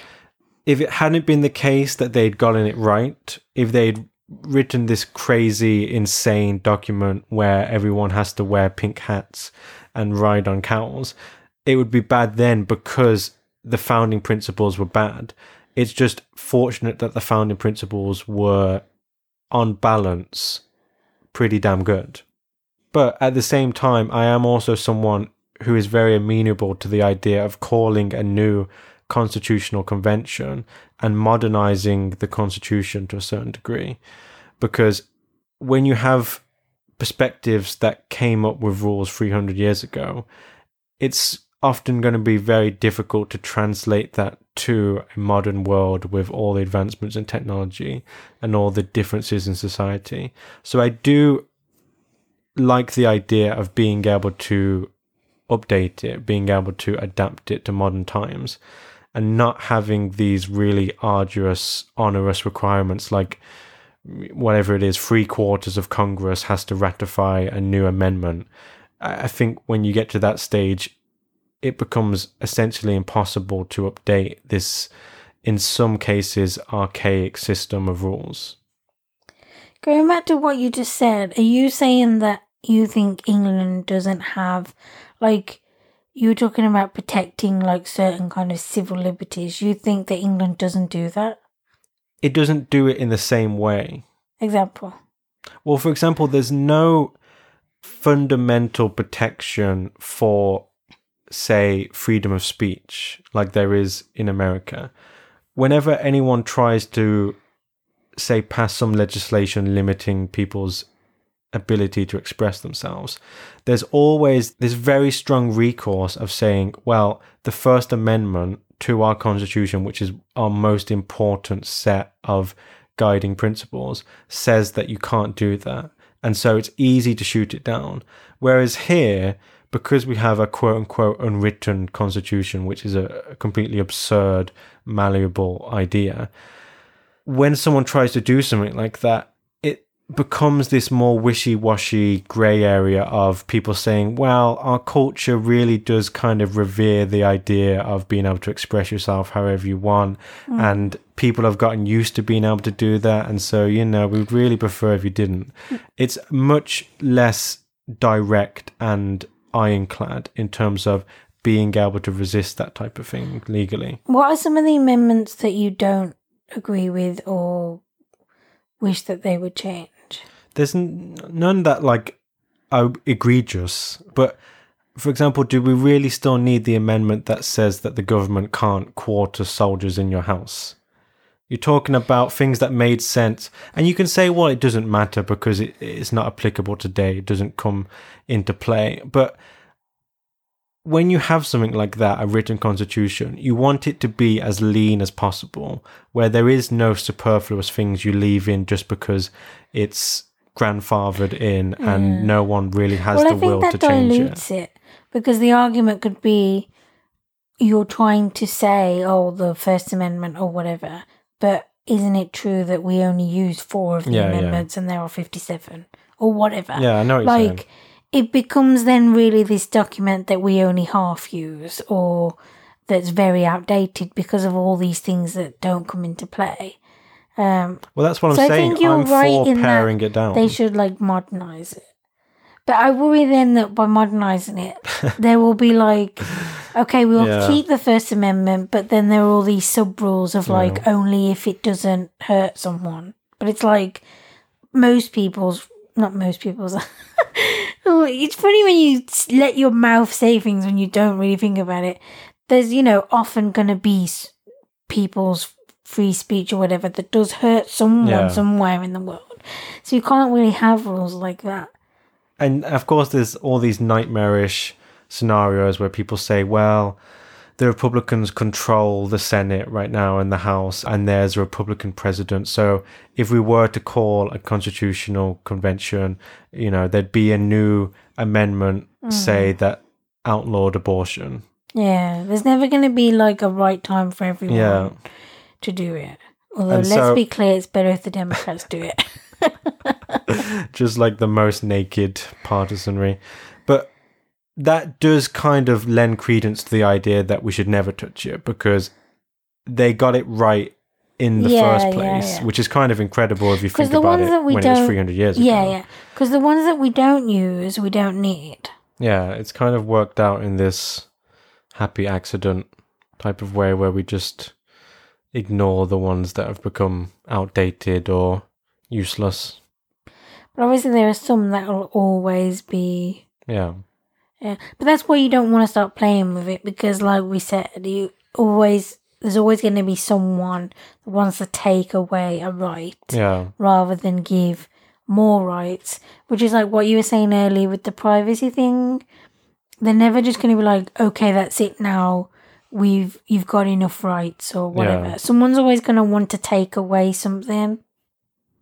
If it hadn't been the case that they'd gotten it right, if they'd written this crazy, insane document where everyone has to wear pink hats and ride on cows, it would be bad then because the founding principles were bad. It's just fortunate that the founding principles were, on balance, pretty damn good. But at the same time, I am also someone who is very amenable to the idea of calling a new constitutional convention and modernizing the constitution to a certain degree. Because when you have perspectives that came up with rules 300 years ago, it's often going to be very difficult to translate that to a modern world with all the advancements in technology and all the differences in society. So I do like the idea of being able to update it, being able to adapt it to modern times, and not having these really arduous, onerous requirements like whatever it is, three quarters of Congress has to ratify a new amendment. I think when you get to that stage, it becomes essentially impossible to update this, in some cases, archaic system of rules. Going back to what you just said, are you saying that you think England doesn't have, like, you were talking about protecting, like, certain kind of civil liberties. You think that England doesn't do that? It doesn't do it in the same way. Example. Well, for example, there's no fundamental protection for say, freedom of speech, like there is in America, whenever anyone tries to, say, pass some legislation limiting people's ability to express themselves, there's always this very strong recourse of saying, well, the First Amendment to our Constitution, which is our most important set of guiding principles, says that you can't do that. And so it's easy to shoot it down. Whereas here, because we have a quote unquote unwritten constitution, which is a completely absurd, malleable idea, when someone tries to do something like that, becomes this more wishy washy grey area of people saying, well, our culture really does kind of revere the idea of being able to express yourself however you want. Mm. And people have gotten used to being able to do that. And so, you know, we would really prefer if you didn't. Mm. It's much less direct and ironclad in terms of being able to resist that type of thing legally. What are some of the amendments that you don't agree with or wish that they would change? There's none that like are egregious, but for example, do we really still need the amendment that says that the government can't quarter soldiers in your house? You're talking about things that made sense. And you can say, well, it doesn't matter because it, it's not applicable today. It doesn't come into play. But when you have something like that, a written constitution, you want it to be as lean as possible, where there is no superfluous things you leave in just because it's grandfathered in and no one really has well, the will to change it. dilutes it. because the argument could be you're trying to say, oh, the First Amendment or whatever, but isn't it true that we only use four of the Yeah, yeah. amendments and there are 57 or whatever? Yeah, I know like it becomes then really this document that we only half use or that's very outdated because of all these things that don't come into play. Um, Well, that's what I'm so I saying. think you're I'm right for in paring it down. they should like modernize it. But I worry then that by modernizing it, there will be like, okay, we'll Yeah. keep the First Amendment, but then there are all these sub rules of like only if it doesn't hurt someone. But it's like most people's, not most people's. Oh, it's funny when you let your mouth say things when you don't really think about it. There's, you know, often going to be people's free speech or whatever that does hurt someone Yeah. somewhere in the world. So you can't really have rules like that. and of course, there's all these nightmarish scenarios where people say, well, the Republicans control the Senate right now and the House, and there's a Republican president. So if we were to call a constitutional convention, you know, there'd be a new amendment, Mm. say, that outlawed abortion. Yeah, there's never going to be like a right time for everyone Yeah. To do it. Although, And let's so- be clear, it's better if the Democrats do it. just like the most naked partisanry. But that does kind of lend credence to the idea that we should never touch it because they got it right in the Yeah, first place, yeah. which is kind of incredible if you think the about ones it that we when it was 300 years yeah, ago. Yeah, yeah. Because the ones that we don't use, we don't need. Yeah, it's kind of worked out in this happy accident type of way where we just ignore the ones that have become outdated or useless. But obviously, there are some that will always be. Yeah. Yeah, but that's why you don't want to start playing with it because, like we said, you always there's always going to be someone that wants to take away a right Yeah. rather than give more rights, which is like what you were saying earlier with the privacy thing. They're never just going to be like, okay, that's it now. We've you've got enough rights or whatever. Yeah. Someone's always going to want to take away something.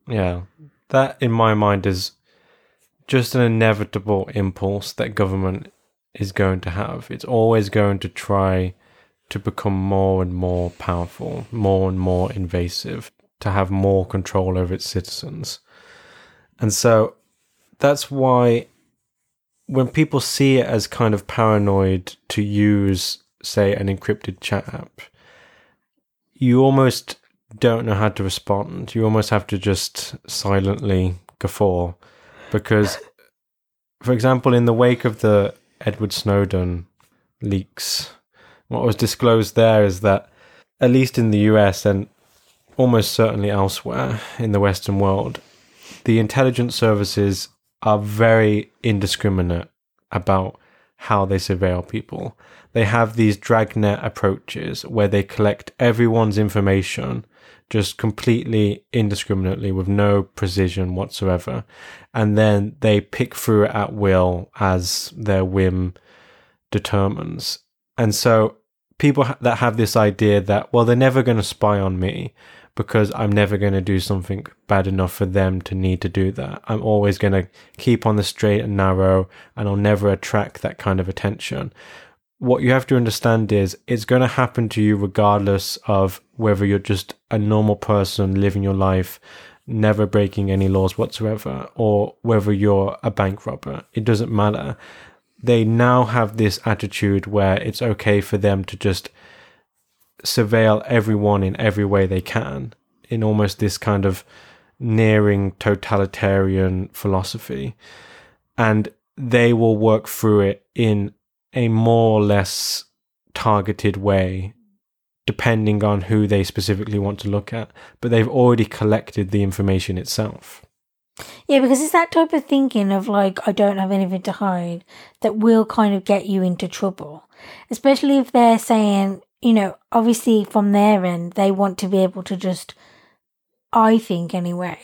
Yeah. That, in my mind, is just an inevitable impulse that government is going to have. It's always going to try to become more and more powerful, more and more invasive, to have more control over its citizens. And so that's why when people see it as kind of paranoid to use, say, an encrypted chat app, you almost don't know how to respond. You almost have to just silently guffaw. Because, for example, in the wake of the Edward Snowden leaks, what was disclosed there is that, at least in the US and almost certainly elsewhere in the Western world, the intelligence services are very indiscriminate about how they surveil people. They have these dragnet approaches where they collect everyone's information just completely indiscriminately with no precision whatsoever. And then they pick through it at will as their whim determines. And so people that have this idea that, well, they're never going to spy on me because I'm never going to do something bad enough for them to need to do that. I'm always going to keep on the straight and narrow and I'll never attract that kind of attention. What you have to understand is it's going to happen to you regardless of whether you're just a normal person living your life, never breaking any laws whatsoever, or whether you're a bank robber. It doesn't matter. They now have this attitude where it's okay for them to just surveil everyone in every way they can in almost this kind of nearing totalitarian philosophy. And they will work through it in a more or less targeted way, depending on who they specifically want to look at. But they've already collected the information itself. Yeah, because it's that type of thinking of like, I don't have anything to hide that will kind of get you into trouble. Especially if they're saying, you know, obviously from their end, they want to be able to just, I think anyway,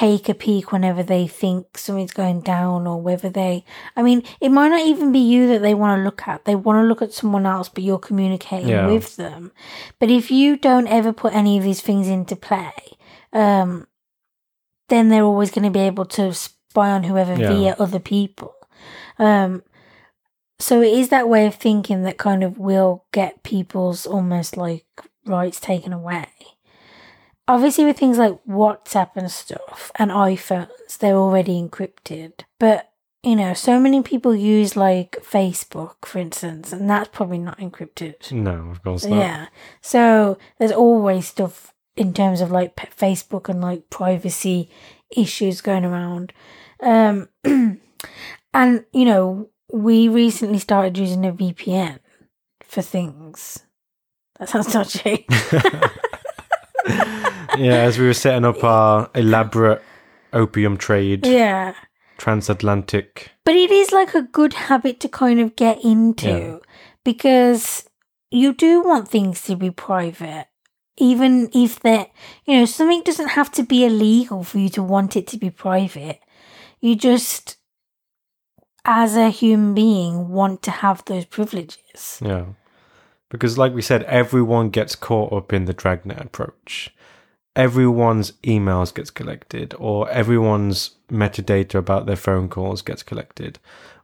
take a peek whenever they think something's going down or whether they, I mean, it might not even be you that they want to look at. They want to look at someone else, but you're communicating Yeah. with them. But if you don't ever put any of these things into play, um, then they're always going to be able to spy on whoever Yeah. via other people. Um, so it is that way of thinking that kind of will get people's almost like rights taken away. Obviously, with things like WhatsApp and stuff and iPhones, they're already encrypted. But, you know, so many people use like Facebook, for instance, and that's probably not encrypted. No, of course not. Yeah. So there's always stuff in terms of like Facebook and like privacy issues going around. Um, and, you know, we recently started using a VPN for things. That sounds dodgy. yeah, as we were setting up our elaborate opium trade, yeah. transatlantic. But it is like a good habit to kind of get into Yeah. because you do want things to be private. Even if that, you know, something doesn't have to be illegal for you to want it to be private. You just, as a human being, want to have those privileges. Yeah. Because, like we said, everyone gets caught up in the dragnet approach. Everyone's emails gets collected, or everyone's metadata about their phone calls gets collected,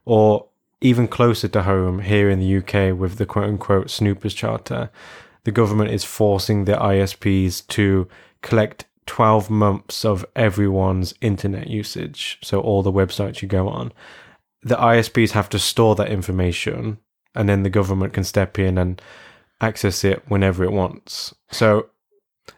or even closer to home, here in the UK with the quote unquote Snoopers Charter, the government is forcing the ISPs to collect 12 months of everyone's internet usage. So, all the websites you go on. The ISPs have to store that information and then the government can step in and access it whenever it wants. So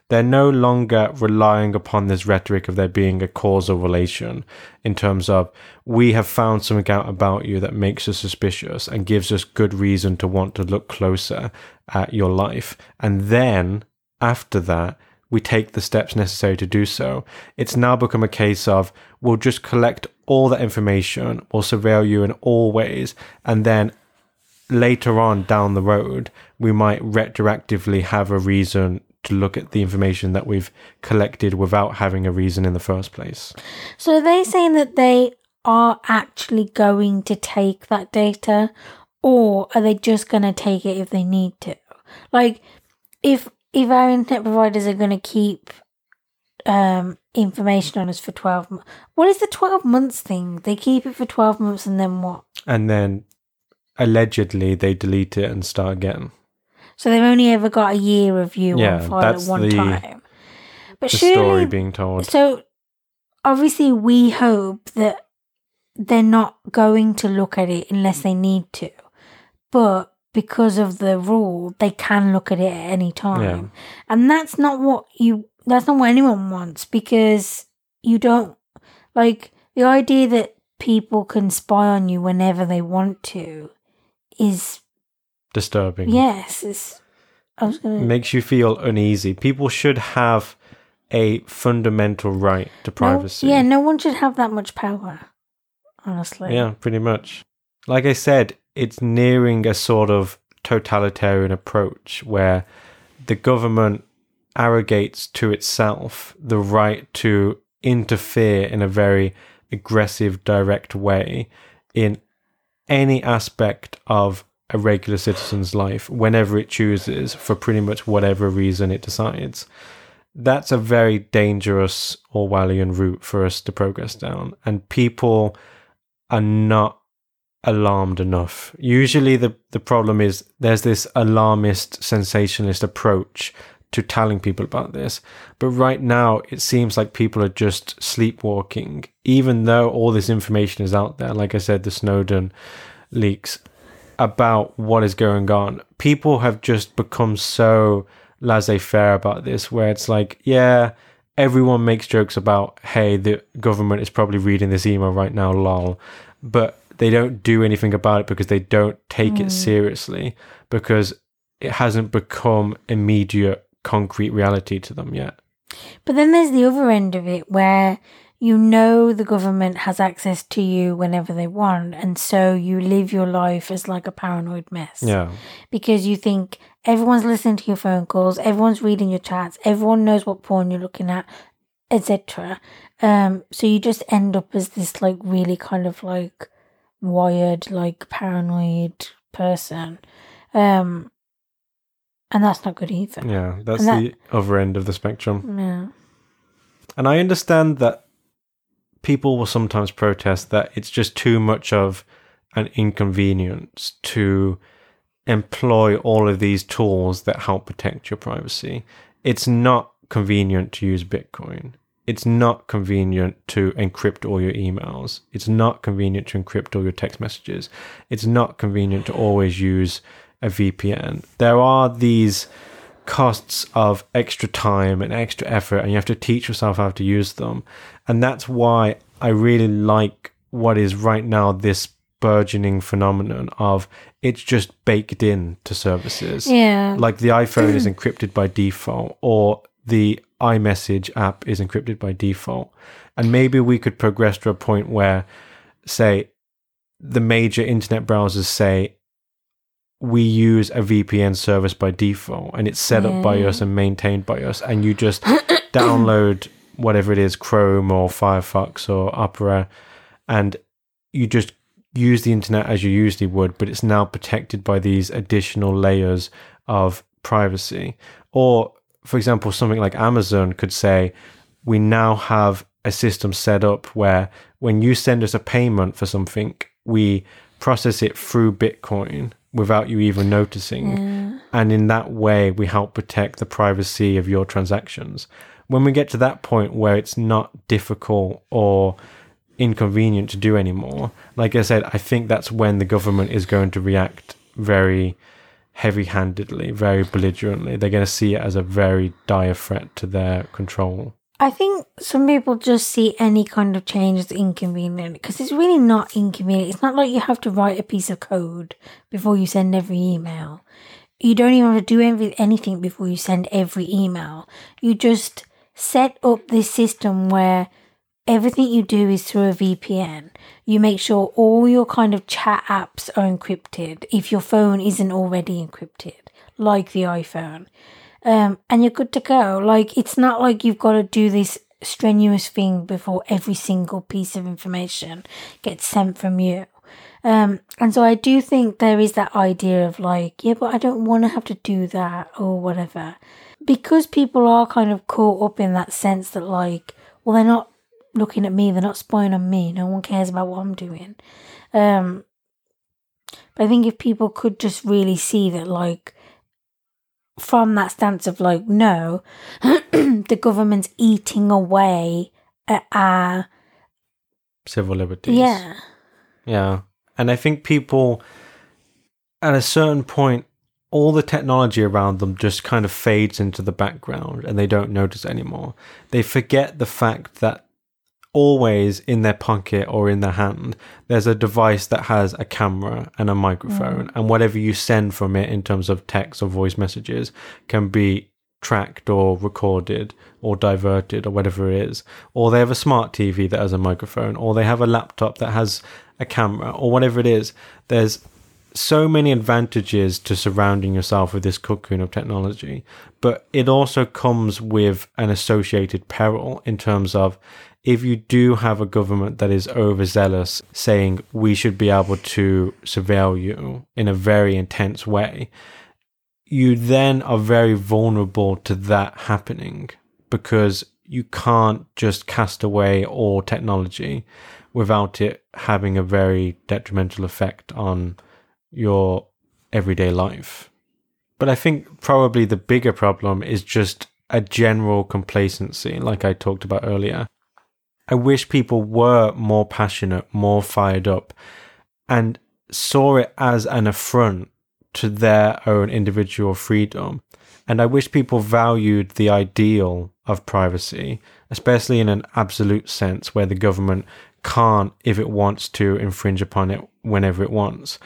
they're no longer relying upon this rhetoric of there being a causal relation in terms of we have found something out about you that makes us suspicious and gives us good reason to want to look closer at your life. And then after that, we take the steps necessary to do so. It's now become a case of we'll just collect all that information, we'll surveil you in all ways, and then later on down the road, we might retroactively have a reason to look at the information that we've collected without having a reason in the first place. So are they saying that they are actually going to take that data or are they just going to take it if they need to? Like if if our internet providers are going to keep um information on us for 12 months. What is the 12 months thing? They keep it for 12 months and then what? And then allegedly they delete it and start again. So they've only ever got a year of you Yeah, on file at one the- time. But The surely story being told. So obviously we hope that they're not going to look at it unless they need to. But because of the rule, they can look at it at any time. Yeah. And that's not what you that's not what anyone wants because you don't like the idea that people can spy on you whenever they want to is Disturbing. yes, it's I was gonna Makes you feel uneasy. People should have a fundamental right to no- privacy. yeah, no one should have that much power. Honestly. Yeah, pretty much. Like I said, it's nearing a sort of totalitarian approach where the government arrogates to itself the right to interfere in a very aggressive, direct way in any aspect of a regular citizen's life whenever it chooses for pretty much whatever reason it decides. That's a very dangerous Orwellian route for us to progress down. And people are not alarmed enough. Usually the, the problem is there's this alarmist, sensationalist approach to telling people about this. But right now it seems like people are just sleepwalking, even though all this information is out there. Like I said, the Snowden leaks about what is going on. People have just become so laissez faire about this, where it's like, yeah, everyone makes jokes about, hey, the government is probably reading this email right now, lol. But they don't do anything about it because they don't take it hmm. seriously because it hasn't become immediate, concrete reality to them yet. But then there's the other end of it where you know the government has access to you whenever they want, and so you live your life as like a paranoid mess. Yeah. Because you think everyone's listening to your phone calls, everyone's reading your chats, everyone knows what porn you're looking at, etc. Um, so you just end up as this like really kind of like wired, like paranoid person. Um, and that's not good either. Yeah, that's that- the other end of the spectrum. Yeah. And I understand that people will sometimes protest that it's just too much of an inconvenience to employ all of these tools that help protect your privacy. It's not convenient to use Bitcoin. It's not convenient to encrypt all your emails. It's not convenient to encrypt all your text messages. It's not convenient to always use a VPN. There are these costs of extra time and extra effort, and you have to teach yourself how to use them. And that's why I really like what is right now this burgeoning phenomenon of it's just baked in to services. Yeah. Like the iPhone is mm. encrypted by default, or the iMessage app is encrypted by default. And maybe we could progress to a point where, say, the major internet browsers say we use a VPN service by default and it's set up by us and maintained by us, and you just download whatever it is, Chrome or Firefox or Opera, and you just use the internet as you usually would, but it's now protected by these additional layers of privacy. Or, for example, something like Amazon could say, we now have a system set up where when you send us a payment for something, we process it through Bitcoin without you even noticing. Yeah. And in that way, we help protect the privacy of your transactions. When we get to that point where it's not difficult or inconvenient to do anymore, like I said, I think that's when the government is going to react very heavy handedly, very belligerently. They're going to see it as a very dire threat to their control. I think some people just see any kind of change as inconvenient because it's really not inconvenient. It's not like you have to write a piece of code before you send every email. You don't even have to do anything before you send every email. You just set up this system where everything you do is through a VPN. You make sure all your kind of chat apps are encrypted if your phone isn't already encrypted, like the iPhone um, and you're good to go. Like it's not like you've got to do this strenuous thing before every single piece of information gets sent from you. Um, and so I do think there is that idea of like, yeah, but I don't want to have to do that or whatever. Because people are kind of caught up in that sense that like, well, they're not looking at me, they're not spying on me, no one cares about what I'm doing. Um, but I think if people could just really see that like, from that stance of like, no, the government's eating away at our Civil liberties. yeah, Yeah. And I think people, at a certain point, all the technology around them just kind of fades into the background and they don't notice anymore. They forget the fact that always in their pocket or in their hand, there's a device that has a camera and a microphone, mm. and whatever you send from it in terms of text or voice messages can be tracked or recorded or diverted or whatever it is. Or they have a smart TV that has a microphone, or they have a laptop that has a camera, or whatever it is. There's so many advantages to surrounding yourself with this cocoon of technology, but it also comes with an associated peril in terms of if you do have a government that is overzealous saying we should be able to surveil you in a very intense way, you then are very vulnerable to that happening because you can't just cast away all technology without it having a very detrimental effect on your everyday life. But I think probably the bigger problem is just a general complacency, like I talked about earlier. I wish people were more passionate, more fired up, and saw it as an affront to their own individual freedom. And I wish people valued the ideal of privacy, especially in an absolute sense where the government can't, if it wants to, infringe upon it whenever it wants.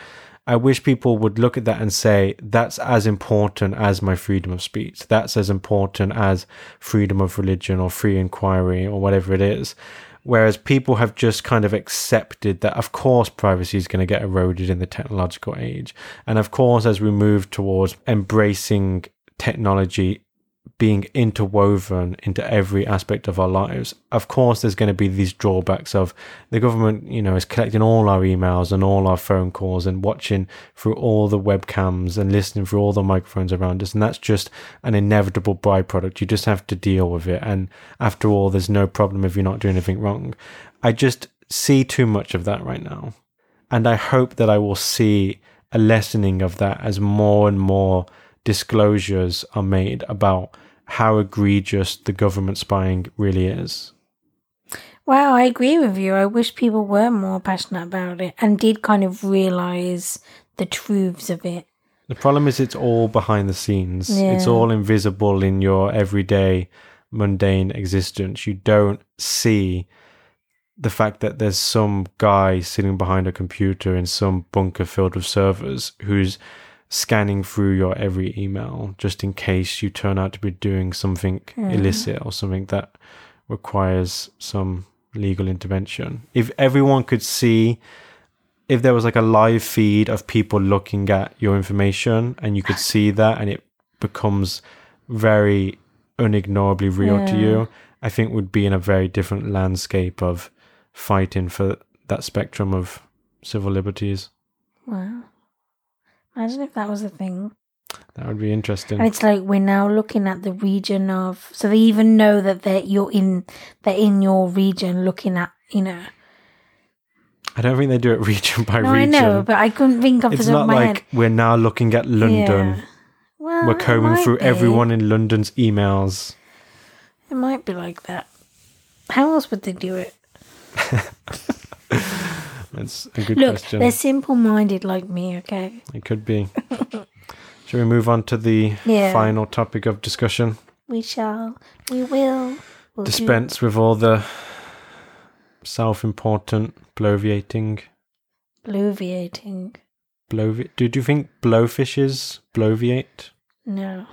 I wish people would look at that and say, that's as important as my freedom of speech. That's as important as freedom of religion or free inquiry or whatever it is. Whereas people have just kind of accepted that, of course, privacy is going to get eroded in the technological age. And of course, as we move towards embracing technology being interwoven into every aspect of our lives. Of course, there's going to be these drawbacks of the government, you know, is collecting all our emails and all our phone calls and watching through all the webcams and listening through all the microphones around us. And that's just an inevitable byproduct. You just have to deal with it. And after all, there's no problem if you're not doing anything wrong. I just see too much of that right now. And I hope that I will see a lessening of that as more and more disclosures are made about how egregious the government spying really is. Well, I agree with you. I wish people were more passionate about it and did kind of realize the truths of it. The problem is it's all behind the scenes. Yeah. It's all invisible in your everyday mundane existence. You don't see the fact that there's some guy sitting behind a computer in some bunker filled with servers who's scanning through your every email just in case you turn out to be doing something illicit or something that requires some legal intervention. If everyone could see, if there was like a live feed of people looking at your information and you could see that and it becomes very unignorably real to you, I think would be in a very different landscape of fighting for that spectrum of civil liberties. Wow. Imagine if that was a thing. That would be interesting. And it's like we're now looking at the region of so they even know that they're you're in they're in your region looking at you know. I don't think they do it region by No, I know, but I couldn't think of it's not like head. we're now looking at London. Yeah. Well, We're combing through be. everyone in London's emails. It might be like that. How else would they do it? That's a good Look, question. they're simple minded like me, okay? It could be. Shall we move on to the Yeah. final topic of discussion? We shall. We will. We'll do- Dispense with all the self-important bloviating. Bloviating. Blovi- do, do you think blowfishes bloviate? No.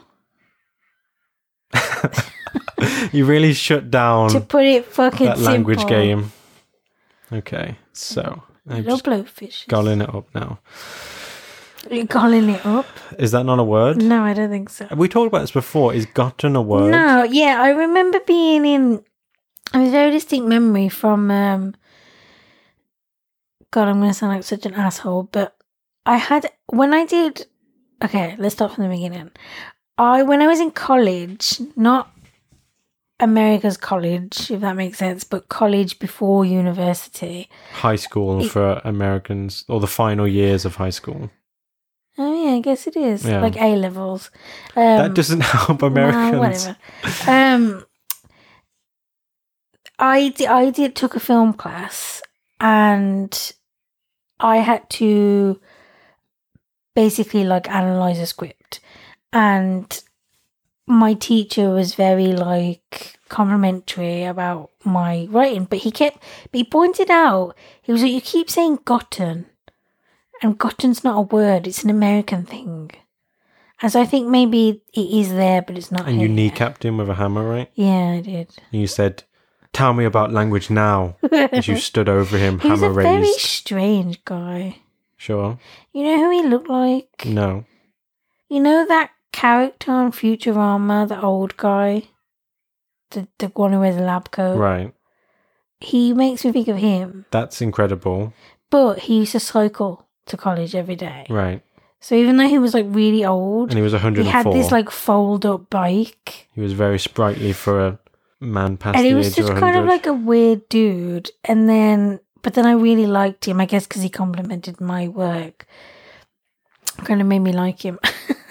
You really shut down to put it fucking that language simple. game. Okay, so I'm blowfish. gulling it up now. You're calling it up? Is that not a word? No, I don't think so. We talked about this before? Is gotten a word? No, yeah, I remember being in. I have a very distinct memory from. um God, I'm going to sound like such an asshole, but I had when I did. Okay, let's start from the beginning. I when I was in college, not America's college, if that makes sense, but college before university. High school for Americans, or the final years of high school. Oh yeah, I guess it is Yeah. like A levels. Um, that doesn't help Americans. Whatever. Um, I did, I did took a film class, and I had to basically like analyze a script, and my teacher was very like complimentary about my writing, but he kept but he pointed out he was like, "You keep saying gotten." And gotten's not a word, it's an American thing. As so I think maybe it is there, but it's not And you here. kneecapped him with a hammer, right? Yeah, I did. And you said, "Tell me about language now." As you stood over him, He was hammer a very raised. strange guy. Sure. You know who he looked like? No. You know that character on Futurama, the old guy? The, the one who wears a lab coat? Right. He makes me think of him. That's incredible. But he used to cycle to college every day. Right. So even though he was like really old, And he was one hundred, he had this like fold up bike. he was very sprightly for a man past and he was just kind of like a weird dude and then but then i really liked him i guess because he complimented my work kind of made me like him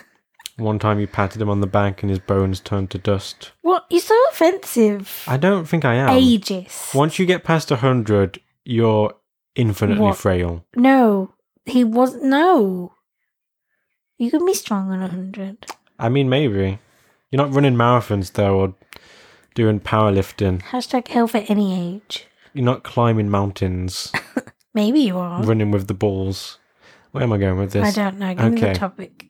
One time you patted him on the back and his bones turned to dust. what you're so offensive I don't think I am. ages Once you get past 100, you're infinitely What? frail. no he was no you can be strong on 100 I mean, maybe. You're not running marathons, though, or doing powerlifting. hashtag health at any age You're not climbing mountains, maybe you are running with the balls. Where am I going with this? i don't know give me Okay. the topic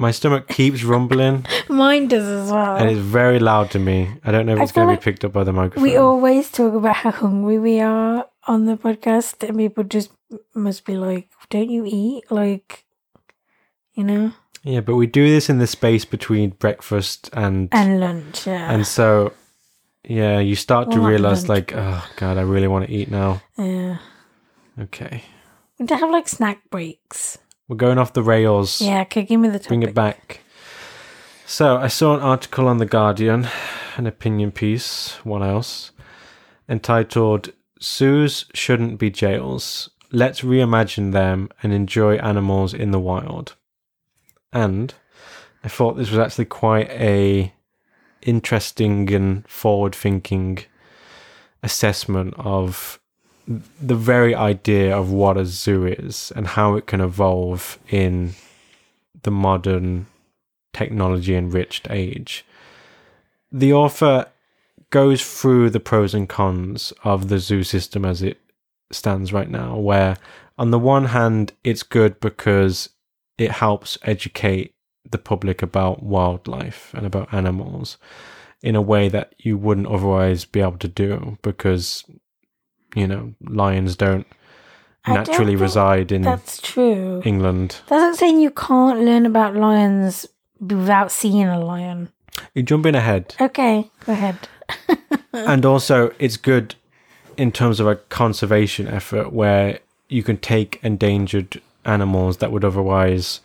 My stomach keeps rumbling Mine does as well. and it's very loud to me. I don't know if I it's going to be picked up by the microphone. we always talk about how hungry we are on the podcast, and people just must be like, "Don't you eat?" Like, you know, yeah, but we do this in the space between breakfast and and lunch. Yeah, and so yeah, you start to Well, realize lunch. like, oh god, I really want to eat now. yeah. Okay, We have like snack breaks. We're going off the rails. Yeah, okay, give me the topic. Bring it back. So I saw an article on the Guardian, an opinion piece, what else, entitled "Zoos Shouldn't Be Jails. Let's reimagine them and enjoy animals in the wild." And I thought this was actually quite a interesting and forward-thinking assessment of the very idea of what a zoo is and how it can evolve in the modern technology enriched age. The author goes through the pros and cons of the zoo system as it stands right now, where on the one hand, it's good because it helps educate the public about wildlife and about animals in a way that you wouldn't otherwise be able to do because, you know, lions don't I don't naturally reside in That's true. England. That's not saying you can't learn about lions without seeing a lion. You're jumping ahead. Okay, go ahead. and also it's good in terms of a conservation effort where you can take endangered animals that would otherwise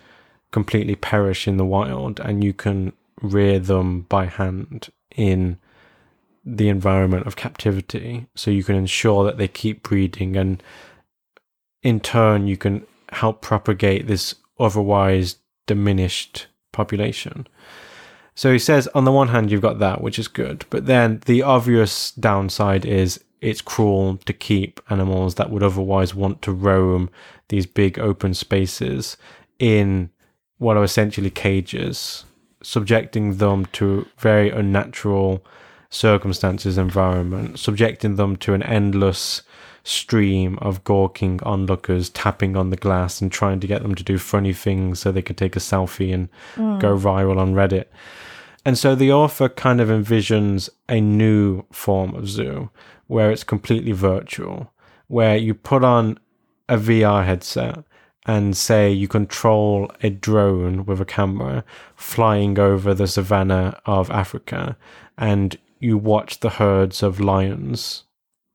completely perish in the wild and you can rear them by hand in the environment of captivity so you can ensure that they keep breeding. And in turn you can help propagate this otherwise diminished population. So he says, on the one hand, you've got that, which is good, but then the obvious downside is it's cruel to keep animals that would otherwise want to roam these big open spaces in what are essentially cages, subjecting them to very unnatural circumstances, environment, subjecting them to an endless stream of gawking onlookers tapping on the glass and trying to get them to do funny things so they could take a selfie and mm. go viral on Reddit. And so the author kind of envisions a new form of zoo where it's completely virtual, where you put on a VR headset and say you control a drone with a camera flying over the savannah of Africa and you watch the herds of lions.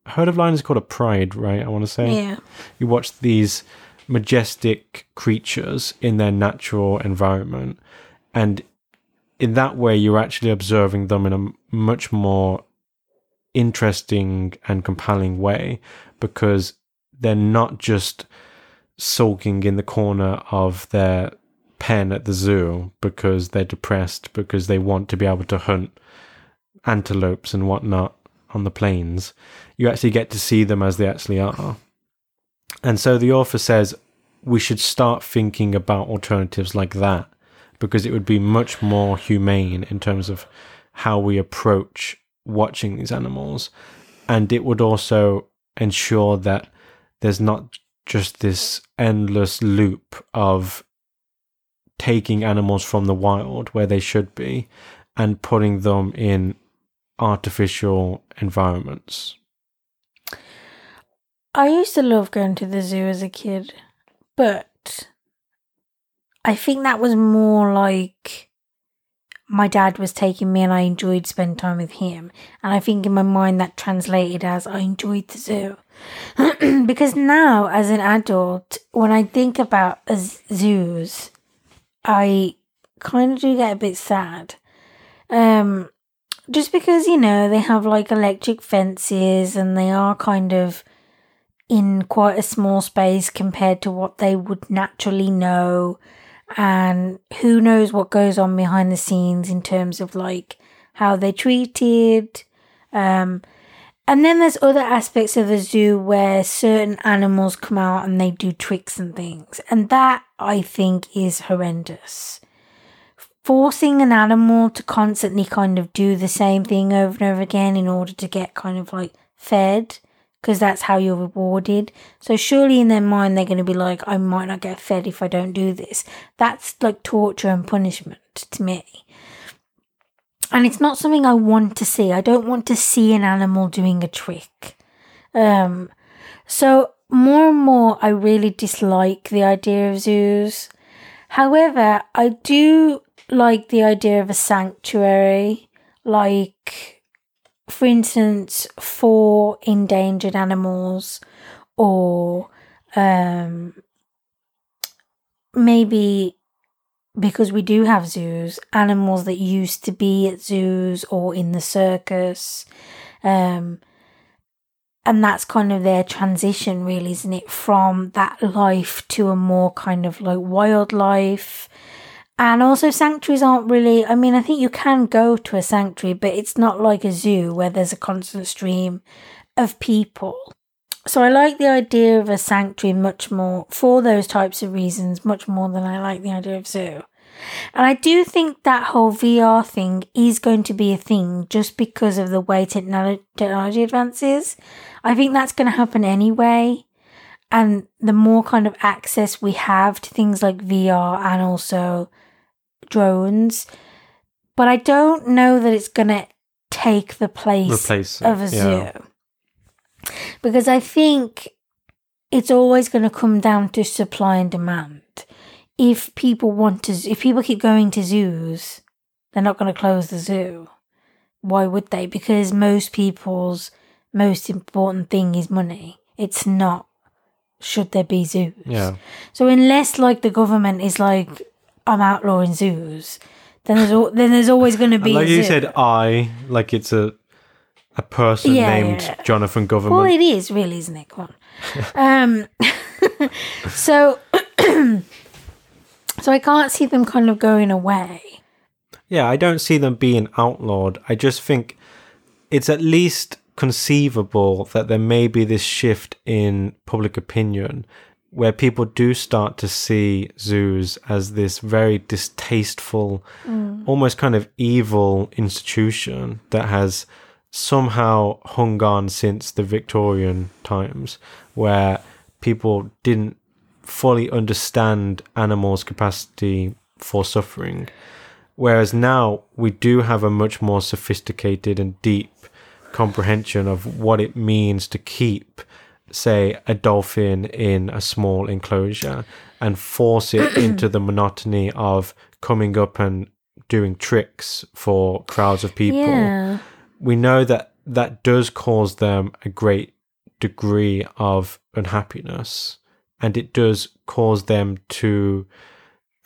A herd of lions is called a pride, right? I want to say Yeah. you watch these majestic creatures in their natural environment and in that way you're actually observing them in a much more interesting and compelling way because they're not just sulking in the corner of their pen at the zoo because they're depressed because they want to be able to hunt antelopes and whatnot on the plains you actually get to see them as they actually are and so the author says we should start thinking about alternatives like that because it would be much more humane in terms of how we approach watching these animals. And it would also ensure that there's not just this endless loop of taking animals from the wild where they should be and putting them in artificial environments. I used to love going to the zoo as a kid, but I think that was more like my dad was taking me and I enjoyed spending time with him. And I think in my mind that translated as I enjoyed the zoo. because now, as an adult, when I think about zoos, I kind of do get a bit sad. Um, just because, you know, they have like electric fences and they are kind of in quite a small space compared to what they would naturally know. And who knows what goes on behind the scenes in terms of like how they're treated. Um and then there's other aspects of the zoo where certain animals come out and they do tricks and things. And that i think is horrendous forcing an animal to constantly kind of do the same thing over and over again in order to get kind of like fed because that's how you're rewarded. So surely in their mind they're going to be like, I might not get fed if I don't do this. That's like torture and punishment to me. And it's not something I want to see. I don't want to see an animal doing a trick. Um, so more and more, I really dislike the idea of zoos. However, I do like the idea of a sanctuary, like, for instance, for endangered animals, or um, maybe because we do have zoos, animals that used to be at zoos or in the circus. Um, and that's kind of their transition, really, isn't it? From that life to a more kind of like wildlife. And also, sanctuaries aren't really, I mean, I think you can go to a sanctuary, but it's not like a zoo where there's a constant stream of people. So I like the idea of a sanctuary much more for those types of reasons, much more than I like the idea of zoo. And I do think that whole VR thing is going to be a thing just because of the way technology advances. I think that's going to happen anyway. And the more kind of access we have to things like VR and also drones, but I don't know that it's going to take the place Replace of a zoo. Because I think it's always going to come down to supply and demand. If people want to, if people keep going to zoos, they're not going to close the zoo. Why would they? Because most people's most important thing is money. It's not should there be zoos. Yeah. So unless like the government is like I'm outlawing zoos, then there's al- then there's always going to be like a you zoo. said, I like it's a a person Yeah, named yeah. Jonathan Well, Government. it is really, isn't it? Come on. um, so, so I can't see them kind of going away. yeah, I don't see them being outlawed. I just think it's at least conceivable that there may be this shift in public opinion where people do start to see zoos as this very distasteful, mm. almost kind of evil institution that has somehow hung on since the Victorian times, where people didn't fully understand animals' capacity for suffering. Whereas now we do have a much more sophisticated and deep comprehension of what it means to keep, say, a dolphin in a small enclosure and force it into the monotony of coming up and doing tricks for crowds of people. Yeah. We know that that does cause them a great degree of unhappiness and it does cause them to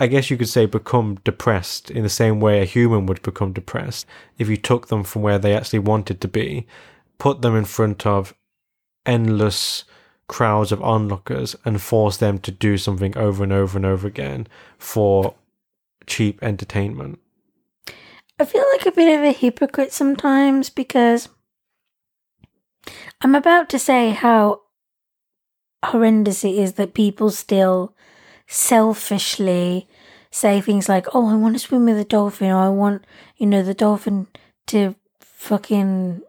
I guess you could say become depressed in the same way a human would become depressed if you took them from where they actually wanted to be, put them in front of endless crowds of onlookers and force them to do something over and over and over again for cheap entertainment. I feel like a bit of a hypocrite sometimes because I'm about to say how horrendous it is that people still selfishly say things like, oh, I want to swim with a dolphin, or I want, you know, the dolphin to fucking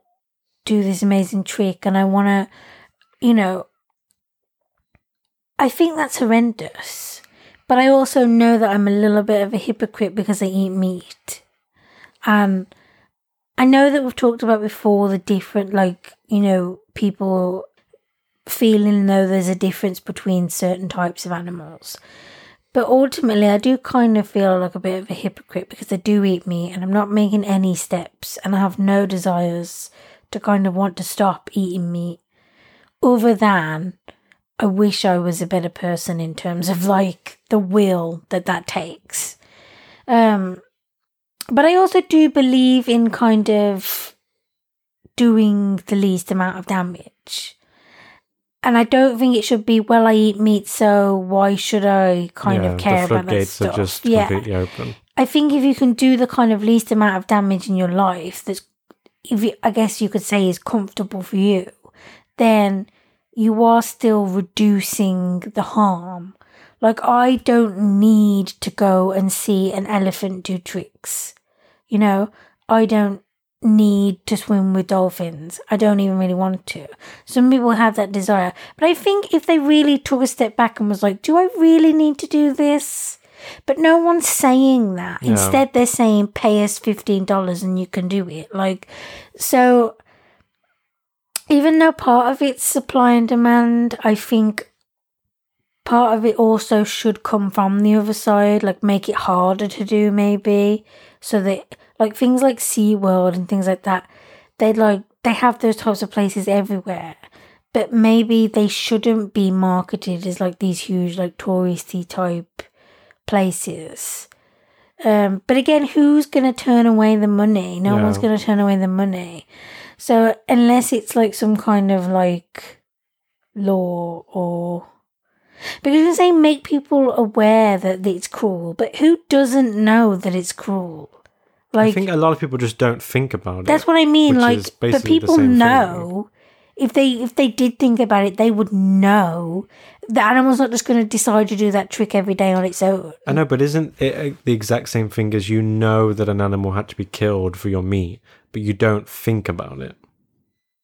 do this amazing trick, and I want to, you know, I think that's horrendous. But I also know that I'm a little bit of a hypocrite because I eat meat. And I know that we've talked about before the different, like, you know, people feeling though there's a difference between certain types of animals. But ultimately, I do kind of feel like a bit of a hypocrite because I do eat meat and I'm not making any steps and I have no desires to kind of want to stop eating meat other than I wish I was a better person in terms of like the will that that takes. Um, but I also do believe in kind of doing the least amount of damage. And I don't think it should be, well, I eat meat, so why should I kind yeah, of care about that stuff? yeah. I think if you can do the kind of least amount of damage in your life that's, if you, I guess you could say is comfortable for you, then you are still reducing the harm. Like, I don't need to go and see an elephant do tricks. You know, I don't need to swim with dolphins. I don't even really want to. Some people have that desire. But I think if they really took a step back and was like, do I really need to do this? But no one's saying that. Instead, they're saying pay us $15 and you can do it. Like, so even though part of it's supply and demand, I think part of it also should come from the other side, like make it harder to do maybe. So that like things like SeaWorld and things like that, they like they have those types of places everywhere. But maybe they shouldn't be marketed as like these huge like touristy type places. Um, but again, who's gonna turn away the money? No Yeah. one's gonna turn away the money. So unless it's like some kind of like law or because you're saying make people aware that it's cruel, but who doesn't know that it's cruel? Like I think a lot of people just don't think about that's it. That's what I mean. Like, but people know if they if they did think about it, they would know the animal's not just going to decide to do that trick every day on its own. I know, but isn't it uh, the exact same thing as you know that an animal had to be killed for your meat, but you don't think about it?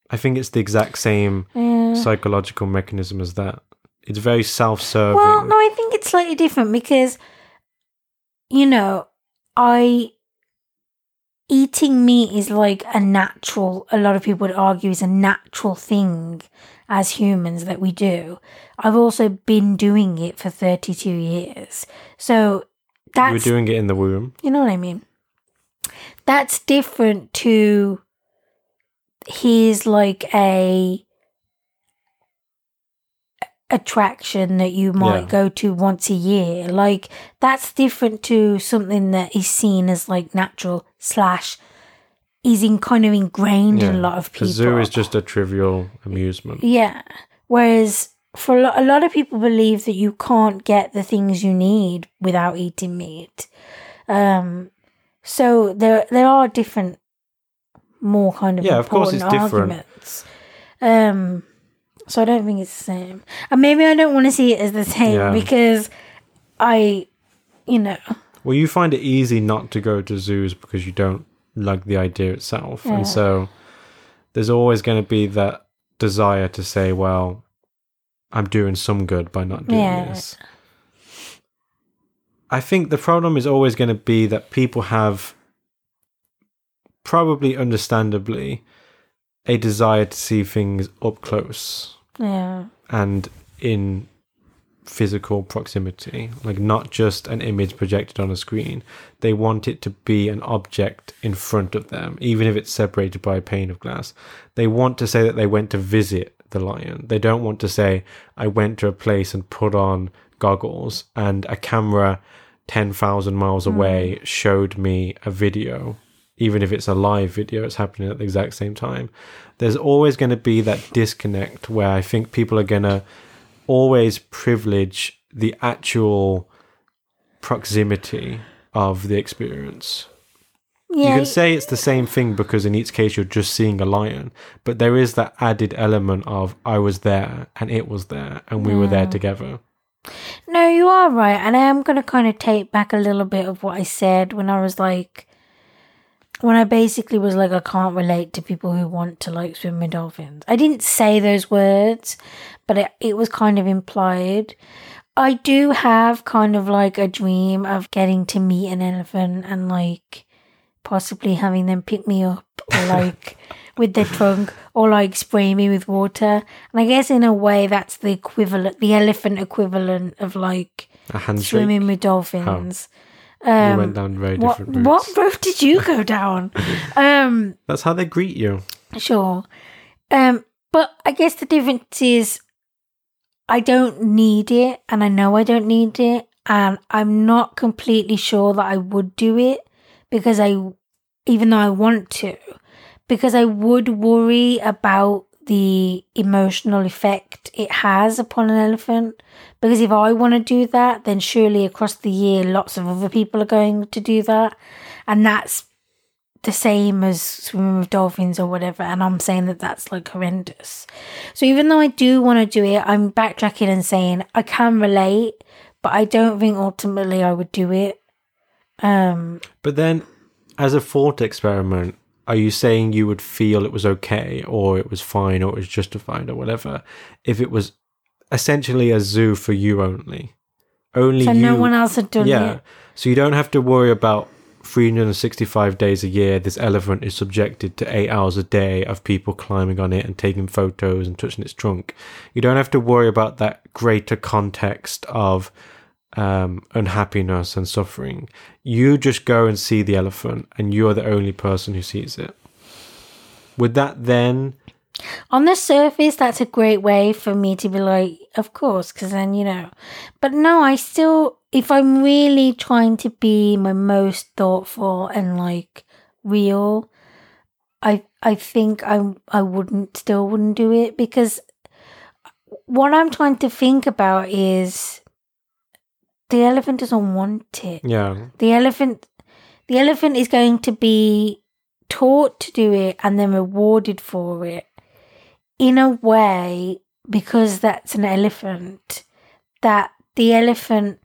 I think it's the exact same Yeah. psychological mechanism as that. It's very self-serving. Well, no, I think it's slightly different because, you know, I eating meat is like a natural. A lot of people would argue is a natural thing as humans that we do. I've also been doing it for thirty-two years, so you were that's doing it in the womb. you know what I mean. That's different to here's like a attraction that you might Yeah. go to once a year. Like that's different to something that is seen as like natural slash is in kind of ingrained in a lot of people. The zoo is just a trivial amusement. Yeah. Whereas for a lot, a lot of people believe that you can't get the things you need without eating meat. Um, so there there are different, more kind of Yeah, of course it's different. arguments. Um, so I don't think it's the same, and maybe I don't want to see it as the same Yeah. because I, you know, Well, you find it easy not to go to zoos because you don't like the idea itself. Yeah. And so there's always going to be that desire to say, well, I'm doing some good by not doing Yeah. this. I think the problem is always going to be that people have, probably understandably, a desire to see things up close yeah, and in physical proximity, like not just an image projected on a screen. They want it to be an object in front of them, even if it's separated by a pane of glass. They want to say that they went to visit the lion. They don't want to say, I went to a place and put on goggles and a camera 10,000 miles hmm. away showed me a video. Even if it's a live video, it's happening at the exact same time. There's always going to be that disconnect where I think people are going to always privilege the actual proximity of the experience. yeah. You can say it's the same thing because in each case you're just seeing a lion, but there is that added element of I was there and it was there and we were there together. No, you are right. And I am going to kind of take back a little bit of what I said when I was like, when I basically was like, I can't relate to people who want to like swim with dolphins. I didn't say those words, but it, it was kind of implied. I do have kind of like a dream of getting to meet an elephant and like possibly having them pick me up or like with their trunk or like spray me with water. And I guess in a way that's the equivalent, the elephant equivalent of like swimming with dolphins. we Um, went down very what different what routes. road did you go down? um, That's how they greet you. sure. Um, but I guess the difference is I don't need it, and I know I don't need it, and I'm not completely sure that I would do it because I, even though I want to, because I would worry about the emotional effect it has upon an elephant. Because if I want to do that, then surely across the year, lots of other people are going to do that, and that's the same as swimming with dolphins or whatever. And I'm saying that that's like horrendous. So even though I do want to do it, I'm backtracking and saying I can relate, but I don't think ultimately I would do it. Um, But then, as a thought experiment, are you saying you would feel it was okay or it was fine or it was justified or whatever if it was essentially a zoo for you only? Only So you. no one else had done yeah. it. So you don't have to worry about 365 days a year. This elephant is subjected to eight hours a day of people climbing on it and taking photos and touching its trunk. You don't have to worry about that greater context of um, unhappiness and suffering. You just go and see the elephant, and you're the only person who sees it. Would that then? On the surface, that's a great way for me to be like, of course, because then you know. But no, I still, if I'm really trying to be my most thoughtful and like real, I I think I I wouldn't still wouldn't do it because what I'm trying to think about is the elephant doesn't want it. Yeah, The elephant the elephant is going to be taught to do it and then rewarded for it in a way because that's an elephant that the elephant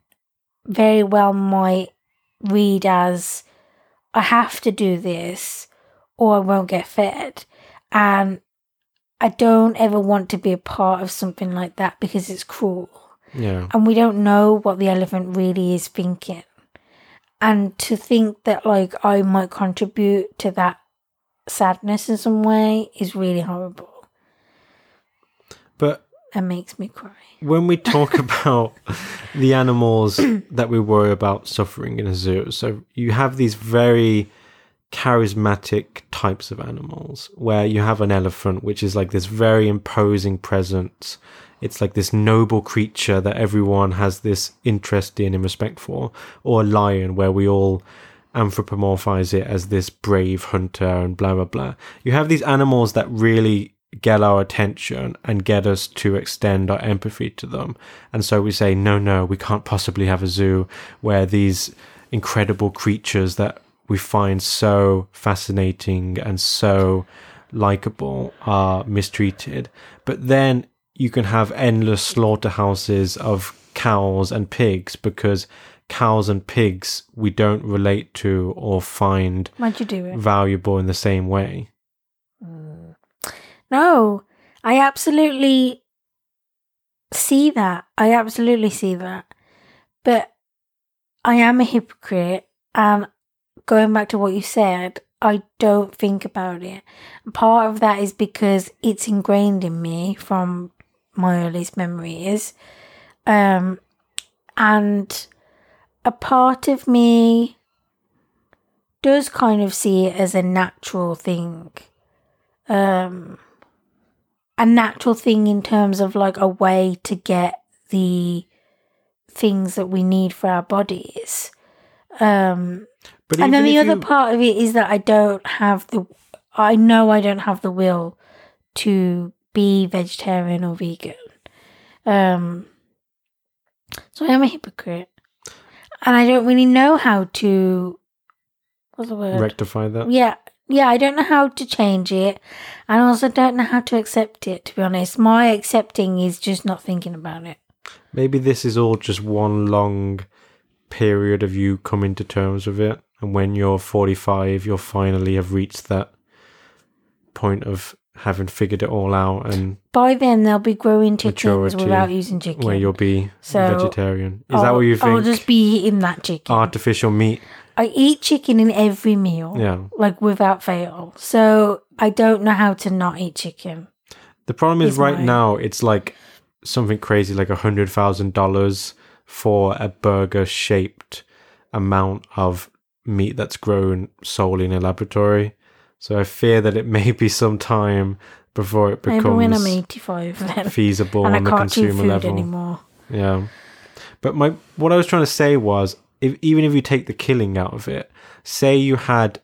very well might read as I have to do this or I won't get fed. And I don't ever want to be a part of something like that because it's cruel yeah, and we don't know what the elephant really is thinking. And to think that like I might contribute to that sadness in some way is really horrible but It makes me cry. when we talk about the animals that we worry about suffering in a zoo, so you have these very charismatic types of animals where you have an elephant, which is like this very imposing presence. It's like this noble creature that everyone has this interest in and respect for, or a lion where we all anthropomorphize it as this brave hunter and blah blah blah. You have these animals that really get our attention and get us to extend our empathy to them. And so we say, no, no, we can't possibly have a zoo where these incredible creatures that we find so fascinating and so likable are mistreated. But then you can have endless slaughterhouses of cows and pigs because cows and pigs we don't relate to or find Why'd you do it? valuable in the same way. Mm. No, I absolutely see that. I absolutely see that. But I am a hypocrite. And going back to what you said, I don't think about it. Part of that is because it's ingrained in me from my earliest memories. Um, and a part of me does kind of see it as a natural thing. Um, a natural thing in terms of like a way to get the things that we need for our bodies. Um, But and then the other you- part of it is that I don't have the, I know I don't have the will to be vegetarian or vegan. Um, so I am a hypocrite. And I don't really know how to, what's the word? rectify that. Yeah, yeah, I don't know how to change it, and I also don't know how to accept it. To be honest, my accepting is just not thinking about it. Maybe this is all just one long period of you coming to terms with it. And when you're 45, you'll finally have reached that point of having figured it all out and By then, they'll be growing chickens without using chicken. where you'll be So, vegetarian. Is that I'll- what you think? I'll just be eating that chicken. Artificial meat? I eat chicken in every meal, Yeah. like without fail. So I don't know how to not eat chicken. The problem is Is right mine. now it's like something crazy like a hundred thousand dollars for a burger shaped amount of meat that's grown solely in a laboratory. So I fear that it may be some time before it becomes Maybe when I'm becomes 85 then. feasible on the consumer food level. anymore. Yeah. But my what I was trying to say was if even if you take the killing out of it, say you had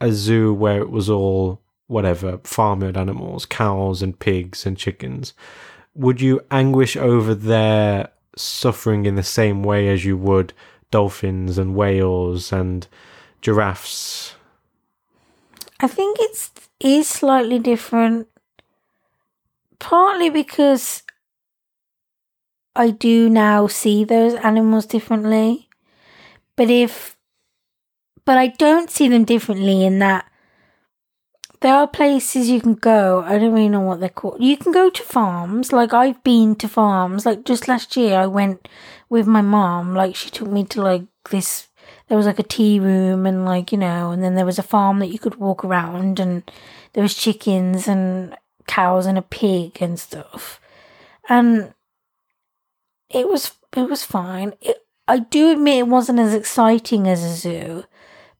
a zoo where it was all whatever, farmed animals, cows and pigs and chickens, would you anguish over their suffering in the same way as you would dolphins and whales and giraffes? I think it's is slightly different. Partly because I do now see those animals differently. But if but I don't see them differently in that there are places you can go. I don't really know what they're called. You can go to farms. Like I've been to farms. Like just last year, I went with my mom. Like she took me to like this. There was like a tea room and like you know, and then there was a farm that you could walk around, and there was chickens and cows and a pig and stuff, and it was it was fine. It, I do admit it wasn't as exciting as a zoo,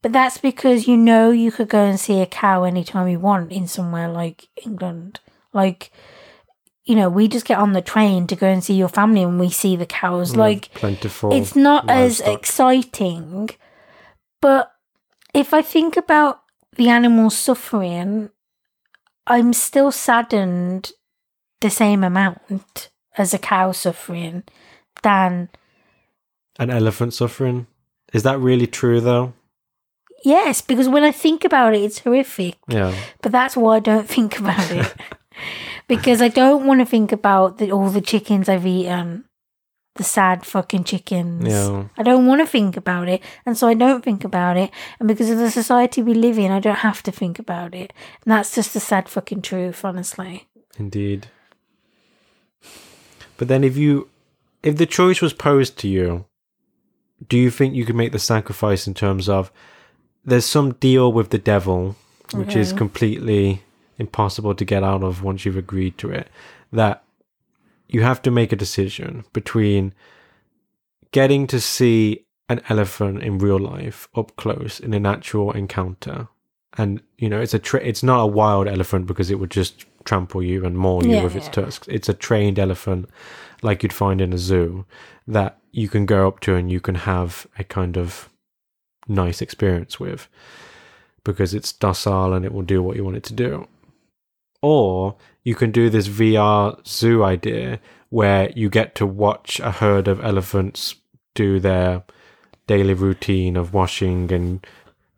but that's because you know you could go and see a cow anytime you want in somewhere like England. Like, you know, we just get on the train to go and see your family and we see the cows. Yeah, like, plentiful. it's not as exciting. But if I think about the animals suffering, I'm still saddened the same amount as a cow suffering than An elephant suffering. Is that really true though? yes, because when I think about it, it's horrific. Yeah. But that's why I don't think about it. because I don't want to think about the, all the chickens I've eaten, the sad fucking chickens. Yeah. I don't want to think about it, and so I don't think about it. And because of the society we live in, I don't have to think about it. And that's just the sad fucking truth, honestly. Indeed. But then if you if the choice was posed to you, do you think you could make the sacrifice in terms of there's some deal with the devil which is completely impossible to get out of once you've agreed to it that you have to make a decision between getting to see an elephant in real life up close in an actual encounter. And you know it's a tra- it's not a wild elephant because it would just trample you and maul you Yeah, with its tusks it's a trained elephant like you'd find in a zoo that you can go up to and you can have a kind of nice experience with because it's docile and it will do what you want it to do or you can do this VR zoo idea where you get to watch a herd of elephants do their daily routine of washing and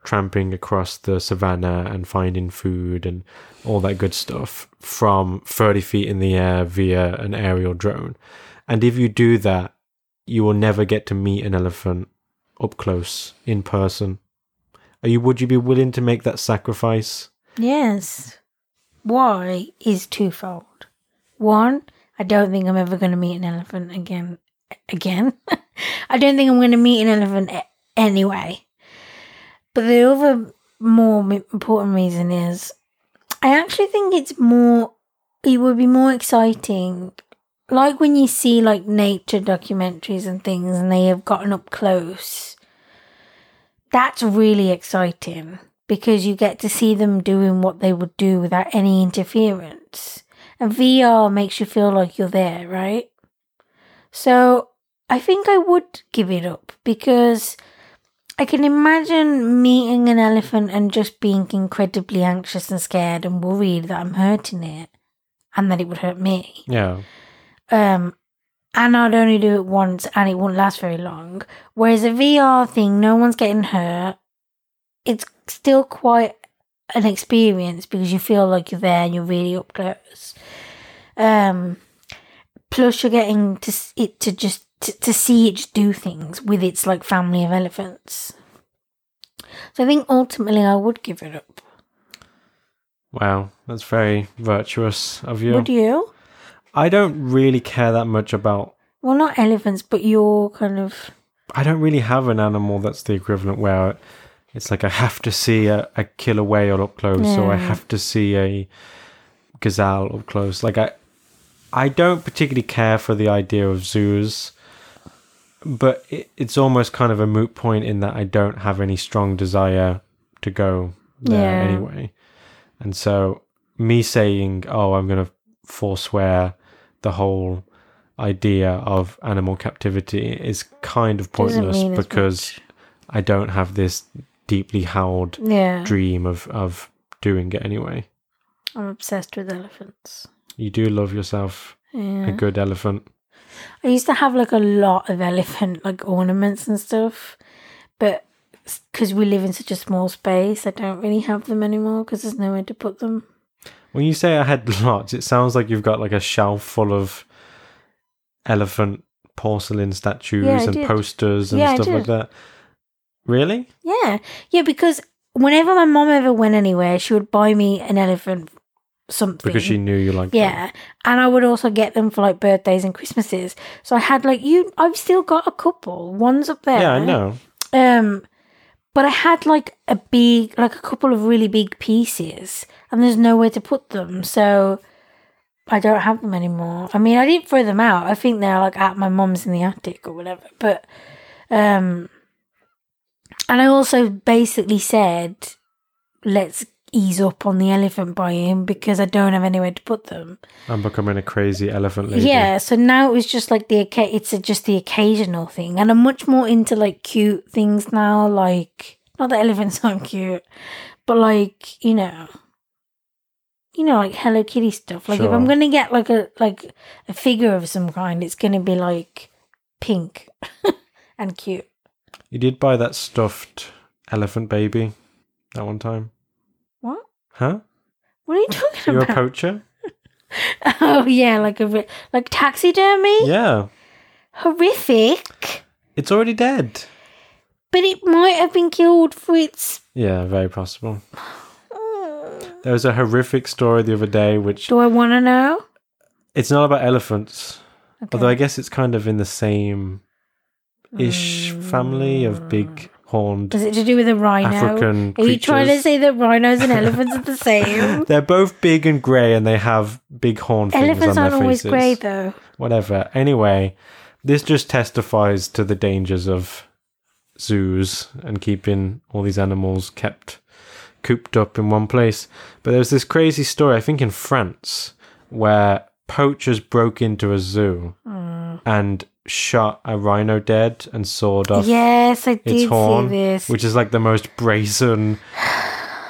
tramping across the savannah and finding food and all that good stuff from 30 feet in the air via an aerial drone. And if you do that, you will never get to meet an elephant up close in person. Are you would you be willing to make that sacrifice? Yes. Why is twofold. One, I don't think I'm ever going to meet an elephant again. Again? I don't think I'm going to meet an elephant anyway. But the other more important reason is I actually think it's more, it would be more exciting. Like when you see like nature documentaries and things and they have gotten up close. That's really exciting because you get to see them doing what they would do without any interference. And VR makes you feel like you're there, right? So I think I would give it up because I can imagine meeting an elephant and just being incredibly anxious and scared and worried that I'm hurting it and that it would hurt me. Yeah. Um, and I'd only do it once and it wouldn't last very long. Whereas a VR thing, no one's getting hurt. It's still quite an experience because you feel like you're there and you're really up close. Um, plus you're getting to it to just to, to see it do things with its like family of elephants. So I think ultimately I would give it up. Wow, that's very virtuous of you. Would you? I don't really care that much about Well, not elephants, but your kind of I don't really have an animal that's the equivalent where it's like I have to see a, a killer whale up close or I have to see a gazelle up close. Like I I don't particularly care for the idea of zoos, but it, it's almost kind of a moot point in that I don't have any strong desire to go there Yeah. anyway. And so me saying, "Oh, I'm going to forswear the whole idea of animal captivity is kind of pointless because much. I don't have this deeply held yeah. dream of of doing it anyway. I'm obsessed with elephants. You do love yourself Yeah. a good elephant. I used to have like a lot of elephant like ornaments and stuff, but because we live in such a small space, I don't really have them anymore because there's nowhere to put them. When you say I had lots, it sounds like you've got like a shelf full of elephant porcelain statues Yeah, and did. posters and Yeah, stuff like that. Really? Yeah, yeah, because whenever my mom ever went anywhere, she would buy me an elephant something. Because she knew you liked them. Yeah, and I would also get them for like birthdays and Christmases. So I had like you. I've still got a couple. One's up there. Yeah, I know. Um, but I had like a big, like a couple of really big pieces, and there's nowhere to put them. So I don't have them anymore. I mean, I didn't throw them out. I think they're like at my mum's in the attic or whatever. But um, and I also basically said, let's ease up on the elephant buying because I don't have anywhere to put them. I'm becoming a crazy elephant lady. Yeah, so now it was just like the it's a, just the occasional thing, and I'm much more into like cute things now. Like not that elephants aren't cute, but like you know, you know, like Hello Kitty stuff. Like if I'm gonna get like a like a figure of some kind, it's gonna be like pink and cute. You did buy that stuffed elephant baby that one time. What? Huh? What are you talking about? You're a poacher? oh yeah, like a like taxidermy. Yeah. Horrific, It's already dead. but it might have been killed for its. Yeah, very possible. There was a horrific story the other day, which Do I want to know? it's not about elephants, Okay. although I guess it's kind of in the same ish family of big horned Is it to do with a rhino? African Are you trying to say that rhinos and elephants are the same? They're both big and grey, and they have big horn things elephants on aren't their always faces. grey though. Whatever. Anyway, this just testifies to the dangers of zoos and keeping all these animals kept cooped up in one place. But there's this crazy story, I think in France, where poachers broke into a zoo Mm. and shot a rhino dead and sawed off Yes, I its horn, see this. which is like the most brazen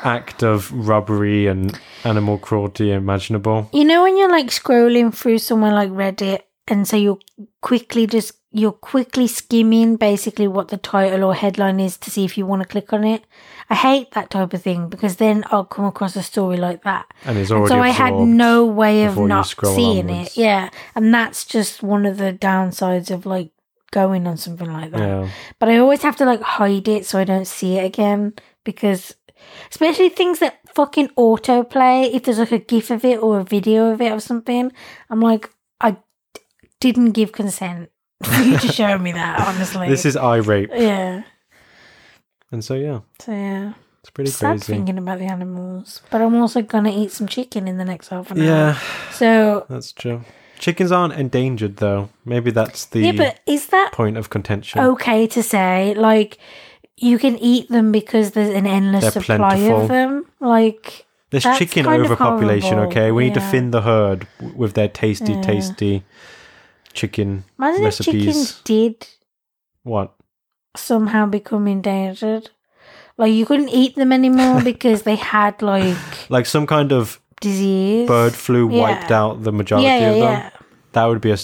act of robbery and animal cruelty imaginable. You know when you're like scrolling through somewhere like Reddit, and so you're quickly just you're quickly skimming basically what the title or headline is to see if you want to click on it. I hate that type of thing because then I'll come across a story like that. And it's And already so I had no way of not seeing onwards. it. Yeah, and that's just one of the downsides of like going on something like that. Yeah. But I always have to like hide it so I don't see it again because especially things that fucking autoplay if there's like a gif of it or a video of it or something, I'm like I d- didn't give consent for you to show me that, honestly. This is eye rape. yeah. And so yeah, So yeah. it's pretty Sad crazy. thinking about the animals. But I'm also gonna eat some chicken in the next half an hour. Yeah, So that's true. Chickens aren't endangered though. Maybe that's the Yeah, but is that point of contention. okay to say? Like, you can eat them because there's an endless They're supply plentiful. of them. Like, There's chicken overpopulation, okay? We need to yeah. thin the herd with their tasty, Yeah. tasty chicken imagine if chickens recipes. did What? Somehow become endangered. Like, you couldn't eat them anymore because they had like Like some kind of disease. bird flu Yeah. wiped out the majority yeah, yeah, of them. yeah. That would be a,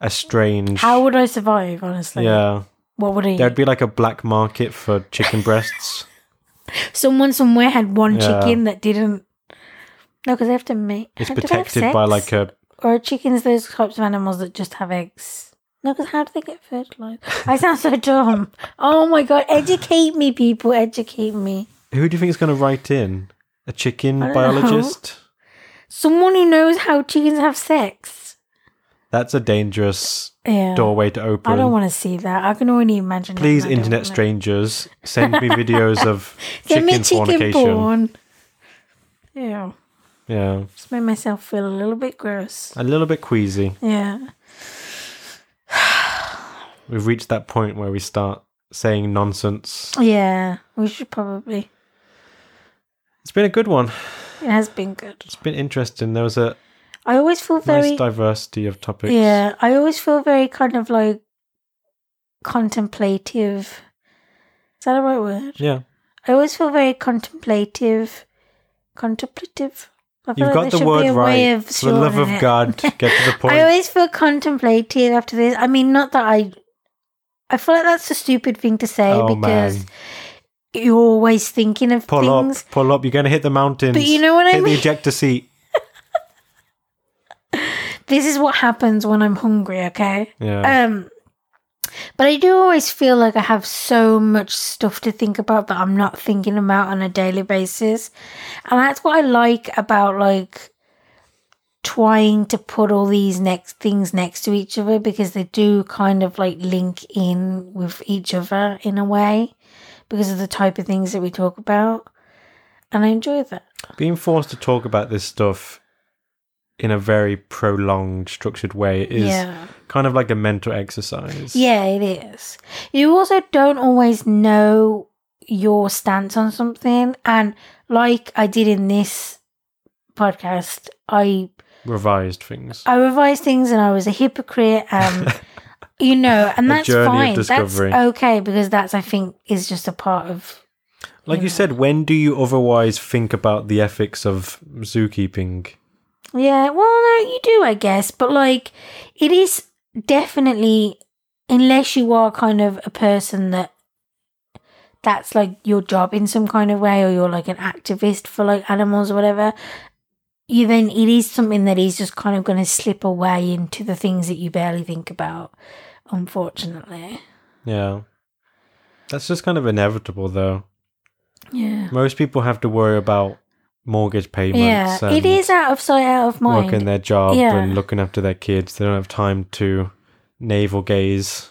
a strange. How would I survive? Honestly, yeah. What would I? There'd Eat? be like a black market for chicken breasts. Someone somewhere had one chicken that didn't. No, because they have to make. It's do they have protected by like a. Or chickens those types of animals that just have eggs? No, because how do they get fertilized? I sound so dumb. Oh my god, educate me, people, educate me. Who do you think is going to write in? A chicken I don't biologist? Someone who knows how chickens have sex. That's a dangerous Yeah. doorway to open. I don't want to see that. I can only imagine. it Please, and I don't internet wanna- strangers, send me videos of chicken, me chicken fornication. porn. Yeah, Yeah, just made myself feel a little bit gross. a little bit queasy. Yeah. We've reached that point where we start saying nonsense. Yeah, we should probably. It's been a good one. It has been good. It's been interesting. There was a I always feel very. nice diversity of topics. Yeah, I always feel very kind of like contemplative. Is that a right word? Yeah. I always feel very contemplative. Contemplative? I feel You've like got the word right. of For the love of it. God, get to the point. I always feel contemplative after this. I mean, not that I. I feel like that's a stupid thing to say oh because man. you're always thinking of Pull things. up, pull up. You're going to hit the mountains. But you know what I mean. hit the ejector seat. This is what happens when I'm hungry, okay? Yeah. Um, But I do always feel like I have so much stuff to think about that I'm not thinking about on a daily basis. And that's what I like about like trying to put all these next things next to each other because they do kind of like link in with each other in a way because of the type of things that we talk about. And I enjoy that. Being forced to talk about this stuff in a very prolonged, structured way is Yeah. kind of like a mental exercise. Yeah, it is. You also don't always know your stance on something. And like I did in this podcast, I Revised things. I revised things and I was a hypocrite um, and you know, and that's fine. That's okay because that's I think is just a part of Like you know. said, when do you otherwise think about the ethics of zookeeping? Yeah, well, no, you do, I guess, but like, it is definitely, unless you are kind of a person that that's like your job in some kind of way, or you're like an activist for like animals or whatever, you then it is something that is just kind of going to slip away into the things that you barely think about, unfortunately. Yeah. That's just kind of inevitable, though. Yeah. Most people have to worry about mortgage payments. Yeah, it is out of sight, out of mind. Working their job Yeah. and looking after their kids. They don't have time to navel gaze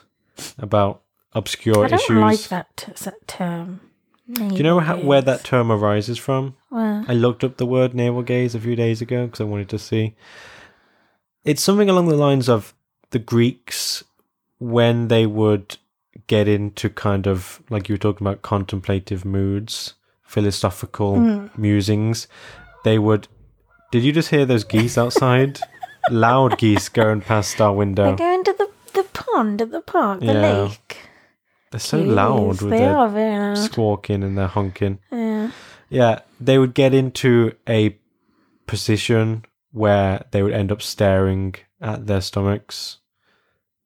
about obscure issues. I don't issues. like that, t- that term. Do you know how, where that term arises from? Well, I looked up the word navel gaze a few days ago because I wanted to see. It's something along the lines of the Greeks when they would get into kind of like you were talking about contemplative moods, philosophical Mm. musings. They would. Did you just hear those geese outside? Loud geese going past our window. They're going to the, the pond at the park, the Yeah. lake. They're so loud with they their loud. squawking and their honking. Yeah. Yeah, they would get into a position where they would end up staring at their stomachs.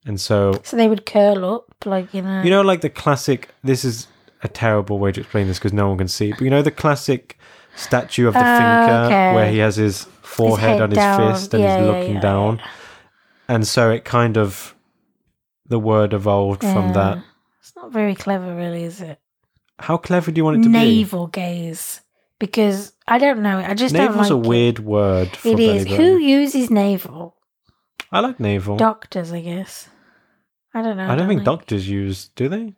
And so, So they would curl up, like you know. you know, like the classic, this is a terrible way to explain this because no one can see, but you know, the classic statue of the Ah, thinker okay. where he has his forehead head on his down. fist and Yeah, he's looking yeah, down. And so it kind of, the word evolved from that. Not very clever, really, is it? How clever do you want it to be? Navel gaze, because I don't know. I just be? Navel's don't like a weird word. For It, it is. Who uses navel? I like navel. Doctors, I guess. I don't know. I don't think like- doctors use, do they?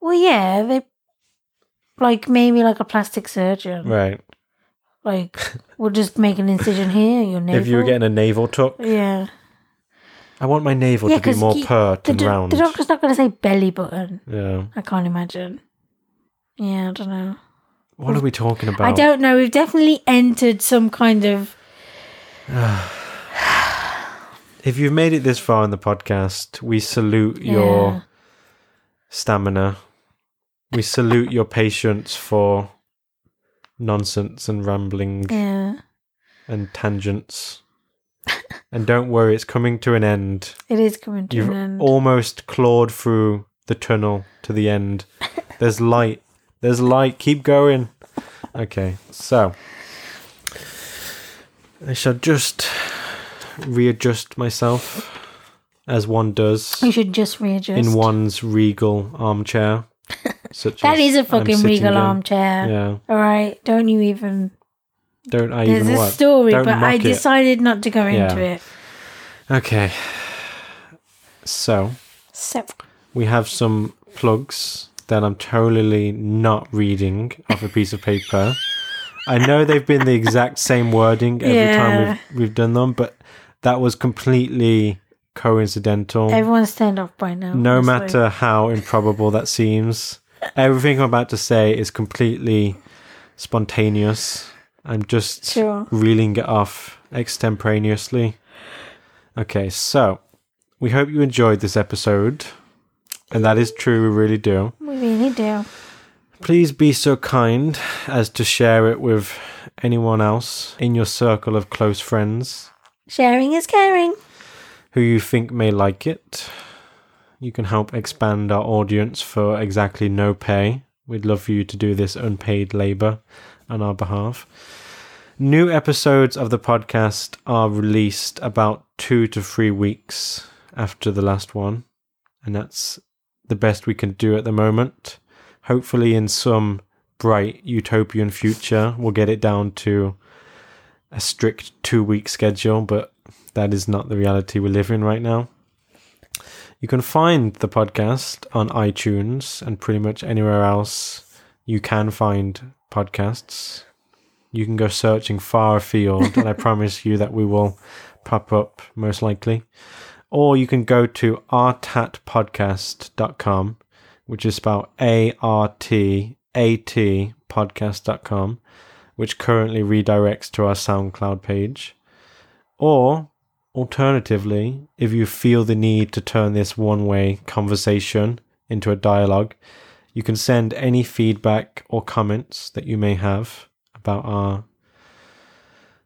Well, yeah, they like maybe like a plastic surgeon. Right. Like, we'll just make an incision here. Your navel. If you were getting a navel tuck, yeah. I want my navel Yeah, to be more you- pert and do- round. the doctor's not going to say belly button. yeah. I can't imagine. Yeah, I don't know. What are we talking about? I don't know. We've definitely entered some kind of. If you've made it this far in the podcast, we salute your stamina. We salute your patience for nonsense and rambling Yeah, and tangents. And don't worry, it's coming to an end. it is coming to You've an end. almost clawed through the tunnel to the end. There's light. There's light. Keep going. Okay, so I shall just readjust myself as one does we should just readjust. in one's regal armchair. Such That is a fucking regal in. armchair. Yeah. All right, don't you even. Don't I There's even a what? story, Don't but I it. decided not to go Yeah. into it. Okay. So So, we have some plugs that I'm totally not reading off a piece of paper. I know they've been the exact same wording every Yeah. time we've we've done them, but that was completely coincidental. everyone's turned off by now. no honestly. matter how improbable that seems, everything I'm about to say is completely spontaneous. I'm just Sure. reeling it off extemporaneously. Okay, so we hope you enjoyed this episode. And that is true, we really do. We really do. Please be so kind as to share it with anyone else in your circle of close friends Sharing is caring. who you think may like it. You can help expand our audience for exactly no pay. We'd love for you to do this unpaid labor on our behalf. New episodes of the podcast are released about two to three weeks after the last one. and that's the best we can do at the moment. Hopefully, in some bright utopian future, we'll get it down to a strict two week schedule, but that is not the reality we live in right now. You can find the podcast on iTunes and pretty much anywhere else you can find podcasts. You can go searching far afield, and I promise you that we will pop up most likely. Or you can go to artatpodcast.com, which is spelled A R T A T podcast.com, which currently redirects to our SoundCloud page. Or alternatively, if you feel the need to turn this one way conversation into a dialogue, you can send any feedback or comments that you may have about our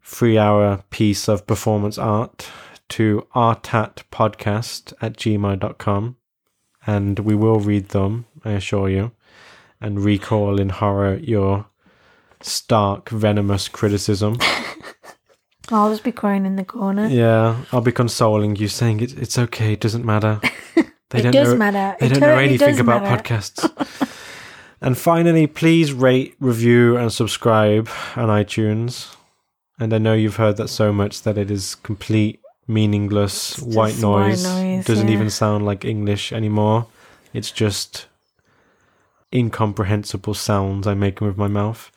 three hour piece of performance art to artatpodcast at gmail.com and we will read them, I assure you, and recall in horror your stark, venomous criticism. I'll just be crying in the corner. Yeah, I'll be consoling you, saying it, it's okay, it doesn't matter. They It does matter. They It don't know anything about matter. podcasts. and finally, please rate, review, and subscribe on iTunes. And I know you've heard that so much that it is complete, meaningless white noise. noise, Doesn't yeah. even sound like English anymore. It's just incomprehensible sounds I'm making with my mouth.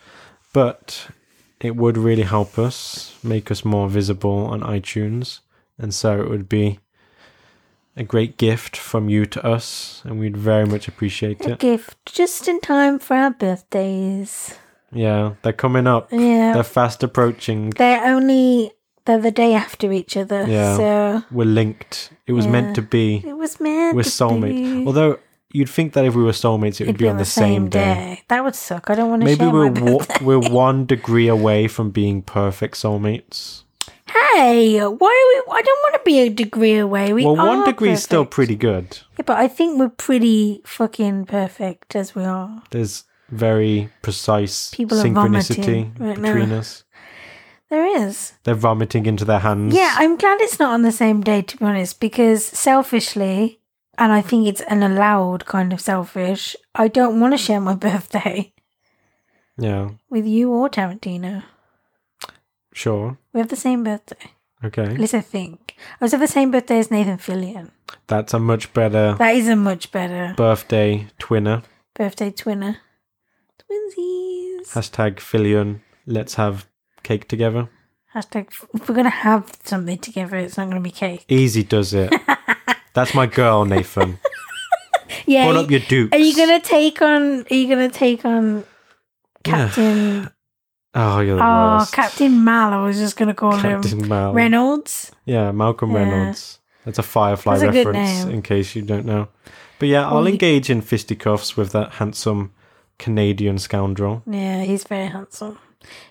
But it would really help us, make us more visible on iTunes. And so it would be a great gift from you to us, and we'd very much appreciate A it. gift just in time for our birthdays. Yeah, they're coming up. Yeah. They're fast approaching. They're only they're the day after each other. Yeah. So We're linked. It was meant to be. it was meant We're soulmates. be. Although you'd think that if we were soulmates, it would It'd be on the same day. That would suck. I don't want to Maybe share we're wa- we're one degree away from being perfect soulmates. Hey, why are we? I don't want to be a degree away. We well, one degree is still pretty good. Yeah, but I think we're pretty fucking perfect as we are. There's very precise People synchronicity right now. between us. There is. They're vomiting into their hands. Yeah, I'm glad it's not on the same day, to be honest, because selfishly, and I think it's an allowed kind of selfish, I don't want to share my birthday yeah, with you or Tarantino. Sure. We have the same birthday. Okay. At least I think. I was have the same birthday as Nathan Fillion. That's a much better That is a much better birthday twinner. birthday twinner. Twinsies. Hashtag Fillion. Let's have cake together. Hashtag, if we're going to have something together, it's not going to be cake. Easy does it. That's my girl, Nathan. Yeah. Put up your dukes. Are you going to take on, are you going to take on. Captain, Oh, you're the oh, worst. Captain Mal, I was just going to call him. Captain Mal. Reynolds. Yeah, Malcolm Yeah. Reynolds. That's a Firefly That's a good reference, name. in case you don't know. But yeah, I'll engage in fisticuffs with that handsome Canadian scoundrel. Yeah, he's very handsome.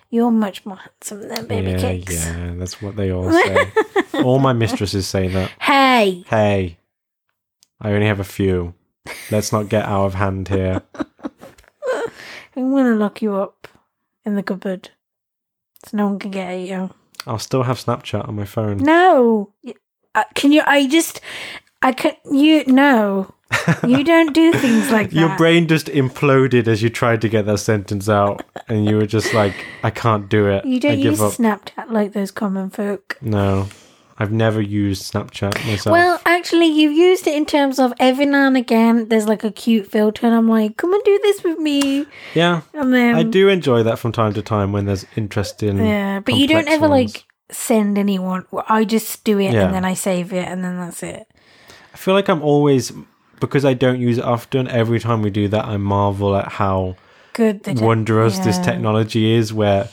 You're much more handsome than baby yeah, cakes. yeah, that's what they all say. all my mistresses say that. Hey, Hey, I only have a few. Let's not get out of hand here. I'm going to lock you up in the cupboard so no one can get at you. I'll still have Snapchat on my phone. No. Uh, can you? I just. I can't. You. No. You don't do things like that. Your brain just imploded as you tried to get that sentence out, and you were just like, "I can't do it. You don't give use up." Snapchat like those common folk. No, I've never used Snapchat myself. Well, actually, you've used it in terms of every now and again. There's like a cute filter, and I'm like, "Come and do this with me," yeah, and then I do enjoy that from time to time when there's interesting. Yeah, but you don't ever ones. like send anyone. I just do it Yeah. and then I save it, and then that's it. I feel like I'm always because I don't use it often. Every time we do that, I marvel at how Good. don't- wondrous this technology is where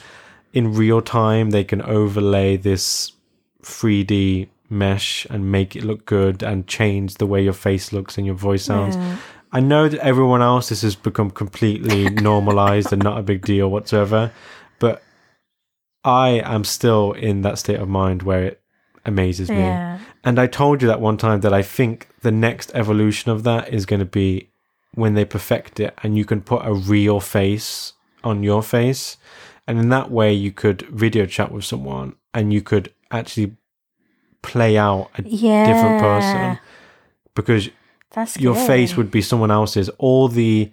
in real time they can overlay this 3D mesh and make it look good and change the way your face looks and your voice sounds. Yeah. I know that everyone else this has become completely normalized and not a big deal whatsoever, but I am still in that state of mind where it amazes me. And I told you that one time that I think the next evolution of that is going to be when they perfect it and you can put a real face on your face. And in that way, you could video chat with someone and you could actually play out a Yeah. different person because That's your face would be someone else's. All the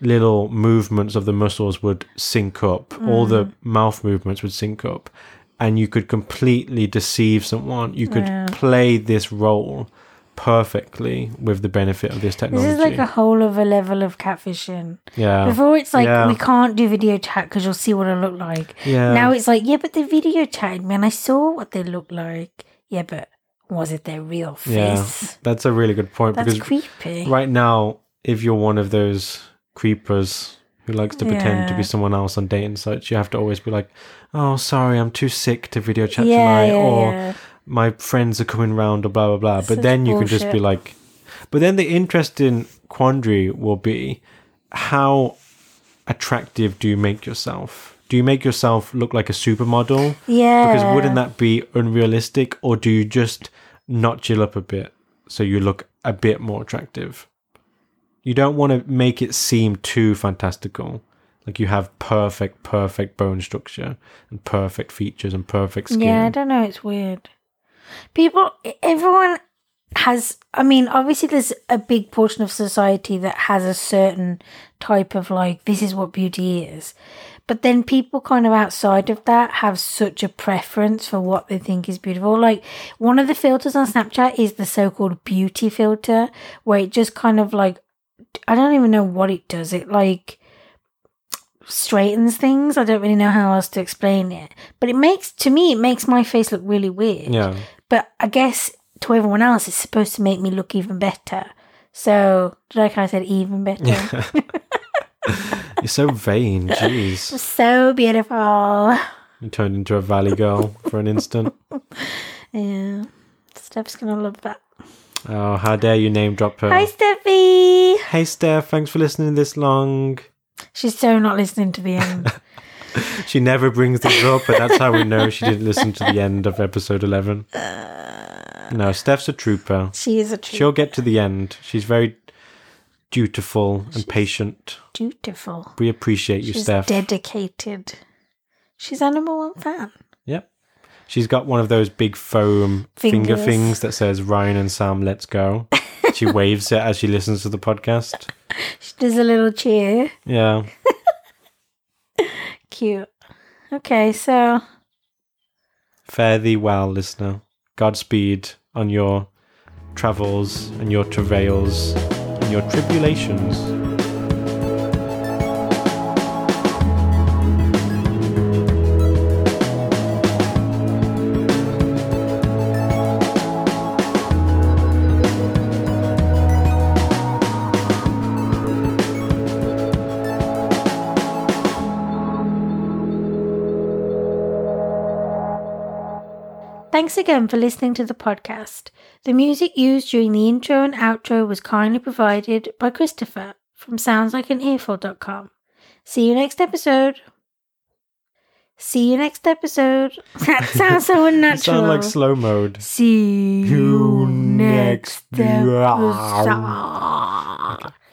little movements of the muscles would sync up. All the Mm. mouth movements would sync up. And you could completely deceive someone. You could Yeah. play this role perfectly with the benefit of this technology. This is like a whole other level of catfishing. yeah. Before it's like Yeah. we can't do video chat because you'll see what I look like. yeah. Now it's like yeah, but they video chatted me and I saw what they look like. Yeah, but was it their real face? Yeah. That's a really good point That's because creepy. right now, if you're one of those creepers who likes to pretend to be someone else on dating sites, you have to always be like, "Oh, sorry, I'm too sick to video chat yeah, tonight," yeah, or yeah. "My friends are coming round," or blah blah blah. Such but then you can just be like, but then the interesting quandary will be how attractive do you make yourself? Do you make yourself look like a supermodel? Yeah. Because wouldn't that be unrealistic, or do you just notch it up a bit so you look a bit more attractive? You don't want to make it seem too fantastical. Like you have perfect, perfect bone structure and perfect features and perfect skin. Yeah, I don't know. It's weird. People, everyone has. I mean, obviously, there's a big portion of society that has a certain type of like, this is what beauty is. But then people kind of outside of that have such a preference for what they think is beautiful. Like, one of the filters on Snapchat is the so called beauty filter, where it just kind of like, I don't even know what it does. It like straightens things. I don't really know how else to explain it. But it makes, to me, it makes my face look really weird. Yeah. But I guess to everyone else, it's supposed to make me look even better. So, like I kind of said, even better. You're so vain. Jeez. So beautiful. You turned into a valley girl for an instant. Yeah. Steph's gonna love that. Oh, how dare you name drop her. Hi, Steffi. Hey, Steph. Thanks for listening this long. She's so not listening to the end. She never brings this up, but that's how we know she didn't listen to the end of episode 11. Uh, no, Steph's a trooper. she is a trooper. She'll get to the end. She's very dutiful and patient. dutiful. We appreciate you, She's Steph. dedicated. She's our number one fan. Yep. She's got one of those big foam finger things that says Ryan and Sam, let's go. she waves it as she listens to the podcast. She does a little cheer. Yeah. Cute. Okay, so Fare thee well, listener. Godspeed on your travels and your travails and your tribulations. Thanks again for listening to the podcast. The music used during the intro and outro was kindly provided by Christopher from soundslikeanearful.com. See you next episode. See you next episode. That sounds so unnatural. sound like slow mode. See you You next next- episode.